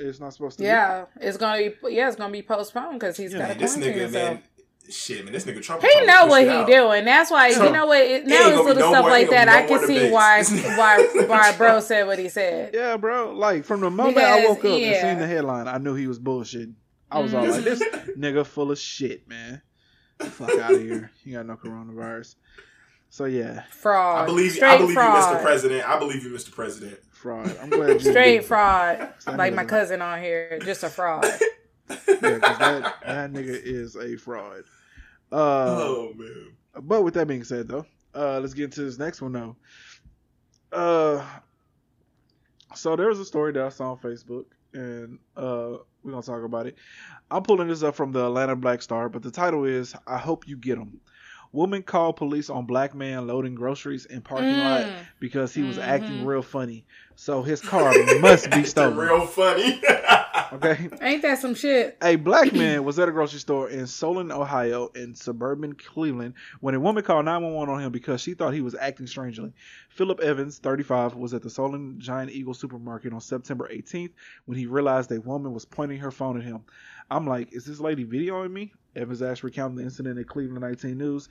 It's not supposed to. Yeah, be. it's gonna be. Yeah, it's gonna be postponed because he's yeah, got to quarantine nigga, himself. Man, shit, man, this nigga Trump. He know what he out. doing. That's why Trump, you know what. It, now it's little no stuff more, like that. No I can see why why why bro said what he said. Yeah, bro. Like from the moment because, I woke up yeah. and seen the headline, I knew he was bullshit. I was all mm. like, "This nigga full of shit, man. Fuck out of here. He got no coronavirus." So yeah, fraud. I believe. Straight I believe fraud. you, Mr. President. I believe you, Mr. President fraud. I'm glad you straight fraud. Like my cousin on here, just a fraud. yeah, because that, that nigga is a fraud. Uh, oh man. But with that being said, though, uh, let's get into this next one though. Uh, so there was a story that I saw on Facebook, and uh, we're gonna talk about it. I'm pulling this up from the Atlanta Black Star, but the title is "I hope you get them." Woman called police on black man loading groceries in parking mm. lot because he was mm-hmm. acting real funny. So his car must be stolen. real funny. okay. Ain't that some shit? A black man was at a grocery store in Solon, Ohio, in suburban Cleveland, when a woman called 911 on him because she thought he was acting strangely. Philip Evans, 35, was at the Solon Giant Eagle supermarket on September 18th when he realized a woman was pointing her phone at him. I'm like, is this lady videoing me? Evans Ash recounted the incident in Cleveland 19 News.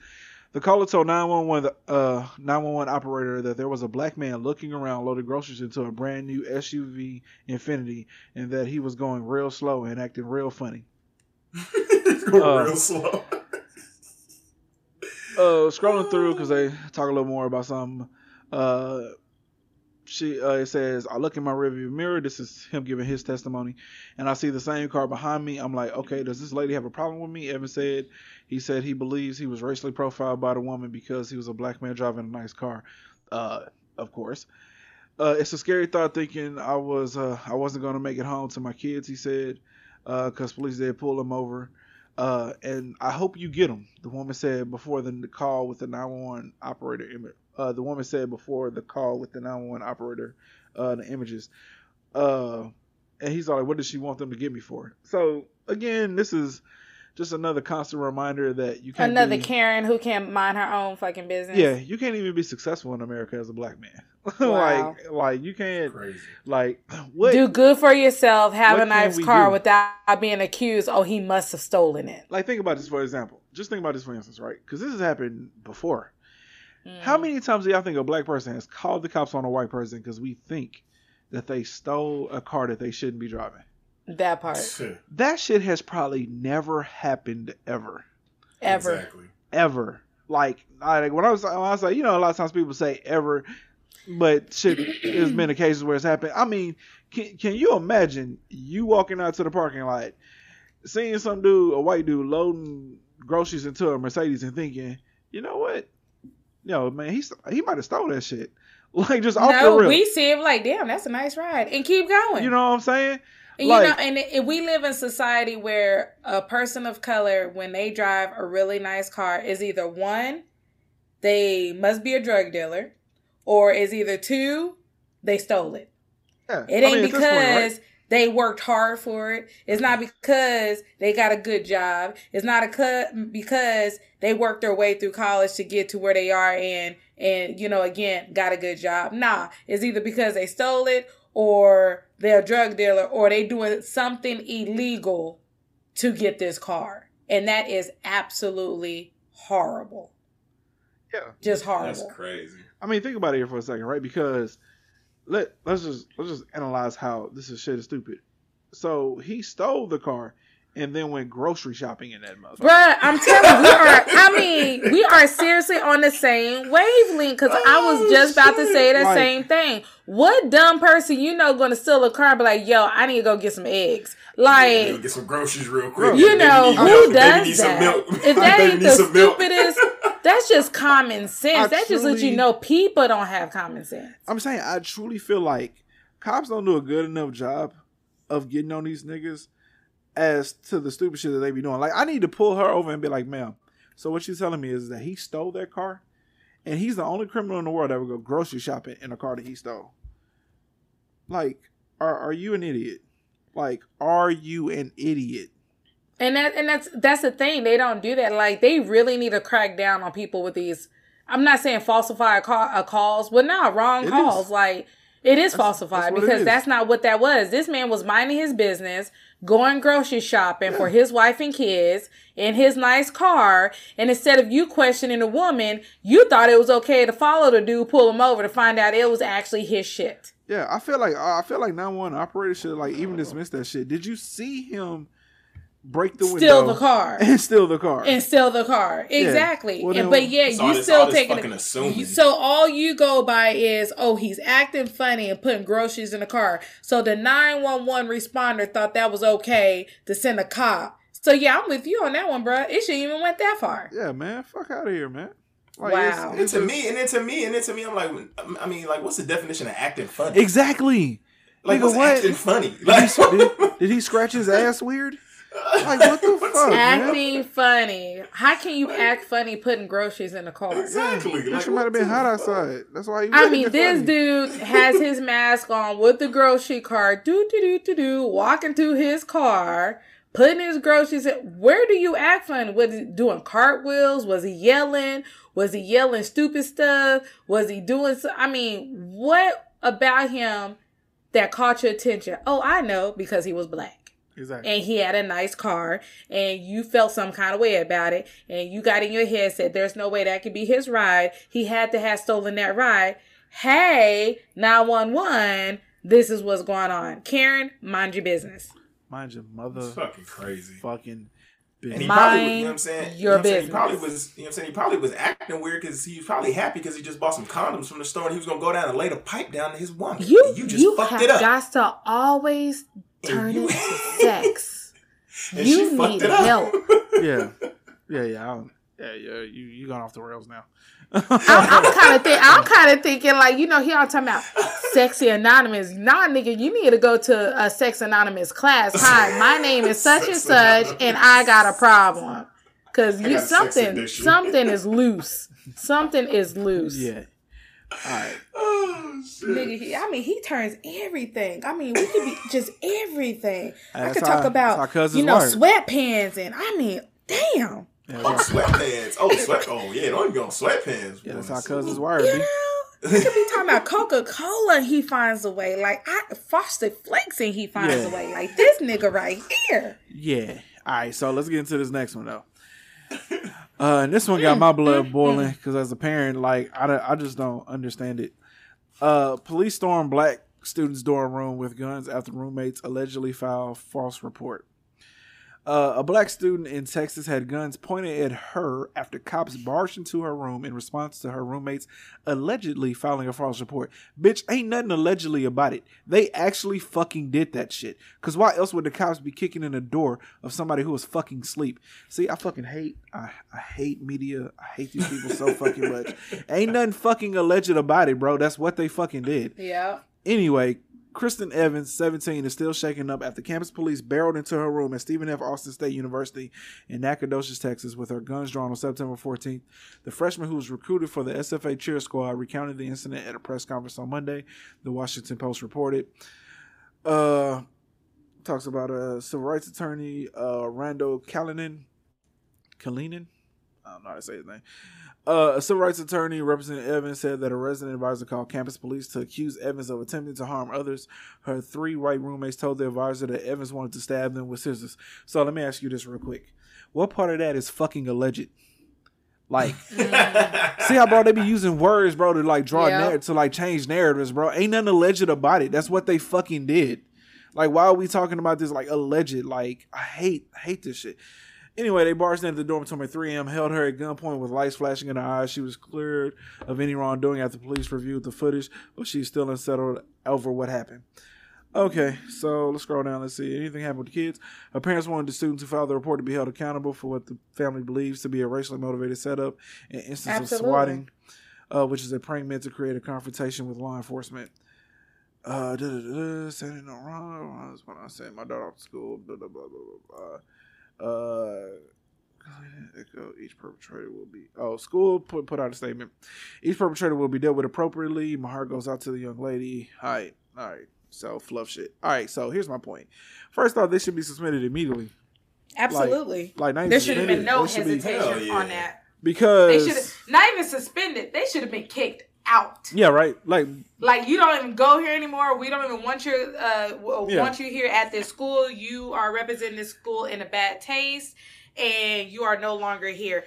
The caller told 911 uh, 911 operator that there was a black man looking around loading groceries into a brand new SUV Infiniti and that he was going real slow and acting real funny. uh, real slow. uh, scrolling through because they talk a little more about some. Uh, she uh, it says I look in my rearview mirror. This is him giving his testimony, and I see the same car behind me. I'm like, okay, does this lady have a problem with me? Evan said he said he believes he was racially profiled by the woman because he was a black man driving a nice car. Uh, of course. Uh, it's a scary thought thinking I was uh, I wasn't going to make it home to my kids. He said because uh, police did pull him over. Uh, and I hope you get him. The woman said before the call with the 911 operator uh, the woman said before the call with the 911 operator, uh, the images. Uh, and he's like, what does she want them to get me for? So again, this is just another constant reminder that you can't another be, Karen who can't mind her own fucking business. Yeah, you can't even be successful in America as a black man. Wow. like, like you can't Crazy. like what, do good for yourself. Have a nice car do? without being accused. Oh, he must have stolen it. Like, think about this for example. Just think about this for instance, right? Because this has happened before. Mm. How many times do y'all think a black person has called the cops on a white person because we think that they stole a car that they shouldn't be driving? That part. That shit has probably never happened ever. Ever. Exactly. Ever. Like, like when I was when I was like, you know, a lot of times people say ever, but shit there's been occasions where it's happened. I mean, can can you imagine you walking out to the parking lot, seeing some dude, a white dude, loading groceries into a Mercedes and thinking, you know what? Yo, man, he he might have stole that shit. Like just off no, the rip. we see him like, damn, that's a nice ride, and keep going. You know what I'm saying? And like, you know, and, and we live in society where a person of color, when they drive a really nice car, is either one, they must be a drug dealer, or is either two, they stole it. Yeah. It ain't I mean, because point, right? They worked hard for it. It's not because they got a good job. It's not a because they worked their way through college to get to where they are and and you know again got a good job. Nah, it's either because they stole it or they're a drug dealer or they doing something illegal to get this car. And that is absolutely horrible. Yeah. Just horrible. That's crazy. I mean, think about it here for a second, right? Because let let's just let's just analyze how this is shit is stupid. So he stole the car and then went grocery shopping in that motherfucker. Bruh, I'm telling you, we are. I mean, we are seriously on the same wavelength. Because I was Oh, just about to say the Like- same thing. What dumb person you know going to steal a car and be like, "Yo, I need to go get some eggs." Yeah, Like, get some groceries real quick. you Maybe know need who does need some that? milk. If that ain't need the some milk. stupidest, that's just common sense. I that just lets you know people don't have common sense. I'm saying I truly feel like cops don't do a good enough job of getting on these niggas as to the stupid shit that they be doing. Like I need to pull her over and be like, ma'am. So what you telling me is that he stole that car, and he's the only criminal in the world that would go grocery shopping in a car that he stole. Like, are are you an idiot? Like, are you an idiot? And that and that's that's the thing. They don't do that. Like they really need to crack down on people with these. I'm not saying falsify a call, a calls, but not wrong It calls. is. Like it is That's- falsified that's because is. that's not what that was. This man was minding his business, going grocery shopping for his wife and kids in his nice car, and instead of you questioning the woman, you thought it was okay to follow the dude, pull him over to find out it was actually his shit. Yeah, I feel like I feel like 911 operator should like even dismiss that shit. Did you see him break the window, Steal the car. and steal the car? and steal the car. Exactly. Well, and, but yeah, you this- still all taking fucking it. assuming. So all you go by is, oh, he's acting funny and putting groceries in the car. So the nine one one responder thought that was okay to send a cop. So yeah, I'm with you on that one, bro. It shouldn't even went that far. Yeah, man. Fuck out of here, man. Wow. And to me, and then to me, and then to me, I'm like, I mean, like, what's the definition of acting funny? Exactly. like, nigga, what's what? acting funny? Did he, did, did he scratch his ass weird? Like, what the What's- fuck, man? Acting funny. How can you act funny putting groceries in the car? Exactly. That Like, shit might have been hot outside. That's why he I mean, this funny. dude has his mask on with the grocery cart, do do do do do, walking to his car, putting his groceries. In. Where do you act funny? Was he doing cartwheels? Was he yelling? Was he yelling stupid stuff? Was he doing? So- I mean, what about him that caught your attention? Oh, I know because he was black Exactly. and he had a nice car and you felt some kind of way about it and you got in your head said there's no way that could be his ride he had to have stolen that ride hey 911 this is what's going on karen mind your business Mind your mother It's fucking crazy. fucking And he business. probably, you know Mind what I'm saying? your you know what I'm saying? He probably was, you know what I'm saying? He probably was acting weird because he was probably happy because he just bought some condoms from the store and he was gonna go down and lay the pipe down to his woman. you you just you fucked have it up. got to always turn you- it to sex And she you fucked need it up. help Yeah. Yeah, yeah. I don't, yeah, yeah. You you gone off the rails now. I'm, I'm kind of think I'm kind of thinking like you know here I'm talking about sexy anonymous. Nah, nigga, you need to go to a sex anonymous class. Hi, my name is such and such, Anonymous. and I got a problem because you something something is loose. Something is loose. yeah. All right. Oh shit. Nigga, he, I mean, he turns everything. I mean, we could be just everything. I could how- talk about that's you know work. sweatpants and I mean, damn. Yeah, Oh, that's, sweatpants. Oh, sweat. Oh, yeah. Don't even go on sweatpants. yeah, that's boy. how cousins wired, You know, we could be talking about Coca Cola. He finds a way. Like I Frosted Flakes, and he finds Yeah. a way. Like this nigga right here. Yeah. All right. So let's get into this next one though. Uh, and this one got my blood boiling because as a parent, like I, I just don't understand it. Uh, police storm black student's dorm room with guns after roommates allegedly filed false report. Uh, a black student in Texas had guns pointed at her after cops barged into her room in response to her roommates allegedly filing a false report. Bitch, ain't nothing allegedly about it. They actually fucking did that shit. Cause why else would the cops be kicking in the door of somebody who was fucking asleep? See, I fucking hate, I, I hate media. I hate these people so fucking much. Ain't nothing fucking alleged about it, bro. That's what they fucking did. Yeah. Anyway, Kristen Evans, 17, is still shaken up after campus police barreled into her room at Stephen F. Austin State University in Nacogdoches, Texas, with her guns drawn on September 14th. The freshman who was recruited for the SFA cheer squad recounted the incident at a press conference on Monday. The Washington Post reported. Uh, talks about a civil rights attorney, uh, Randall Kallinen. Kallinen? I don't know how to say his name. Uh, a civil rights attorney representing Evans said that a resident advisor called campus police to accuse Evans of attempting to harm others. Her three white roommates told the advisor that Evans wanted to stab them with scissors. So let me ask you this real quick. What part of that is fucking alleged? Like, see how bro they be using words, bro, to like draw narr- to like change narratives, bro. Ain't nothing alleged about it. That's what they fucking did. Like, why are we talking about this like alleged? Like, I hate hate this shit. Anyway, they barged into the dormitory at 3 a.m., held her at gunpoint with lights flashing in her eyes. She was cleared of any wrongdoing after police reviewed the footage, but she's still unsettled over what happened. Okay, so let's scroll down. Let's see. Anything happened with the kids? Her parents wanted the students who filed the report to be held accountable for what the family believes to be a racially motivated setup and instance Absolutely. of swatting, uh, which is a prank meant to create a confrontation with law enforcement. Uh, da, da, da, saying no wrong. That's when I sent my daughter off to school. Blah, blah, blah, blah, blah. Uh, Echo, each perpetrator will be. Oh, school put put out a statement. Each perpetrator will be dealt with appropriately. My heart goes out to the young lady. All right, all right. So fluff shit. All right. So here's my point. First off, they should be suspended immediately. Absolutely. Like, like there should have been no hesitation be, yeah. on that because they should not even suspended. They should have been kicked out. Yeah, right. Like, like you don't even go here anymore. We don't even want you. Uh, yeah. want you here at this school. You are representing this school in a bad taste, and you are no longer here.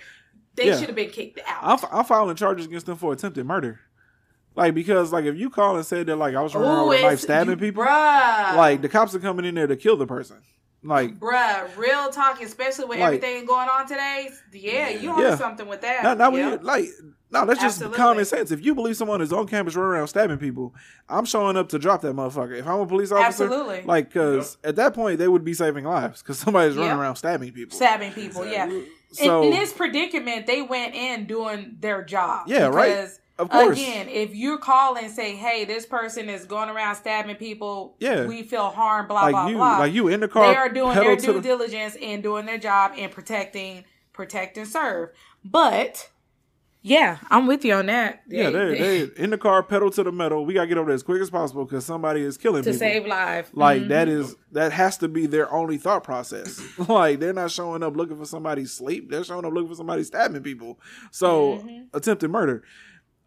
They yeah. should have been kicked out. I'm, I'm filing charges against them for attempted murder. Like because like if you call and say that like I was running around with knife stabbing you, people, bruh. like the cops are coming in there to kill the person. Like, bruh, real talk, especially with like, everything going on today. Yeah, you on yeah. something with that. Now, now yep. we, like, no, that's Absolutely. just common sense. If you believe someone is on campus running around stabbing people, I'm showing up to drop that motherfucker. If I'm a police officer, Absolutely. like, because yep. at that point they would be saving lives because somebody's yep. running around stabbing people. Stabbing people, yeah. So, in, in, this predicament, they went in doing their job. Yeah, right of course. Again, if you call and say, "Hey, this person is going around stabbing people," yeah, we feel harmed. Blah like blah you, blah. Like you in the car, they are doing their due the... diligence and doing their job and protecting, protect and serve. But yeah, I'm with you on that. Yeah, they, they, they in the car, pedal to the metal. We gotta get over there as quick as possible because somebody is killing to people. save life. Like mm-hmm. that is that has to be their only thought process. like they're not showing up looking for somebody's sleep. They're showing up looking for somebody stabbing people. So mm-hmm. attempted murder.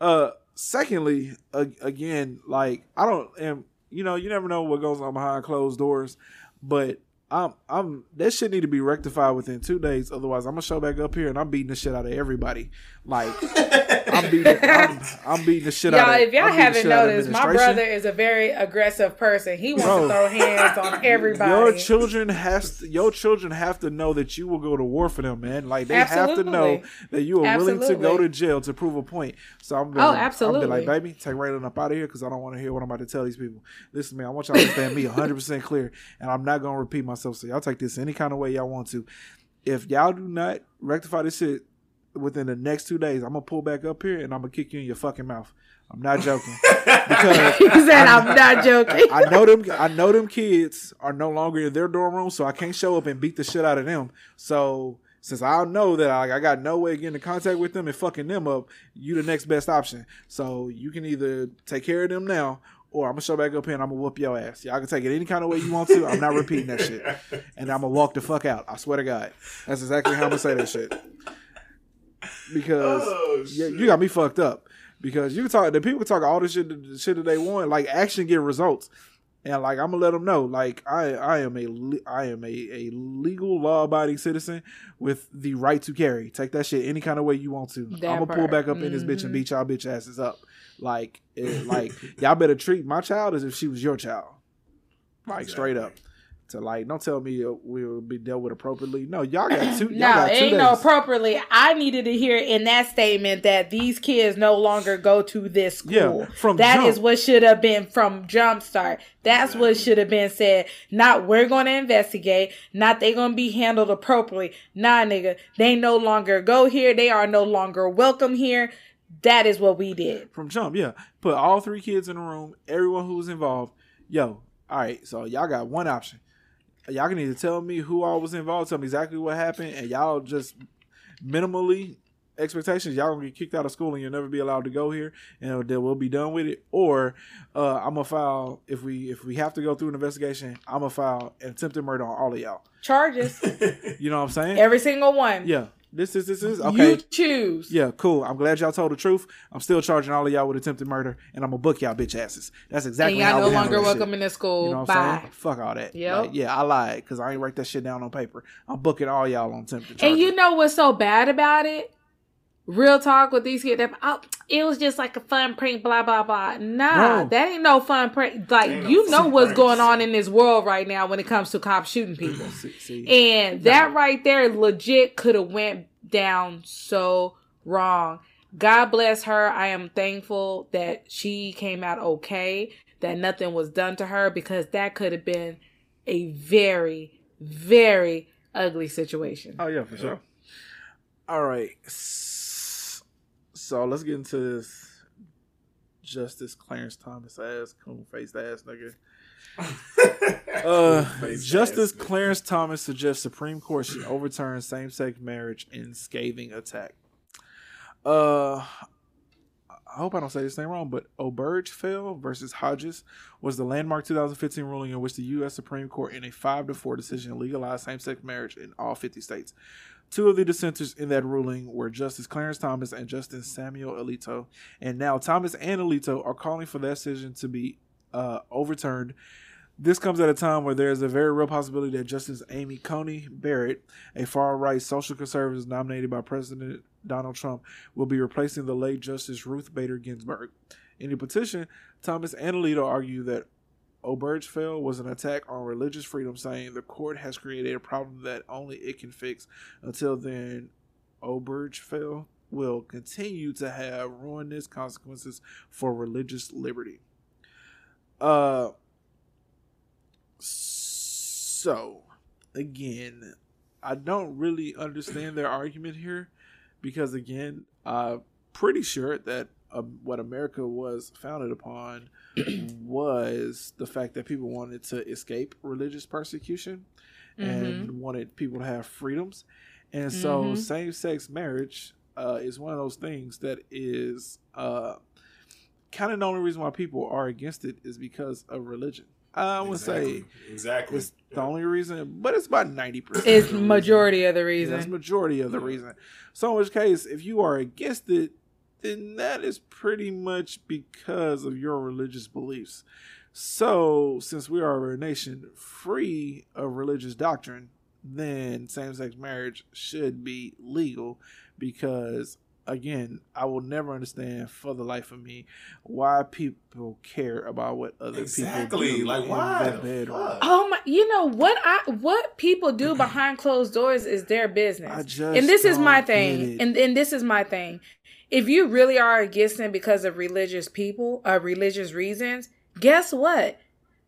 Uh, secondly, again, like I don't, and you know, you never know what goes on behind closed doors, but I'm I'm that shit need to be rectified within two days. Otherwise, I'm gonna show back up here and I'm beating the shit out of everybody. Like I'm beating I'm, I'm, beating the shit y'all, out. Of, everybody. if y'all haven't noticed, my brother is a very aggressive person. He wants Bro, to throw hands on everybody. Your children has to, your children have to know that you will go to war for them, man. Like they absolutely. have to know that you are absolutely. willing to go to jail to prove a point. So I'm gonna, oh absolutely I'm like baby, take Raylan up out of here because I don't want to hear what I'm about to tell these people. Listen, man, I want y'all to understand me 100 percent clear, and I'm not gonna repeat myself. So y'all take this any kind of way y'all want to. If y'all do not rectify this shit within the next two days, I'm gonna pull back up here and I'm gonna kick you in your fucking mouth. I'm not joking. Because he said I, am not joking. I know them. I know them kids are no longer in their dorm room, so I can't show up and beat the shit out of them. So since I know that I, I got no way of getting in contact with them and fucking them up, you the next best option. So you can either take care of them now, or I'm gonna show back up here and I'm gonna whoop your ass. Y'all can take it any kind of way you want to. I'm not repeating that shit, and I'm gonna walk the fuck out. I swear to God, that's exactly how I'm gonna say that shit. Because oh, yeah, you got me fucked up. Because you can talk, the people can talk all the shit, the shit that they want. Like action get results, and like I'm gonna let them know. Like I, I am a, I am a, a legal law abiding citizen with the right to carry. Take that shit any kind of way you want to. That I'm gonna pull back up mm-hmm. in this bitch and beat y'all bitch asses up. Like, it, like y'all better treat my child as if she was your child. Like exactly. straight up. To like, don't tell me we'll be dealt with appropriately. No, y'all got two. No, got two ain't days. no appropriately. I needed to hear in that statement that these kids no longer go to this school. Yeah, from that jump. is what should have been from jumpstart. That's exactly. what should have been said. Not we're going to investigate. Not they going to be handled appropriately. Nah, nigga, they no longer go here. They are no longer welcome here. That is what we did. From jump, yeah. Put all three kids in the room, everyone who was involved. Yo, all right, so y'all got one option. Y'all can either tell me who all was involved, tell me exactly what happened, and y'all just minimally expectations, y'all gonna get kicked out of school and you'll never be allowed to go here, and then we'll be done with it. Or uh, I'm gonna file if we if we have to go through an investigation, I'm gonna file an attempted murder on all of y'all. Charges. you know what I'm saying? Every single one. Yeah. This is this is okay. You choose. Yeah, cool. I'm glad y'all told the truth. I'm still charging all of y'all with attempted murder, and I'm gonna book y'all bitch asses. That's exactly. And y'all no longer welcome in this school. You know what Bye. I'm saying? Fuck all that. Yeah, like, yeah. I lied because I ain't write that shit down on paper. I'm booking all y'all on attempted. And you know what's so bad about it? Real talk with these kids. Oh, it was just like a fun prank. Blah blah blah. Nah, no. that ain't no fun prank. Like you know what's pranks. going on in this world right now when it comes to cops shooting people. see, see. And that right there legit could have went down so wrong. God bless her. I am thankful that she came out okay, that nothing was done to her because that could have been a very, very ugly situation. Oh, yeah, for sure. All right. So let's get into this Justice Clarence Thomas ass, coon faced ass nigga. uh, Justice Clarence Thomas suggests Supreme Court should overturn same-sex marriage in scathing attack. Uh, I hope I don't say this name wrong, but Obergefell versus Hodges was the landmark 2015 ruling in which the U.S. Supreme Court, in a five to four decision, legalized same-sex marriage in all 50 states. Two of the dissenters in that ruling were Justice Clarence Thomas and Justice Samuel Alito, and now Thomas and Alito are calling for that decision to be uh, overturned this comes at a time where there is a very real possibility that Justice Amy Coney Barrett, a far right social conservative nominated by President Donald Trump, will be replacing the late Justice Ruth Bader Ginsburg. In the petition, Thomas and Alito argue that Obergefell was an attack on religious freedom, saying the court has created a problem that only it can fix. Until then, Obergefell will continue to have ruinous consequences for religious liberty. Uh, so, again, I don't really understand their argument here because, again, I'm pretty sure that uh, what America was founded upon was the fact that people wanted to escape religious persecution mm-hmm. and wanted people to have freedoms. And so, mm-hmm. same sex marriage uh, is one of those things that is uh, kind of the only reason why people are against it is because of religion. I would exactly. say exactly. It's the only reason, but it's about ninety percent. It's majority of the reason. Yeah, it's majority of the reason. So in which case, if you are against it, then that is pretty much because of your religious beliefs. So since we are a nation free of religious doctrine, then same-sex marriage should be legal because again, I will never understand for the life of me why people care about what other exactly. people do. Like why? Oh my! You know what? I what people do behind closed doors is their business. and this is my thing. And and this is my thing. If you really are against them because of religious people, uh, religious reasons, guess what?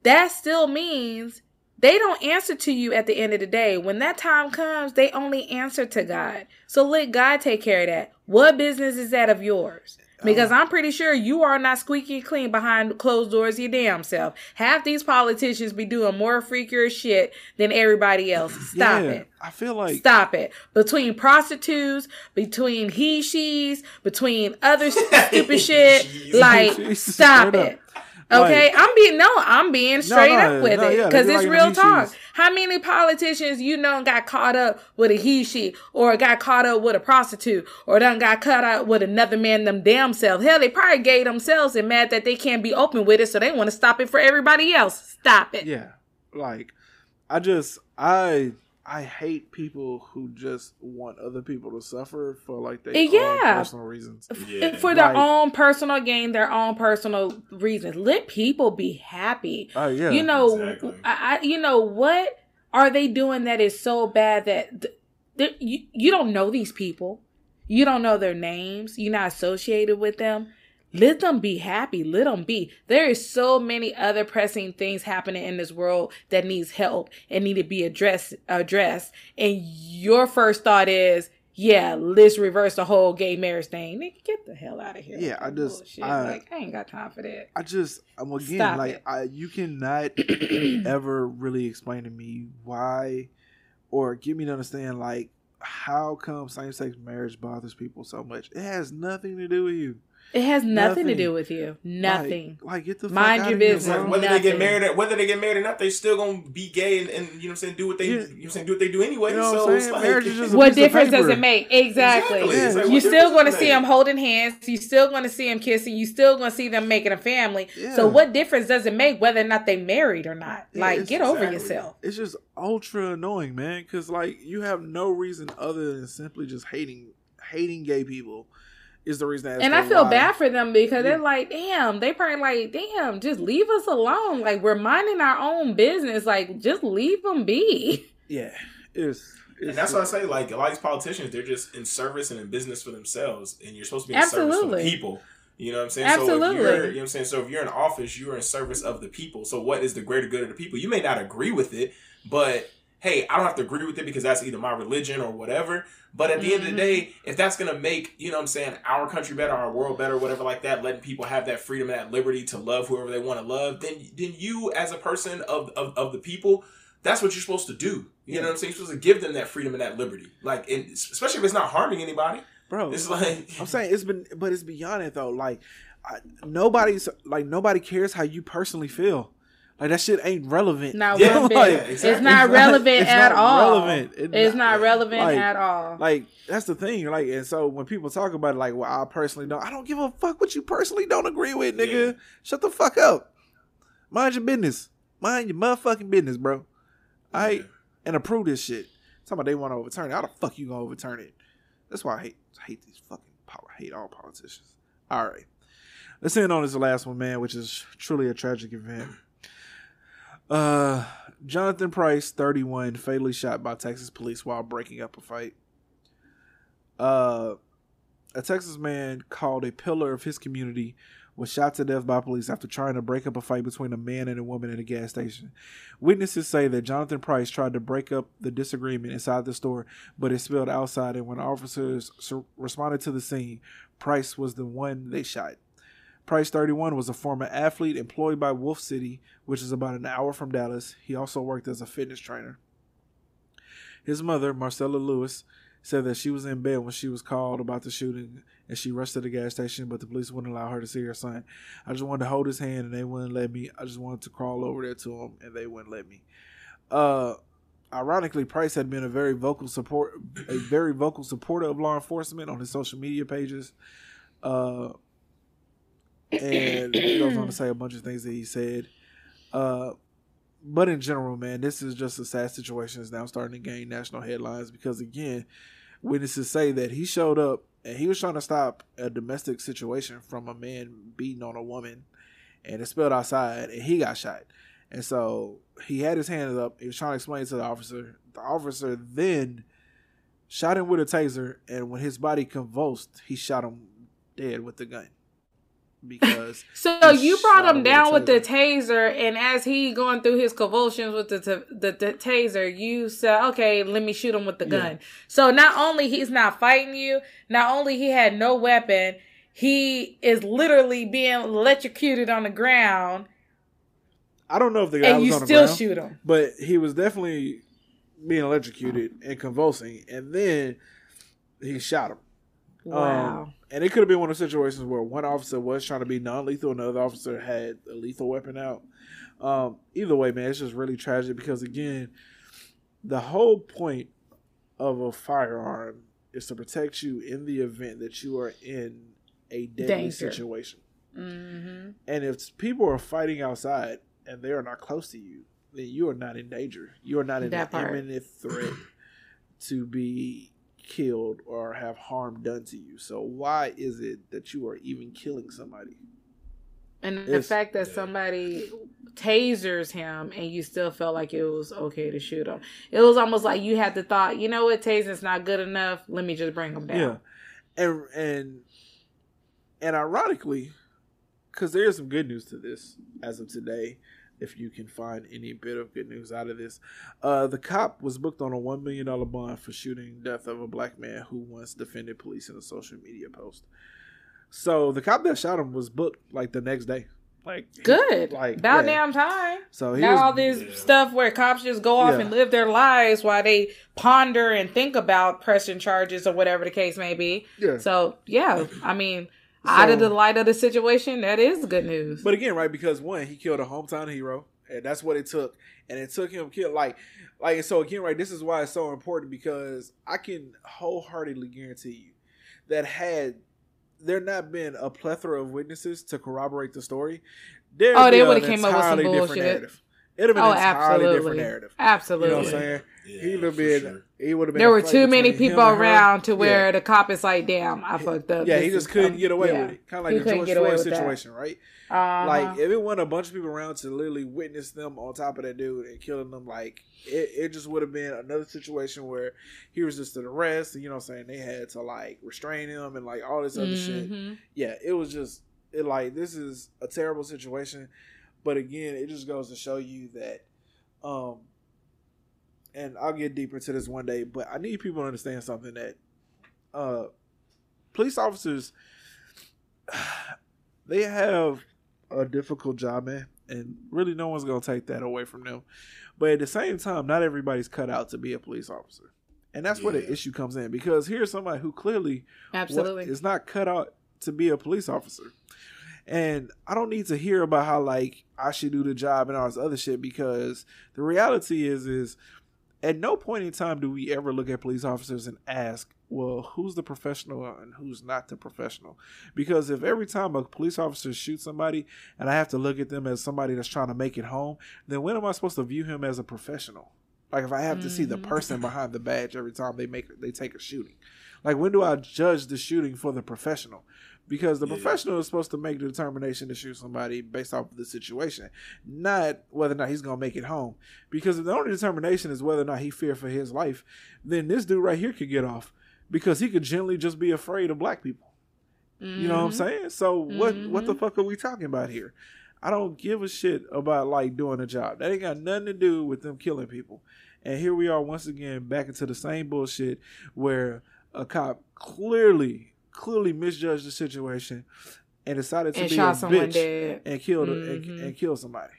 That still means they don't answer to you at the end of the day. When that time comes, they only answer to God. So let God take care of that. What business is that of yours? Because I'm pretty sure you are not squeaky clean behind closed doors your damn self. Half these politicians be doing more freakier shit than everybody else. Stop yeah, it. I feel like stop it. Between prostitutes, between he she's, between other stupid shit, like stop it. Okay, like, I'm being no, I'm being straight no, no, up with no, it because yeah, it's like real talk. How many politicians you know got caught up with a he she or got caught up with a prostitute or done got caught up with another man them damn self? Hell, they probably gay themselves and mad that they can't be open with it, so they want to stop it for everybody else. Stop it. Yeah, like I just I I hate people who just want other people to suffer for like their yeah. personal reasons. Yeah. For their like, own personal gain, their own personal reasons. Let people be happy. Oh uh, yeah. You know, exactly. I, I, you know what are they doing that is so bad that th- th- you you don't know these people. You don't know their names. You're not associated with them. Let them be happy. Let them be. There is so many other pressing things happening in this world that needs help and need to be addressed. Addressed. And your first thought is, yeah, let's reverse the whole gay marriage thing. Nigga, get the hell out of here. Yeah, I just, I, like, I ain't got time for that. I just, I'm again, Stop like, I, you cannot ever really explain to me why, or get me to understand, like, how come same sex marriage bothers people so much? It has nothing to do with you. It has nothing, nothing. to do with you. Nothing. Like, like get the mind your business. Here, whether nothing. they get married, or, whether they get married or not, they're still gonna be gay and, and you know what I'm saying. Do what they, yeah. you know what I'm saying. Do what they do anyway. You know so it's like, what difference does it make? Exactly. exactly. Yeah. Like, You're still gonna see them holding hands. You're still gonna see them kissing. You're still gonna see them making a family. Yeah. So what difference does it make whether or not they married or not? Like, get exactly. over yourself. It's just ultra annoying, man. Because like you have no reason other than simply just hating hating gay people is the reason. and I feel why. bad for them because yeah. they're like, damn, they probably like, damn, just leave us alone. Like we're minding our own business. Like just leave them be. Yeah, it's. it's and that's why I say, like, a lot of these politicians, they're just in service and in business for themselves, and you're supposed to be in Absolutely. service for the people. You know what I'm saying? Absolutely. So if you're, you know what I'm saying? So if you're in office, you're in service of the people. So what is the greater good of the people? You may not agree with it, but hey, I don't have to agree with it because that's either my religion or whatever. But at the mm-hmm. end of the mm-hmm. day, if that's gonna make, you know what I'm saying, our country better, our world better, whatever like that, letting people have that freedom and that liberty to love whoever they want to love, then then you as a person of, of, of the people, that's what you're supposed to do. You yeah. know what I'm saying? You're supposed to give them that freedom and that liberty. Like especially if it's not harming anybody. Bro. It's like I'm saying it's been but it's beyond it though. Like I, nobody's like nobody cares how you personally feel. Like that shit ain't relevant. Not yeah, one bit. Like, exactly. It's not relevant it's at not all. Relevant. It's, it's not, not, relevant like, at all. Like that's the thing. Like, and so when people talk about it, like, well, I personally don't. I don't give a fuck what you personally don't agree with, nigga. Yeah. Shut the fuck up. Mind your business. Mind your motherfucking business, bro. I yeah. and approve this shit. Somebody they want to overturn it. How the fuck you gonna overturn it? That's why I hate I hate these fucking I hate all politicians. All right. Let's end on this last one, man, which is truly a tragic event. Uh, Jonathan Price, 31, fatally shot by Texas police while breaking up a fight. Uh, a Texas man called a pillar of his community was shot to death by police after trying to break up a fight between a man and a woman at a gas station. Witnesses say that Jonathan Price tried to break up the disagreement inside the store, but it spilled outside, and when officers responded to the scene, Price was the one they shot. Price 31 was a former athlete employed by Wolfe City, which is about an hour from Dallas. He also worked as a fitness trainer. His mother, Marcella Lewis, said that she was in bed when she was called about the shooting and she rushed to the gas station, but the police wouldn't allow her to see her son. I just wanted to hold his hand and they wouldn't let me. I just wanted to crawl over there to him and they wouldn't let me. Uh, ironically, Price had been a very vocal support, a very vocal supporter of law enforcement on his social media pages. Uh, and he goes on to say a bunch of things that he said. Uh, but in general, man, this is just a sad situation that's now starting to gain national headlines because again, witnesses say that he showed up and he was trying to stop a domestic situation from a man beating on a woman, and it spilled outside, and he got shot. And so he had his hands up. He was trying to explain to the officer. The officer then shot him with a taser, and when his body convulsed, he shot him dead with the gun because so you brought him down with the taser. and as he going through his convulsions with the, t- the, the taser you said okay let me shoot him with the gun. Yeah. so not only he's not fighting you not only he had no weapon he is literally being electrocuted on the ground. I don't know if the guy and was you on still the ground, shoot him. but he was definitely being electrocuted and convulsing and then he shot him. Wow. Um, and it could have been one of the situations where one officer was trying to be non lethal and the other officer had a lethal weapon out. Um, either way, man, it's just really tragic because, again, the whole point of a firearm is to protect you in the event that you are in a deadly Danger. situation. Mm-hmm. And if people are fighting outside and they are not close to you, then you are not in danger. You are not in that an imminent threat to be killed or have harm done to you. So why is it that you are even killing somebody? And the fact that somebody tasers him and you still felt like it was okay to shoot him. It was almost like you had the thought, you know what, tasing's not good enough. Let me just bring him down. Yeah. And and and ironically, because there's some good news to this as of today if you can find any bit of good news out of this. Uh, the cop was booked on a $1 million bond for shooting death of a black man who once defended police in a social media post. So the cop that shot him was booked like the next day. Like good, like about yeah. damn time. So now was, all this yeah. stuff where cops just go off yeah. and live their lives while they ponder and think about pressing charges or whatever the case may be. Yeah. So yeah, I mean, So, out of the light of the situation, that is good news. But again, right, because one, he killed a hometown hero, and that's what it took. And it took him kill like like so again, right, this is why it's so important because I can wholeheartedly guarantee you that had there not been a plethora of witnesses to corroborate the story, there oh, they would have came up with some bullshit. It'd have been oh, an entirely absolutely. different narrative. Absolutely. You know what I'm saying? Yeah, he would have been. Sure. He would have been. There were too many people around to where yeah. the cop is like, "Damn, I fucked up." Yeah, this he just couldn't um, get away yeah. with it. Kind of like he the George Floyd situation, that. right? Uh-huh. Like if it wasn't a bunch of people around to literally witness them on top of that dude and killing them, like it, it just would have been another situation where he was just an arrest. And, you know, what I'm saying they had to like restrain him and like all this other mm-hmm. shit. Yeah, it was just it like this is a terrible situation. But again, it just goes to show you that um and I'll get deeper into this one day, but I need people to understand something that uh police officers they have a difficult job, man, and really no one's gonna take that away from them. But at the same time, not everybody's cut out to be a police officer. And that's yeah. where the issue comes in because here's somebody who clearly absolutely is not cut out to be a police officer. And I don't need to hear about how like I should do the job and all this other shit because the reality is is at no point in time do we ever look at police officers and ask, well, who's the professional and who's not the professional? Because if every time a police officer shoots somebody and I have to look at them as somebody that's trying to make it home, then when am I supposed to view him as a professional? Like if I have mm-hmm. to see the mm-hmm. person behind the badge every time they make they take a shooting. Like when do I judge the shooting for the professional? Because the yeah. professional is supposed to make the determination to shoot somebody based off of the situation, not whether or not he's gonna make it home. Because if the only determination is whether or not he fear for his life, then this dude right here could get off because he could generally just be afraid of black people. Mm-hmm. You know what I'm mm-hmm. saying? So mm-hmm. what what the mm-hmm. fuck are we talking about here? I don't give a shit about like doing a job. That ain't got nothing to do with them killing people. And here we are once again back into the same bullshit where a cop clearly clearly misjudged the situation and decided to and be a bitch dead. and killed mm-hmm. and, and kill somebody.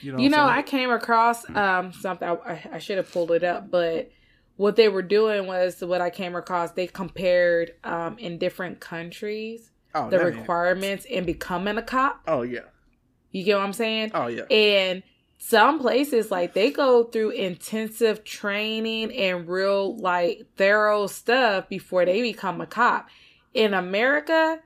You know, you know I came across um, something. I, I should have pulled it up, but what they were doing was what I came across. They compared um, in different countries oh, the requirements in becoming a cop. Oh yeah, you get what I'm saying? Oh yeah, and some places like they go through intensive training and real like thorough stuff before they become a cop in America,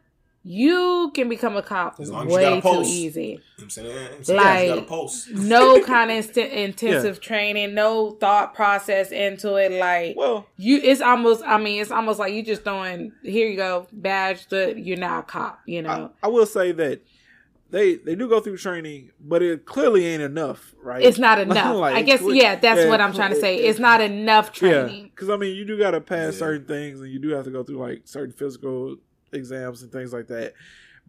you can become a cop way too easy. I'm saying, I'm saying like no kind of intensive yeah. training, no thought process into it. Like, well, you, it's almost. I mean, it's almost like you just throwing. Here you go, badge. The you're now a cop. You know. I, I will say that they they do go through training, but it clearly ain't enough, right? It's not enough. like, I guess yeah, that's yeah, what I'm trying to say. It's not enough training. Yeah, because I mean, you do got to pass yeah. certain things, and you do have to go through like certain physical exams and things like that.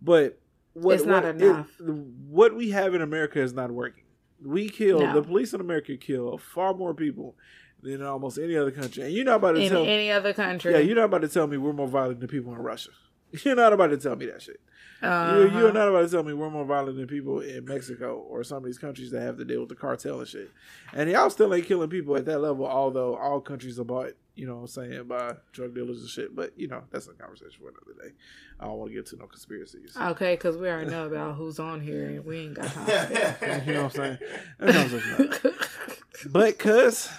But what, it's not what, enough. It, what we have in America is not working. We kill no. the police in America kill far more people than almost any other country, and you're not about to in tell any other country. Yeah, you're not about to tell me we're more violent than people in Russia. You're not about to tell me that shit. Uh-huh. You're, you're, not about to tell me we're more violent than people in Mexico or some of these countries that have to deal with the cartel and shit. And y'all still ain't killing people at that level, although all countries are bought, you know what I'm saying, by drug dealers and shit. But, you know, that's a conversation for another day. I don't want to get to no conspiracies. Okay, because we already know about who's on here and we ain't got time You know what I'm saying? but, cuz,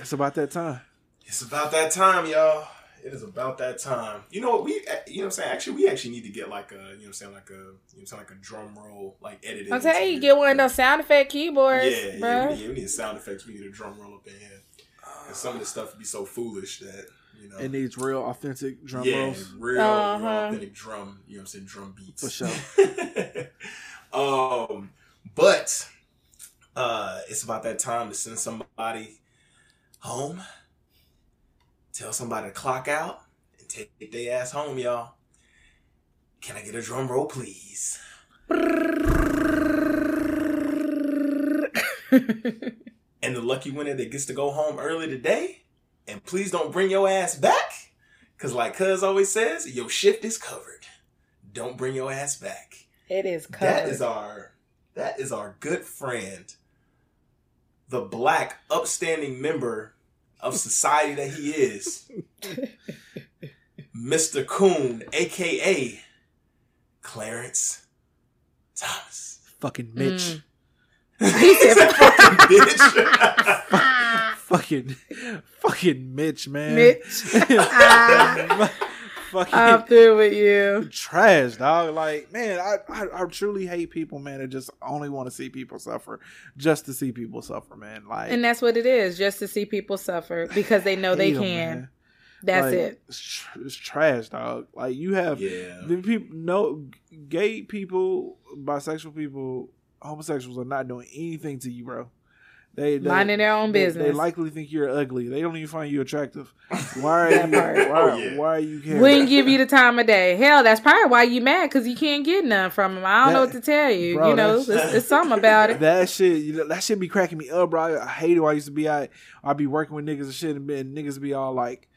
it's about that time. It's about that time, y'all it is about that time. You know what we you know what I'm saying? Actually we actually need to get like a you know what I'm saying like a you know what I'm saying like a drum roll like edited. I'll tell you, get one of those sound effect keyboards. Yeah, bro. yeah, we, need, we need sound effects. We need a drum roll up in here. And some of the stuff would be so foolish that you know it needs real authentic drum yeah, rolls. Real, uh-huh. real authentic drum, you know what I'm saying, drum beats. For sure. um but uh it's about that time to send somebody home tell somebody to clock out and take their ass home, y'all. Can I get a drum roll, please? and the lucky winner that gets to go home early today, and please don't bring your ass back, cause like Cuz always says, your shift is covered. Don't bring your ass back. It is covered. That is our that is our good friend, the black upstanding member of society that he is, Mr. Coon, aka Clarence Thomas. Fucking Mitch. Mm. he said fucking bitch. fucking, fucking Mitch, man. Mitch. fucking I'm through with you. trash, dog. Like, man, I, I I truly hate people, man, that just only want to see people suffer, just to see people suffer, man. Like, And that's what it is, just to see people suffer because they know they can. man. That's Like, it. It's, tr- it's trash, dog. Like you have Yeah. the people, no gay people, bisexual people, homosexuals are not doing anything to you, bro. They, they Minding their own they- business. They, likely think you're ugly. They don't even find you attractive. Why are you? Why, Oh, yeah. why are you caring? Wouldn't give you the time of day. Hell, that's probably why you mad because you can't get none from them. I don't know what to tell you. bro, you know, it's, that's- it's something about it. That shit, you know, that shit be cracking me up, bro. I, I hate it. When I used to be, I I be working with niggas and shit, and, and niggas be all like,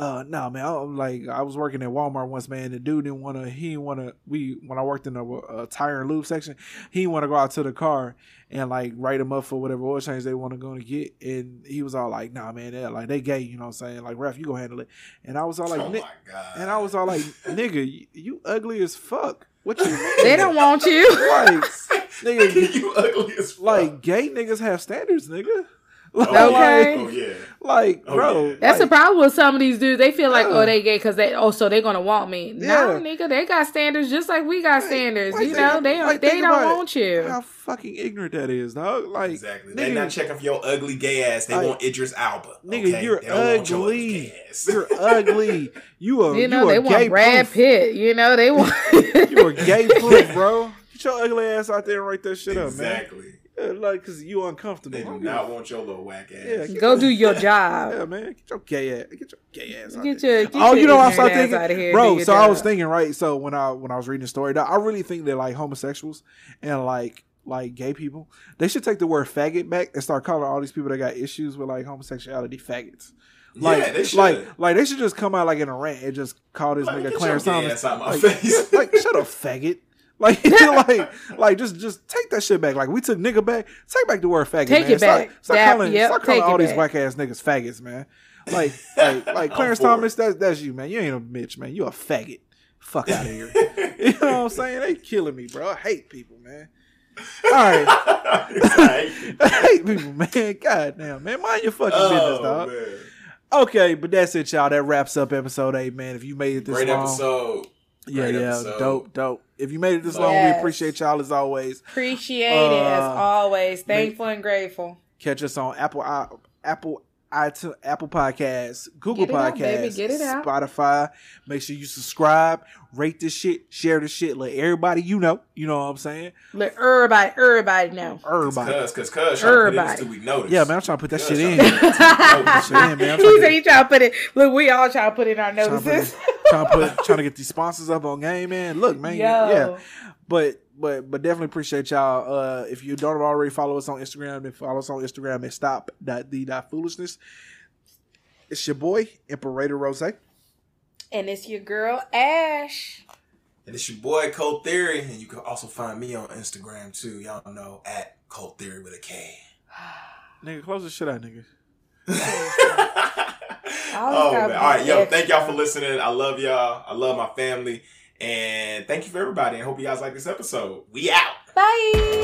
"Uh, nah, man." I'm like, I was working at Walmart once, man. The dude didn't want to. He didn't want to. We when I worked in the uh, tire and lube section, he didn't want to go out to the car and like write him up for whatever oil change they want to go and get. And he was all like, "Nah, man, they like they gay," you know what I'm saying? Like, ref, you go handle it. And I was all like, oh my god. and I was all like, "Nigga, you, you ugly as fuck. What you mean?" They don't want you. like, nigga, you ugly as fuck. like gay niggas have standards, nigga. Oh, like, Okay. Oh yeah. like, Oh, bro, yeah. That's the problem with some of these dudes. They feel like, oh, Yeah. oh, they gay because they, oh, so they gonna want me. Nah, Yeah. nigga, they got standards just like we got Like- standards. like you know, they like they think don't want you. How fucking ignorant that is, dog. Like, Exactly. nigga, They not checking for your ugly gay ass. They Like, want Idris Elba. nigga, okay? you're They your ugly. You're ugly. You a You know, you they a want gay Brad proof. Pitt. You know, they want. You a gay proof, bro. Get your ugly ass out there and write that shit up, man. exactly. Yeah, like, cause you uncomfortable. They do don't give want your little whack ass. Yeah, Go do your job. Yeah, man. Get your gay ass. Get your gay ass. out Get your, get oh, your you know what I ignorant started ass thinking, outta here bro. your So I was thinking, right? So when I when I was reading the story, I really think that like homosexuals and like like gay people, they should take the word faggot back and start calling all these people that got issues with like homosexuality faggots. Like, yeah, they should. like, like they should just come out like in a rant and just call this Like, nigga Clarence Thomas. ass my like, face. like, shut up, faggot. Like, like, like, just, just take that shit back. Like, we took nigga back. Take back the word faggot. Take man. it Stop- back. Stop, Dap- calling, yep, stop calling all these whack ass niggas faggots, man. Like, like, like Clarence. Thomas. That's that's you, man. You ain't a bitch, man. You a faggot. Fuck out of here. you know what I'm saying? They killing me, bro. I hate people, man. All right, I I hate people, man. God damn, man. Mind your fucking oh, business, oh, dog. man. Okay, but that's it, y'all. That wraps up episode eight, man. If you made it this Great long, episode. Yeah, Great yeah, episode. dope, dope. If you made it this long, we appreciate y'all as always. Appreciate it as Uh, always. Thankful and grateful. Catch us on Apple, Apple, iTunes, Apple Podcasts, Google Get it out, Podcasts, baby. Get it out. Spotify. Make sure you subscribe, rate this shit, share this shit, let everybody you know. You know what I'm saying? Let everybody, everybody know. Everybody. Cause, cause, cause, trying to put Everybody. this we notice. Yeah, man. I'm trying to put that Cuz shit in. to put this till we notice. Shit in, man. I'm trying he to- said he trying to put it. Look, we all trying to put in our trying to, put notices. it- trying to put, trying to get these sponsors up on game, man. Look, man. Yo. Yeah. But but but definitely appreciate y'all. Uh, if you don't already follow us on Instagram, then follow us on Instagram at stop the foolishness. It's your boy Imperator Rose. And it's your girl Ash. And it's your boy Cold Theory, and you can also find me on Instagram too. Y'all know at Cold Theory with a K. Nigga, close the shit out, nigga. oh man! All right, yo, thank y'all for listening. I love y'all. I love my family, and thank you for everybody. And hope you guys like this episode. We out. Bye.